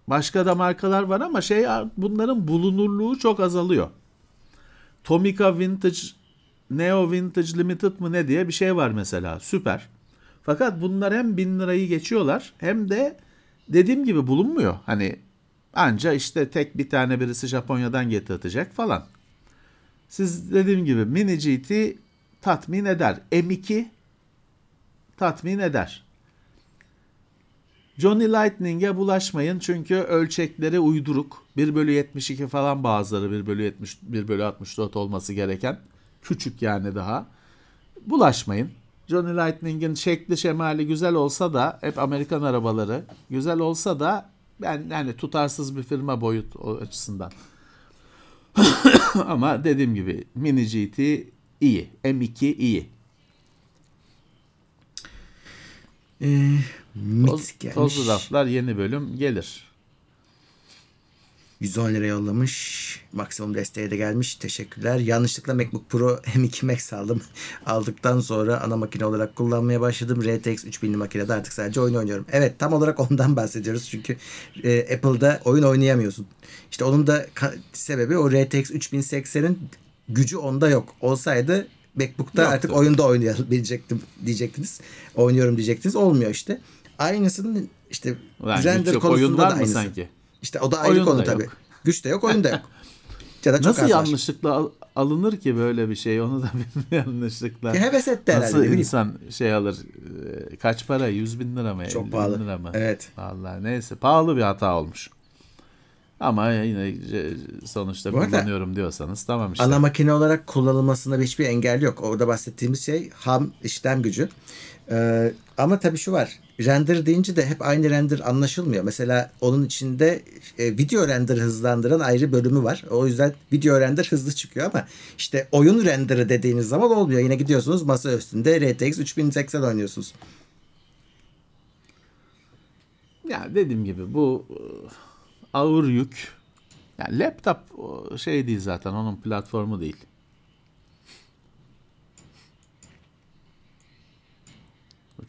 başka da markalar var ama şey bunların bulunurluğu çok azalıyor. Tomica Vintage Neo Vintage Limited mı ne diye bir şey var mesela. Süper. Fakat bunlar hem bin lirayı geçiyorlar hem de dediğim gibi bulunmuyor. Hani Anca işte tek bir tane birisi Japonya'dan getirtecek falan. Siz dediğim gibi mini GT tatmin eder. M2 tatmin eder. Johnny Lightning'e bulaşmayın çünkü ölçekleri uyduruk. 1 bölü 72 falan bazıları 1 bölü 70, 1 bölü 64 olması gereken. Küçük yani daha. Bulaşmayın. Johnny Lightning'in şekli şemali güzel olsa da hep Amerikan arabaları güzel olsa da ben yani tutarsız bir firma boyut açısından. Ama dediğim gibi Mini GT iyi. M2 iyi. Ee, Toz, tozlu raflar yeni bölüm gelir. 110 lira yollamış. Maksimum desteğe de gelmiş. Teşekkürler. Yanlışlıkla MacBook Pro M2 Max aldım. Aldıktan sonra ana makine olarak kullanmaya başladım. RTX 3000'li makinede artık sadece oyun oynuyorum. Evet tam olarak ondan bahsediyoruz. Çünkü e, Apple'da oyun oynayamıyorsun. İşte onun da sebebi o RTX 3080'in gücü onda yok. Olsaydı MacBook'ta Yoktu. artık oyunda oynayabilecektim diyecektiniz. Oynuyorum diyecektiniz. Olmuyor işte. Aynısının işte Ulan render konusunda oyun da aynısı. sanki? İşte o da ayrı Oyun konu da tabii. yok. Güç de yok, oyun da yok. Ya da çok Nasıl yanlışlıkla al- alınır ki böyle bir şey? Onu da bilmiyorum yanlışlıkla. Ya heves etti herhalde. Nasıl insan şey alır? Ee, Kaç para? 100 bin lira mı? 50 Çok bin pahalı. lira mı? Evet. Vallahi neyse pahalı bir hata olmuş. Ama yine e, sonuçta Bu arada- kullanıyorum diyorsanız tamam işte. Ana makine olarak kullanılmasında hiçbir engel yok. Orada bahsettiğimiz şey ham işlem gücü. Ee, ama tabii şu var. Render deyince de hep aynı render anlaşılmıyor. Mesela onun içinde e, video render hızlandıran ayrı bölümü var. O yüzden video render hızlı çıkıyor ama işte oyun renderı dediğiniz zaman olmuyor. Yine gidiyorsunuz masa üstünde RTX 3080 oynuyorsunuz. Ya dediğim gibi bu e, ağır yük. Yani laptop şey değil zaten onun platformu değil.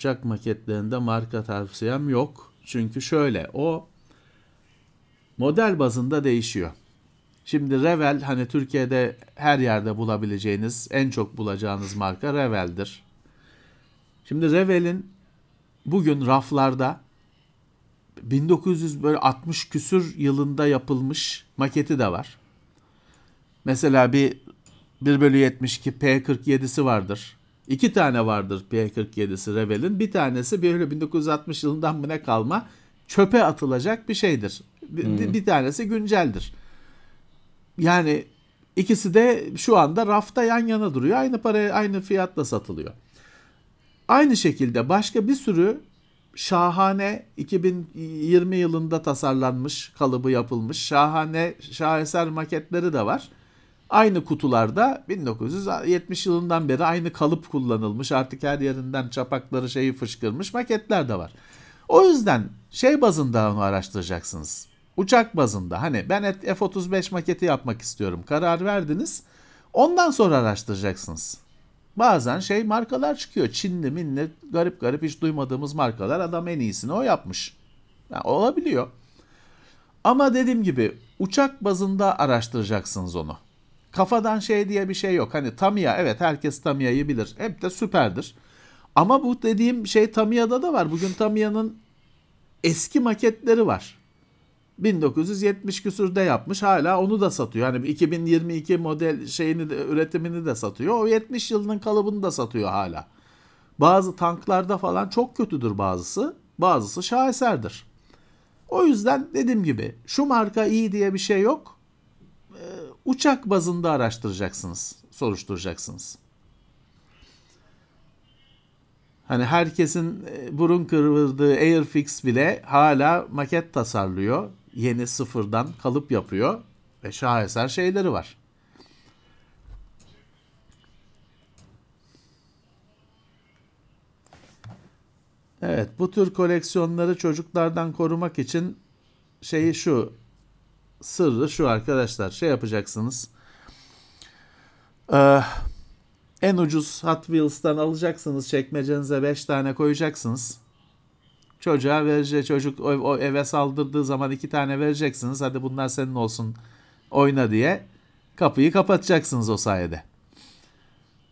Uçak maketlerinde marka tavsiyem yok. Çünkü şöyle o model bazında değişiyor. Şimdi Revel hani Türkiye'de her yerde bulabileceğiniz en çok bulacağınız marka Revel'dir. Şimdi Revel'in bugün raflarda 1960 küsür yılında yapılmış maketi de var. Mesela bir 1 bölü 72 P47'si vardır. İki tane vardır P47'si Revel'in. Bir tanesi böyle 1960 yılından mı ne kalma çöpe atılacak bir şeydir. Bir, bir tanesi günceldir. Yani ikisi de şu anda rafta yan yana duruyor. Aynı paraya aynı fiyatla satılıyor. Aynı şekilde başka bir sürü şahane 2020 yılında tasarlanmış, kalıbı yapılmış şahane şaheser maketleri de var. Aynı kutularda 1970 yılından beri aynı kalıp kullanılmış. Artık her yerinden çapakları şeyi fışkırmış maketler de var. O yüzden şey bazında onu araştıracaksınız. Uçak bazında hani ben F-35 maketi yapmak istiyorum. Karar verdiniz. Ondan sonra araştıracaksınız. Bazen şey markalar çıkıyor. Çinli minli garip garip hiç duymadığımız markalar adam en iyisini o yapmış. Yani olabiliyor. Ama dediğim gibi uçak bazında araştıracaksınız onu. Kafadan şey diye bir şey yok. Hani Tamiya evet herkes Tamiya'yı bilir. Hep de süperdir. Ama bu dediğim şey Tamiya'da da var. Bugün Tamiya'nın eski maketleri var. 1970 küsürde yapmış hala onu da satıyor. Yani 2022 model şeyini de, üretimini de satıyor. O 70 yılının kalıbını da satıyor hala. Bazı tanklarda falan çok kötüdür bazısı. Bazısı şaheserdir. O yüzden dediğim gibi şu marka iyi diye bir şey yok. Uçak bazında araştıracaksınız, soruşturacaksınız. Hani herkesin e, burun kıvırdığı Airfix bile hala maket tasarlıyor. Yeni sıfırdan kalıp yapıyor. Ve şaheser şeyleri var. Evet bu tür koleksiyonları çocuklardan korumak için şeyi şu sırrı şu arkadaşlar şey yapacaksınız. Ee, en ucuz Hot Wheels'tan alacaksınız çekmecenize 5 tane koyacaksınız. Çocuğa verecek çocuk o, o eve saldırdığı zaman iki tane vereceksiniz. Hadi bunlar senin olsun oyna diye kapıyı kapatacaksınız o sayede.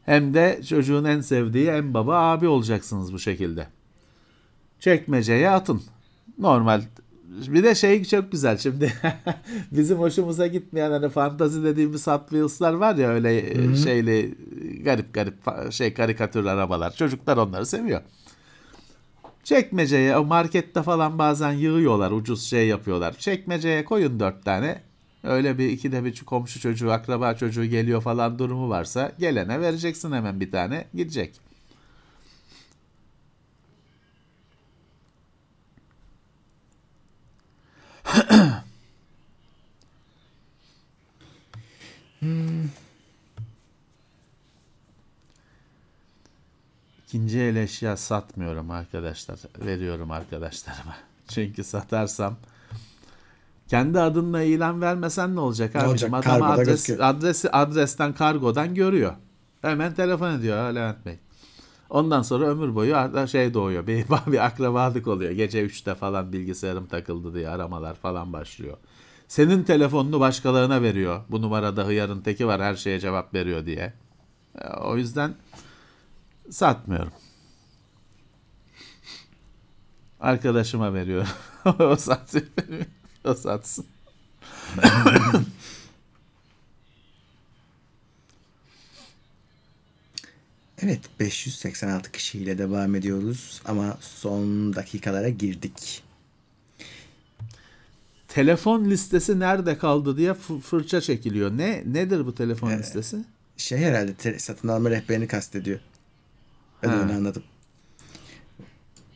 Hem de çocuğun en sevdiği en baba abi olacaksınız bu şekilde. Çekmeceye atın. Normal bir de şey çok güzel şimdi bizim hoşumuza gitmeyen hani fantazi dediğimiz Hot Wheels'lar var ya öyle e, şeyli garip garip şey karikatür arabalar. Çocuklar onları seviyor. Çekmeceye markette falan bazen yığıyorlar ucuz şey yapıyorlar. Çekmeceye koyun dört tane. Öyle bir iki de bir komşu çocuğu akraba çocuğu geliyor falan durumu varsa gelene vereceksin hemen bir tane gidecek. İkinci el eşya satmıyorum arkadaşlar. Veriyorum arkadaşlarıma. Çünkü satarsam kendi adınla ilan vermesen ne olacak abicim? olacak? Adam adres, adresi, adresten kargodan görüyor. Hemen telefon ediyor Levent Bey. Ondan sonra ömür boyu ar- şey doğuyor. Bir, bir akrabalık oluyor. Gece 3'te falan bilgisayarım takıldı diye aramalar falan başlıyor. Senin telefonunu başkalarına veriyor. Bu numarada hıyarın teki var her şeye cevap veriyor diye. E, O yüzden satmıyorum. Arkadaşıma veriyorum. o satsın. o satsın. Evet 586 kişiyle devam ediyoruz ama son dakikalara girdik. Telefon listesi nerede kaldı diye fı- fırça çekiliyor. Ne nedir bu telefon listesi? Şey herhalde te- satın alma rehberini kastediyor. Ben Ha. öyle anladım.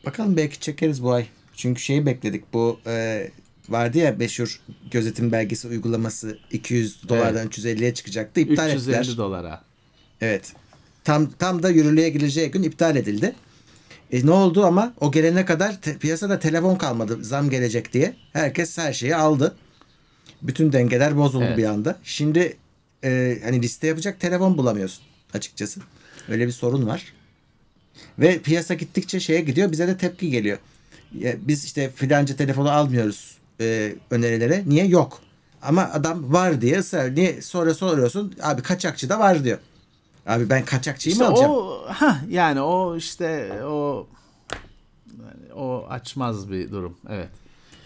Bakalım belki çekeriz bu ay. Çünkü şeyi bekledik. Bu e, vardı ya meşhur gözetim belgesi uygulaması 200 dolardan 350'ye çıkacaktı. İptal 350 ettiler. dolara. Evet. Tam tam da yürürlüğe gireceği gün iptal edildi. E, ne oldu ama o gelene kadar te- piyasada telefon kalmadı zam gelecek diye. Herkes her şeyi aldı. Bütün dengeler bozuldu Evet. bir anda. Şimdi e, hani liste yapacak telefon bulamıyorsun açıkçası. Öyle bir sorun var. Ve piyasa gittikçe şeye gidiyor bize de tepki geliyor. Ya biz işte filanca telefonu almıyoruz e, önerilere. Niye? Yok. Ama adam var diye ısrar. Niye? Sonra soruyorsun. Abi kaçakçı da var diyor. Abi ben kaçakçıyı İşte mı alacağım? o ha yani o işte o yani o açmaz bir durum. Evet.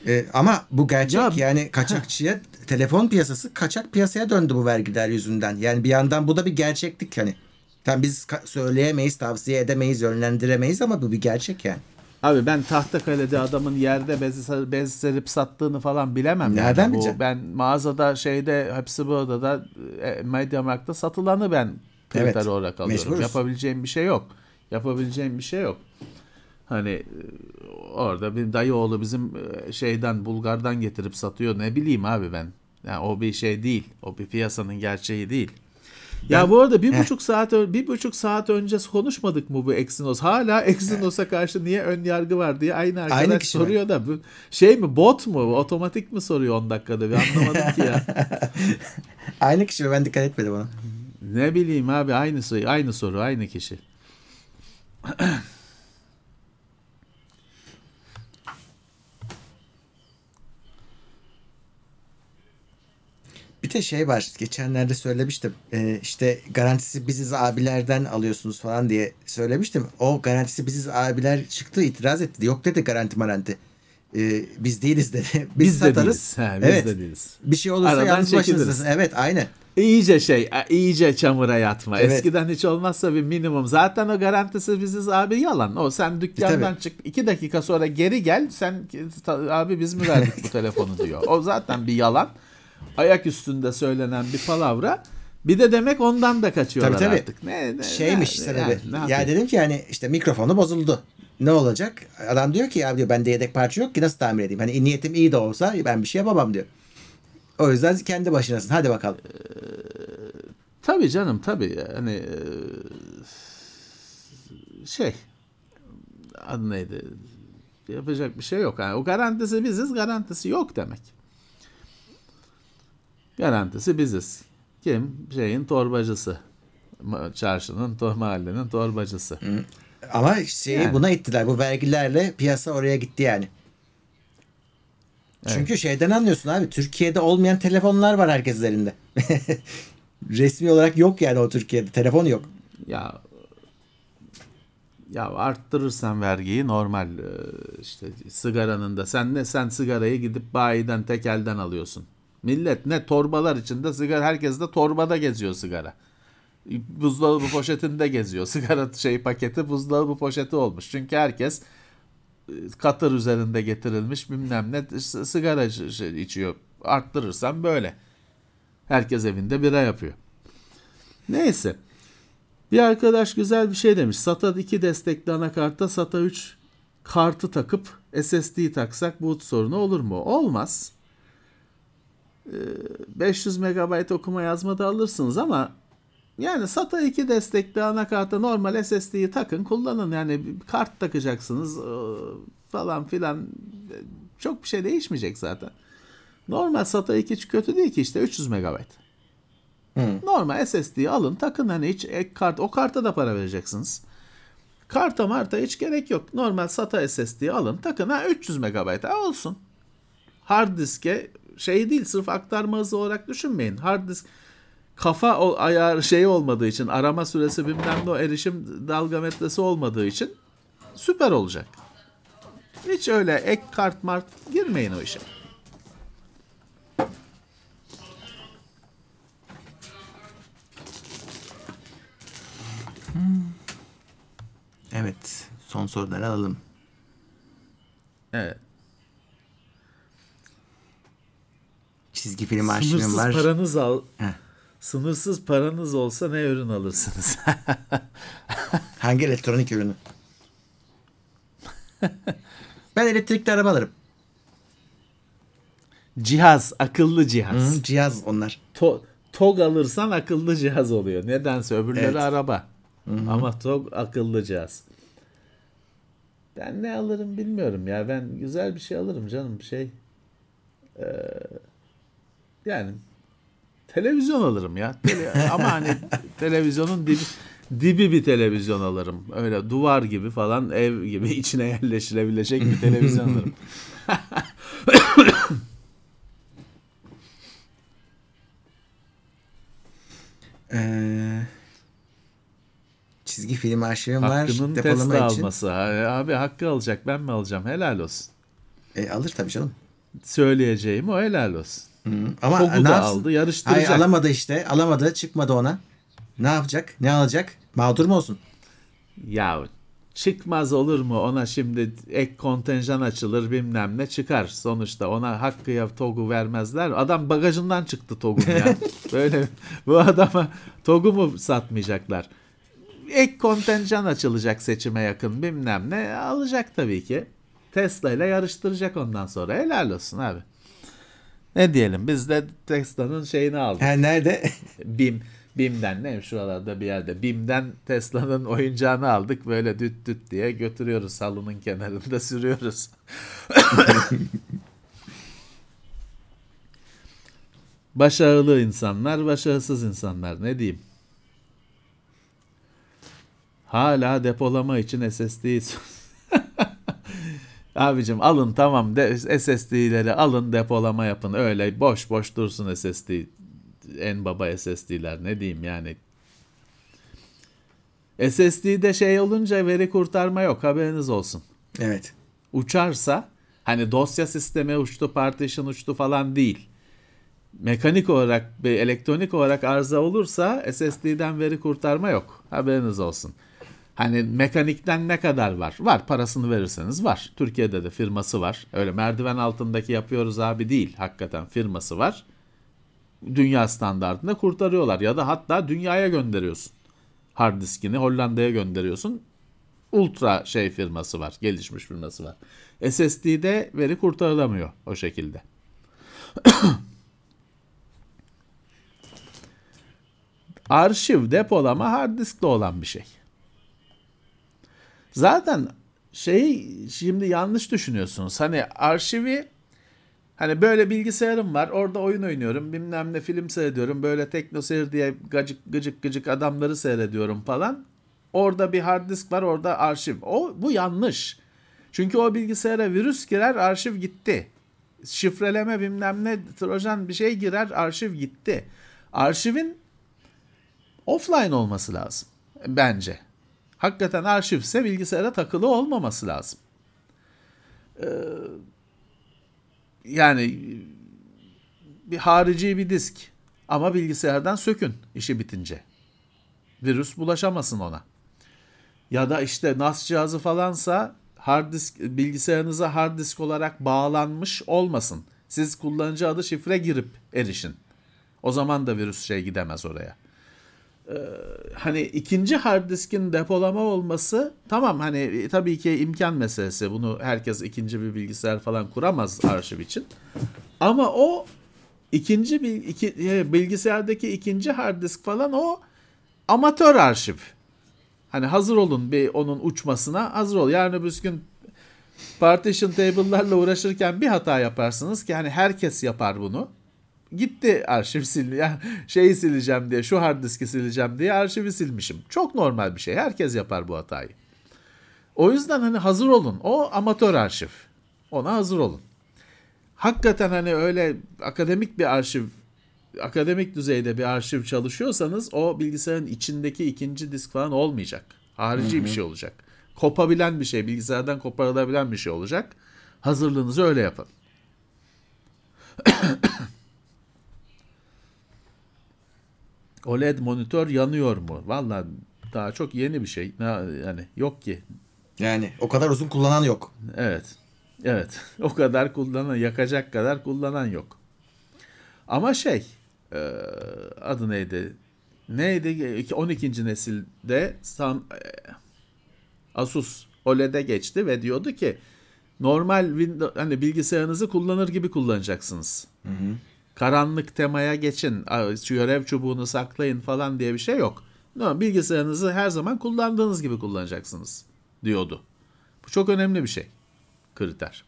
E, ama bu gerçek Ya- yani kaçakçıya telefon piyasası kaçak piyasaya döndü bu vergiler yüzünden. Yani bir yandan bu da bir gerçeklik hani. Tam biz söyleyemeyiz, tavsiye edemeyiz, yönlendiremeyiz ama bu bir gerçek yani. Abi ben Tahtakale'de adamın yerde bez, bez serip sattığını falan bilemem. Nereden yani. Bu, ben mağazada şeyde hepsi bu odada e, Mediamarkt'ta satılanı ben kriter Evet, olarak alıyorum. mecburuz. Yapabileceğim bir şey yok. Yapabileceğim bir şey yok. Hani e, orada bir dayı oğlu bizim e, şeyden Bulgar'dan getirip satıyor. Ne bileyim abi ben. Yani o bir şey değil. O bir piyasanın gerçeği değil. Ya bu arada bir Heh. buçuk saat bir buçuk saat önce konuşmadık mı bu Exynos? Hala Exynos'a karşı niye ön yargı var diye aynı arkadaş Aynı kişi mi? soruyor da bu şey mi bot mu otomatik mi soruyor 10 dakikada bir anlamadım ki ya. Aynı kişi mi? Ben dikkat etmedim ona. Ne bileyim abi aynı soru aynı soru aynı kişi. Bir de şey var. Geçenlerde söylemiştim. Ee, işte garantisi biziz abilerden alıyorsunuz falan diye söylemiştim. O garantisi biziz abiler çıktı itiraz etti. Yok dedi garanti maranti. Ee, biz değiliz dedi. Biz, Biz de satarız. değiliz. He, biz evet. de değiliz. Bir şey olursa Aradan yalnız başınızdasın. Evet aynı. İyice şey, e, iyice çamura yatma. Evet. Eskiden hiç olmazsa bir minimum. Zaten o garantisi biziz abi yalan. O sen dükkandan tabii. çık iki dakika sonra geri gel. Sen abi biz mi verdik bu telefonu diyor. O zaten bir yalan. Ayak üstünde söylenen bir palavra. Bir de demek ondan da kaçıyorlar Tabii, tabii. artık. Ne, ne, Şeymiş ne, sebebi. yani ne ya yapayım? dedim ki yani işte mikrofonu bozuldu. Ne olacak? Adam diyor ki ya diyor bende yedek parça yok ki nasıl tamir edeyim? Hani niyetim iyi de olsa ben bir şey yapamam diyor. O yüzden kendi başınasın. Hadi bakalım. Tabii canım tabii. Hani e, şey adı neydi? Yapacak bir şey yok. Yani o garantisi biziz, garantisi yok demek. Garantisi biziz. Kim? Şeyin torbacısı. Çarşının, to- mahallenin torbacısı. Ama şeyi Yani. buna ittiler. Bu vergilerle piyasa oraya gitti yani. Çünkü şeyden anlıyorsun abi. Türkiye'de olmayan telefonlar var herkes elinde. Resmi olarak yok yani o Türkiye'de. Telefon yok. Ya Ya arttırırsan vergiyi normal e, işte sigaranın da sen ne sen sigarayı gidip bayiden tekelden alıyorsun. Millet ne torbalar içinde sigara herkes de torbada geziyor sigara. Buzdolabı poşetinde geziyor. Sigara şey paketi buzdolabı poşeti olmuş. Çünkü herkes katır üzerinde getirilmiş bilmem ne sigara iç- içiyor. Arttırırsan böyle. Herkes evinde bira yapıyor. Neyse. Bir arkadaş güzel bir şey demiş. SATA 2 destekli anakarta SATA 3 kartı takıp SSD'yi taksak boot sorunu olur mu? Olmaz. Ee, 500 MB okuma yazma da alırsınız ama yani SATA 2 destekli anakarta normal SSD'yi takın kullanın. Yani kart takacaksınız ee, falan filan çok bir şey değişmeyecek zaten. Normal SATA 2 kötü değil ki işte 300 MB. Normal SSD'yi alın takın hani hiç ek kart o karta da para vereceksiniz. Karta marta hiç gerek yok. Normal SATA SSD'yi alın takın ha 300 MB ha olsun. Hard diske şey değil sırf aktarma hızı olarak düşünmeyin. Hard disk kafa o ayar şey olmadığı için arama süresi bilmem ne o erişim dalgametresi olmadığı için süper olacak. Hiç öyle ek kart mart girmeyin o işe. Evet. Son soruları alalım. Evet. Çizgi film arşivim Sınırsız var. paranız al. Heh. Sınırsız paranız olsa ne ürün alırsınız? Hangi elektronik ürünü? ben elektrikli araba alırım. cihaz, akıllı cihaz. Hı, cihaz onlar. To- TOG alırsan akıllı cihaz oluyor. Nedense öbürleri Evet. araba. Ama TOG akıllı cihaz. Ben ne alırım bilmiyorum ya. Ben güzel bir şey alırım canım. Şey eee, yani televizyon alırım ya. Tele- ama hani televizyonun dibi, dibi bir televizyon alırım. Öyle duvar gibi falan ev gibi içine yerleşilebilecek bir televizyon alırım. Ee, çizgi film arşivim var. Hakkının Depolama Tesla için. alması. Ha, Abi hakkı alacak ben mi alacağım? Helal olsun. E, alır tabii canım. Söyleyeceğim o helal olsun. Ama Togu ne da aldı, yarıştıracak. Hayır alamadı işte. Alamadı. Çıkmadı ona. Ne yapacak? Ne alacak? Mağdur mu olsun? Ya çıkmaz olur mu ona şimdi ek kontenjan açılır bilmem ne çıkar. Sonuçta ona hakkıya TOG'u vermezler. Adam bagajından çıktı TOG'un ya. Böyle bu adama TOG'u mu satmayacaklar? Ek kontenjan açılacak seçime yakın bilmem ne alacak tabii ki. Tesla ile yarıştıracak ondan sonra. Helal olsun abi. Ne diyelim biz de Tesla'nın şeyini aldık. Ha, nerede? BİM BİM'den ne şuralarda bir yerde BİM'den Tesla'nın oyuncağını aldık böyle düt düt diye götürüyoruz salonun kenarında sürüyoruz. Başarılı insanlar, başarısız insanlar ne diyeyim? Hala depolama için SSD Abicim alın tamam de, SSD'leri alın depolama yapın öyle boş boş dursun SSD en baba SSD'ler ne diyeyim yani. SSD'de şey olunca veri kurtarma yok haberiniz olsun. evet. Uçarsa hani dosya sistemi uçtu partition uçtu falan değil. Mekanik olarak elektronik olarak arıza olursa SSD'den veri kurtarma yok. Haberiniz olsun. Hani mekanikten ne kadar var? Var parasını verirseniz var. Türkiye'de de firması var. Öyle merdiven altındaki yapıyoruz abi değil. Hakikaten firması var. Dünya standartında kurtarıyorlar. Ya da hatta dünyaya gönderiyorsun. Hard diskini Hollanda'ya gönderiyorsun. Ultra şey firması var. Gelişmiş firması var. SSD'de veri kurtarılamıyor o şekilde. Arşiv, depolama hard diskte olan bir şey. Zaten şey şimdi yanlış düşünüyorsunuz. Hani arşivi hani böyle bilgisayarım var. Orada oyun oynuyorum. Bilmem ne film seyrediyorum. Böyle tekno seyir diye gacık gıcık gıcık adamları seyrediyorum falan. Orada bir hard disk var. Orada arşiv. O bu yanlış. Çünkü o bilgisayara virüs girer, arşiv gitti. Şifreleme bilmem ne trojan bir şey girer, arşiv gitti. Arşivin offline olması lazım bence. Hakikaten arşivse bilgisayara takılı olmaması lazım. Ee, yani bir harici bir disk ama bilgisayardan sökün işi bitince. Virüs bulaşamasın ona. Ya da işte NAS cihazı falansa hard disk bilgisayarınıza hard disk olarak bağlanmış olmasın. Siz kullanıcı adı şifre girip erişin. O zaman da virüs şey gidemez oraya. Ee, hani ikinci hard diskin depolama olması tamam hani e, tabii ki imkan meselesi. Bunu herkes ikinci bir bilgisayar falan kuramaz arşiv için. Ama o ikinci bil, iki, e, bilgisayardaki ikinci hard disk falan o amatör arşiv. Hani hazır olun bir onun uçmasına hazır ol. Yarın öbür gün partition table'larla uğraşırken bir hata yaparsınız ki hani herkes yapar bunu. Gitti arşiv sil yani şeyi sileceğim diye şu hard diski sileceğim diye arşivi silmişim. Çok normal bir şey. Herkes yapar bu hatayı. O yüzden hani hazır olun. O amatör arşiv. Ona hazır olun. Hakikaten hani öyle akademik bir arşiv akademik düzeyde bir arşiv çalışıyorsanız o bilgisayarın içindeki ikinci disk falan olmayacak. Harici hı hı. bir şey olacak. Kopabilen bir şey, bilgisayardan koparılabilen bir şey olacak. Hazırlığınızı öyle yapın. OLED monitör yanıyor mu? Valla daha çok yeni bir şey. Yani yok ki. Yani o kadar uzun kullanan yok. Evet. Evet. O kadar kullanan, yakacak kadar kullanan yok. Ama şey, e, adı neydi? Neydi? 12. nesilde Sam, e, Asus OLED'e geçti ve diyordu ki normal Windows, hani bilgisayarınızı kullanır gibi kullanacaksınız. Hı hı. Karanlık temaya geçin, görev çubuğunu saklayın falan diye bir şey yok. No, bilgisayarınızı her zaman kullandığınız gibi kullanacaksınız diyordu. Bu çok önemli bir şey. Kriter.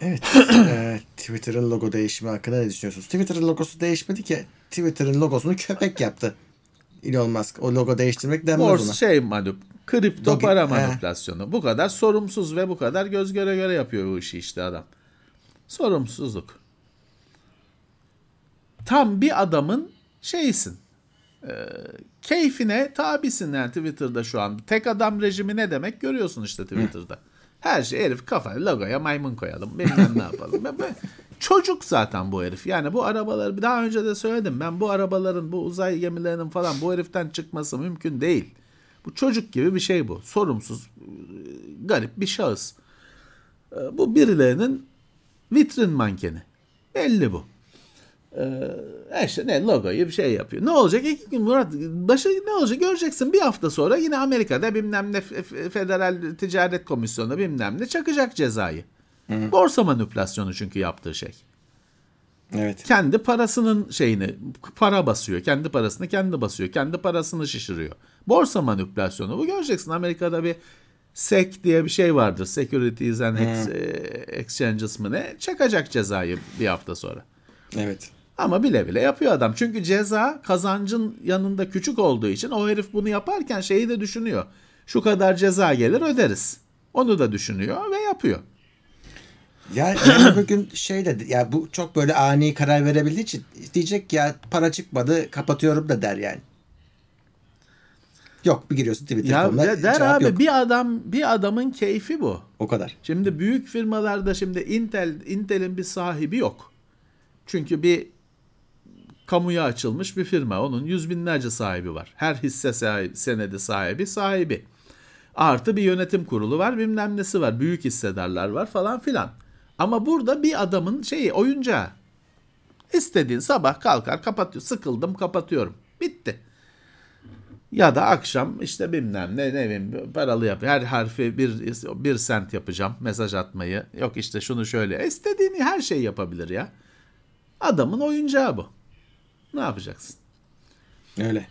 Evet. e, Twitter'ın logo değişimi hakkında ne düşünüyorsunuz? Twitter'ın logosu değişmedi ki. Twitter'ın logosunu köpek yaptı. Elon Musk. O logo değiştirmek denmez Morse ona. şey manup, kripto Dogi, para manipülasyonu. He. Bu kadar sorumsuz ve bu kadar göz göre göre yapıyor bu işi işte adam. Sorumsuzluk. Tam bir adamın şeysin. E, keyfine tabisin yani Twitter'da şu an. Tek adam rejimi ne demek görüyorsun işte Twitter'da. Her şey herif kafa logoya maymun koyalım. Bilmem ne yapalım. Ben, ben, çocuk zaten bu herif. Yani bu arabalar daha önce de söyledim. Ben bu arabaların bu uzay gemilerinin falan bu heriften çıkması mümkün değil. Bu çocuk gibi bir şey bu. Sorumsuz, garip bir şahıs. Ee, bu birilerinin vitrin mankeni. Belli bu. Ee, işte ne logoyu bir şey yapıyor. Ne olacak? İki gün Murat başı ne olacak göreceksin. Bir hafta sonra yine Amerika'da bilmem ne Federal Ticaret Komisyonu bilmem ne çakacak cezayı. Hı. Borsa manipülasyonu çünkü yaptığı şey. Evet. Kendi parasının şeyini para basıyor. Kendi parasını kendi basıyor. Kendi parasını şişiriyor. Borsa manipülasyonu. Bu göreceksin Amerika'da bir SEC diye bir şey vardır. Securities and Ex- e, Exchanges mı ne? Çakacak cezayı bir hafta sonra. Evet. Ama bile bile yapıyor adam. Çünkü ceza kazancın yanında küçük olduğu için o herif bunu yaparken şeyi de düşünüyor. Şu kadar ceza gelir öderiz. Onu da düşünüyor ve yapıyor. Ya yani bugün şey dedi ya bu çok böyle ani karar verebildiği için diyecek ya para çıkmadı kapatıyorum da der yani. Yok bir giriyorsun Twitter'da. Ya der abi yok. bir adam bir adamın keyfi bu. O kadar. Şimdi büyük firmalarda şimdi Intel Intel'in bir sahibi yok. Çünkü bir kamuya açılmış bir firma. Onun yüz binlerce sahibi var. Her hisse sahibi, senedi sahibi sahibi. Artı bir yönetim kurulu var bilmem nesi var. Büyük hissedarlar var falan filan. Ama burada bir adamın şeyi oyuncağı. İstediğin sabah kalkar kapatıyor. Sıkıldım kapatıyorum. Bitti. Ya da akşam işte bilmem ne ne bileyim paralı yap. Her harfi bir, bir sent yapacağım mesaj atmayı. Yok işte şunu şöyle. İstediğini her şey yapabilir ya. Adamın oyuncağı bu. Ne yapacaksın? Öyle.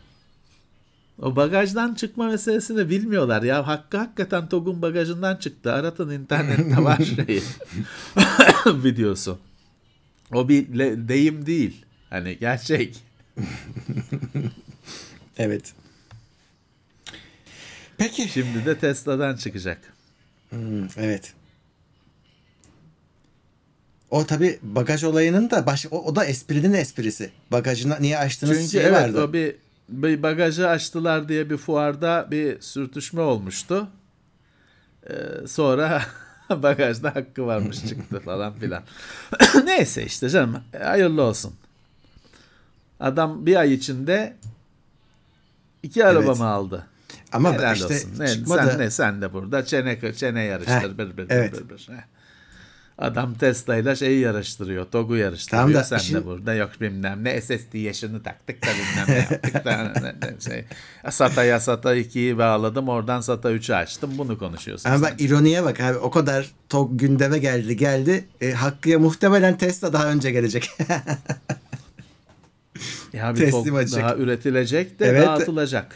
O bagajdan çıkma meselesini bilmiyorlar ya. Hakkı hakikaten TOG'un bagajından çıktı. Aratın internette var şeyi. videosu. O bir deyim değil. Hani gerçek. evet. Peki. Şimdi de Tesla'dan çıkacak. Hmm, evet. O tabi bagaj olayının da baş, o, o da esprinin esprisi. Bagajını niye açtığınız Çünkü şey evet, vardı. o bir bir bagajı açtılar diye bir fuarda bir sürtüşme olmuştu. Ee, sonra bagajda hakkı varmış çıktı falan filan. Neyse işte canım hayırlı olsun. Adam bir ay içinde iki araba Evet. aldı? Ama Helal işte olsun. Ne, çıkmadı. sen ne sen de burada çene çene yarıştır Heh, bir bir evet. bir bir. Heh. Adam Tesla ile şeyi yarıştırıyor. TOG'u yarıştırıyor. Tamam da sen işin- de burada yok bilmem ne SSD yaşını taktık da bilmem ne yaptık da şey. SATA'ya SATA 2'yi bağladım. Oradan SATA 3'ü açtım. Bunu konuşuyorsun. Ama sen. bak ironiye bak abi o kadar tok gündeme geldi geldi. E, Hakkı'ya muhtemelen Tesla daha önce gelecek. Ya bir teslim TOG daha üretilecek de Evet. dağıtılacak.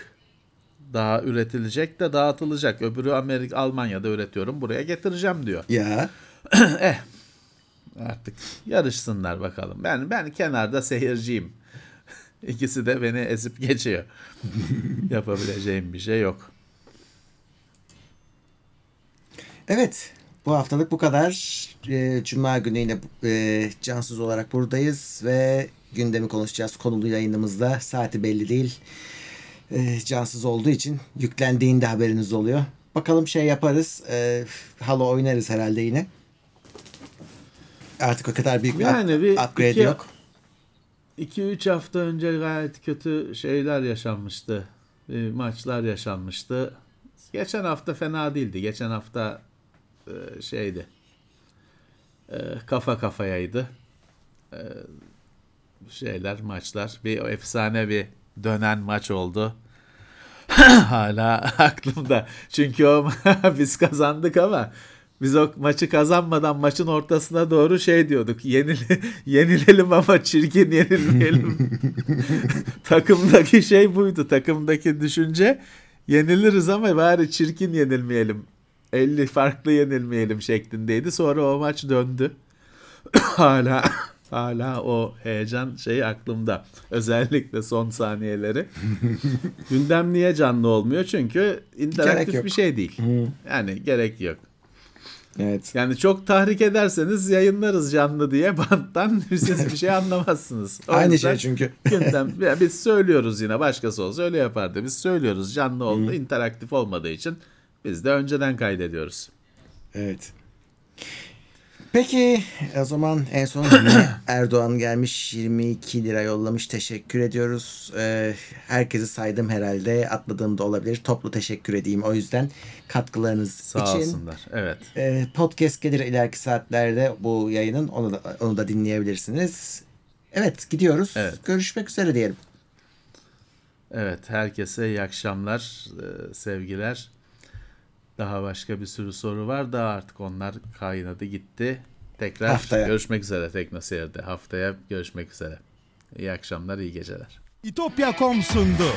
Daha üretilecek de dağıtılacak. Öbürü Amerika Almanya'da üretiyorum. Buraya getireceğim diyor. ya Artık yarışsınlar bakalım. Ben ben kenarda seyirciyim. İkisi de beni ezip geçiyor. Yapabileceğim bir şey yok. evet bu haftalık bu kadar. E, Cuma günü yine e, cansız olarak buradayız ve gündemi konuşacağız. Konulu yayınımızda saati belli değil. E, cansız olduğu için yüklendiğinde haberiniz oluyor. Bakalım şey yaparız. E, halo oynarız herhalde yine. Artık o kadar büyük bir Yani bir upgrade iki- yok. 2-3 hafta önce gayet kötü şeyler yaşanmıştı. E, maçlar yaşanmıştı. Geçen hafta fena değildi. Geçen hafta e, şeydi. E, kafa kafayaydı. E, şeyler, maçlar. Bir o efsane bir dönen maç oldu. Hala aklımda. Çünkü o biz kazandık ama biz o maçı kazanmadan maçın ortasına doğru şey diyorduk. Yenil yenilelim ama çirkin yenilmeyelim. Takımdaki şey buydu. Takımdaki düşünce yeniliriz ama bari çirkin yenilmeyelim. 50 farklı yenilmeyelim şeklindeydi. Sonra o maç döndü. hala hala o heyecan şeyi aklımda. Özellikle son saniyeleri. Gündem niye canlı olmuyor? Çünkü interaktif bir şey değil. Yani gerek yok. Evet. Yani çok tahrik ederseniz yayınlarız canlı diye banttan siz bir şey anlamazsınız. O Aynı şey çünkü. Gündem, ya biz söylüyoruz yine başkası olsa öyle yapardı. Biz söylüyoruz canlı oldu interaktif olmadığı için biz de önceden kaydediyoruz. Evet. Peki o zaman en son Erdoğan gelmiş 22 lira yollamış. Teşekkür ediyoruz. Ee, herkesi saydım herhalde. Atladığım da olabilir. Toplu teşekkür edeyim o yüzden katkılarınız Sağ için. olsunlar. Evet. Ee, podcast gelir ileriki saatlerde bu yayının. Onu da, onu da dinleyebilirsiniz. Evet gidiyoruz. Evet. Görüşmek üzere diyelim. Evet, herkese iyi akşamlar, e, sevgiler. Daha başka bir sürü soru var da artık onlar kaynadı gitti. Tekrar Haftaya. görüşmek üzere Teknoseyir'de. Haftaya görüşmek üzere. İyi akşamlar, iyi geceler. İtopya.com sundu.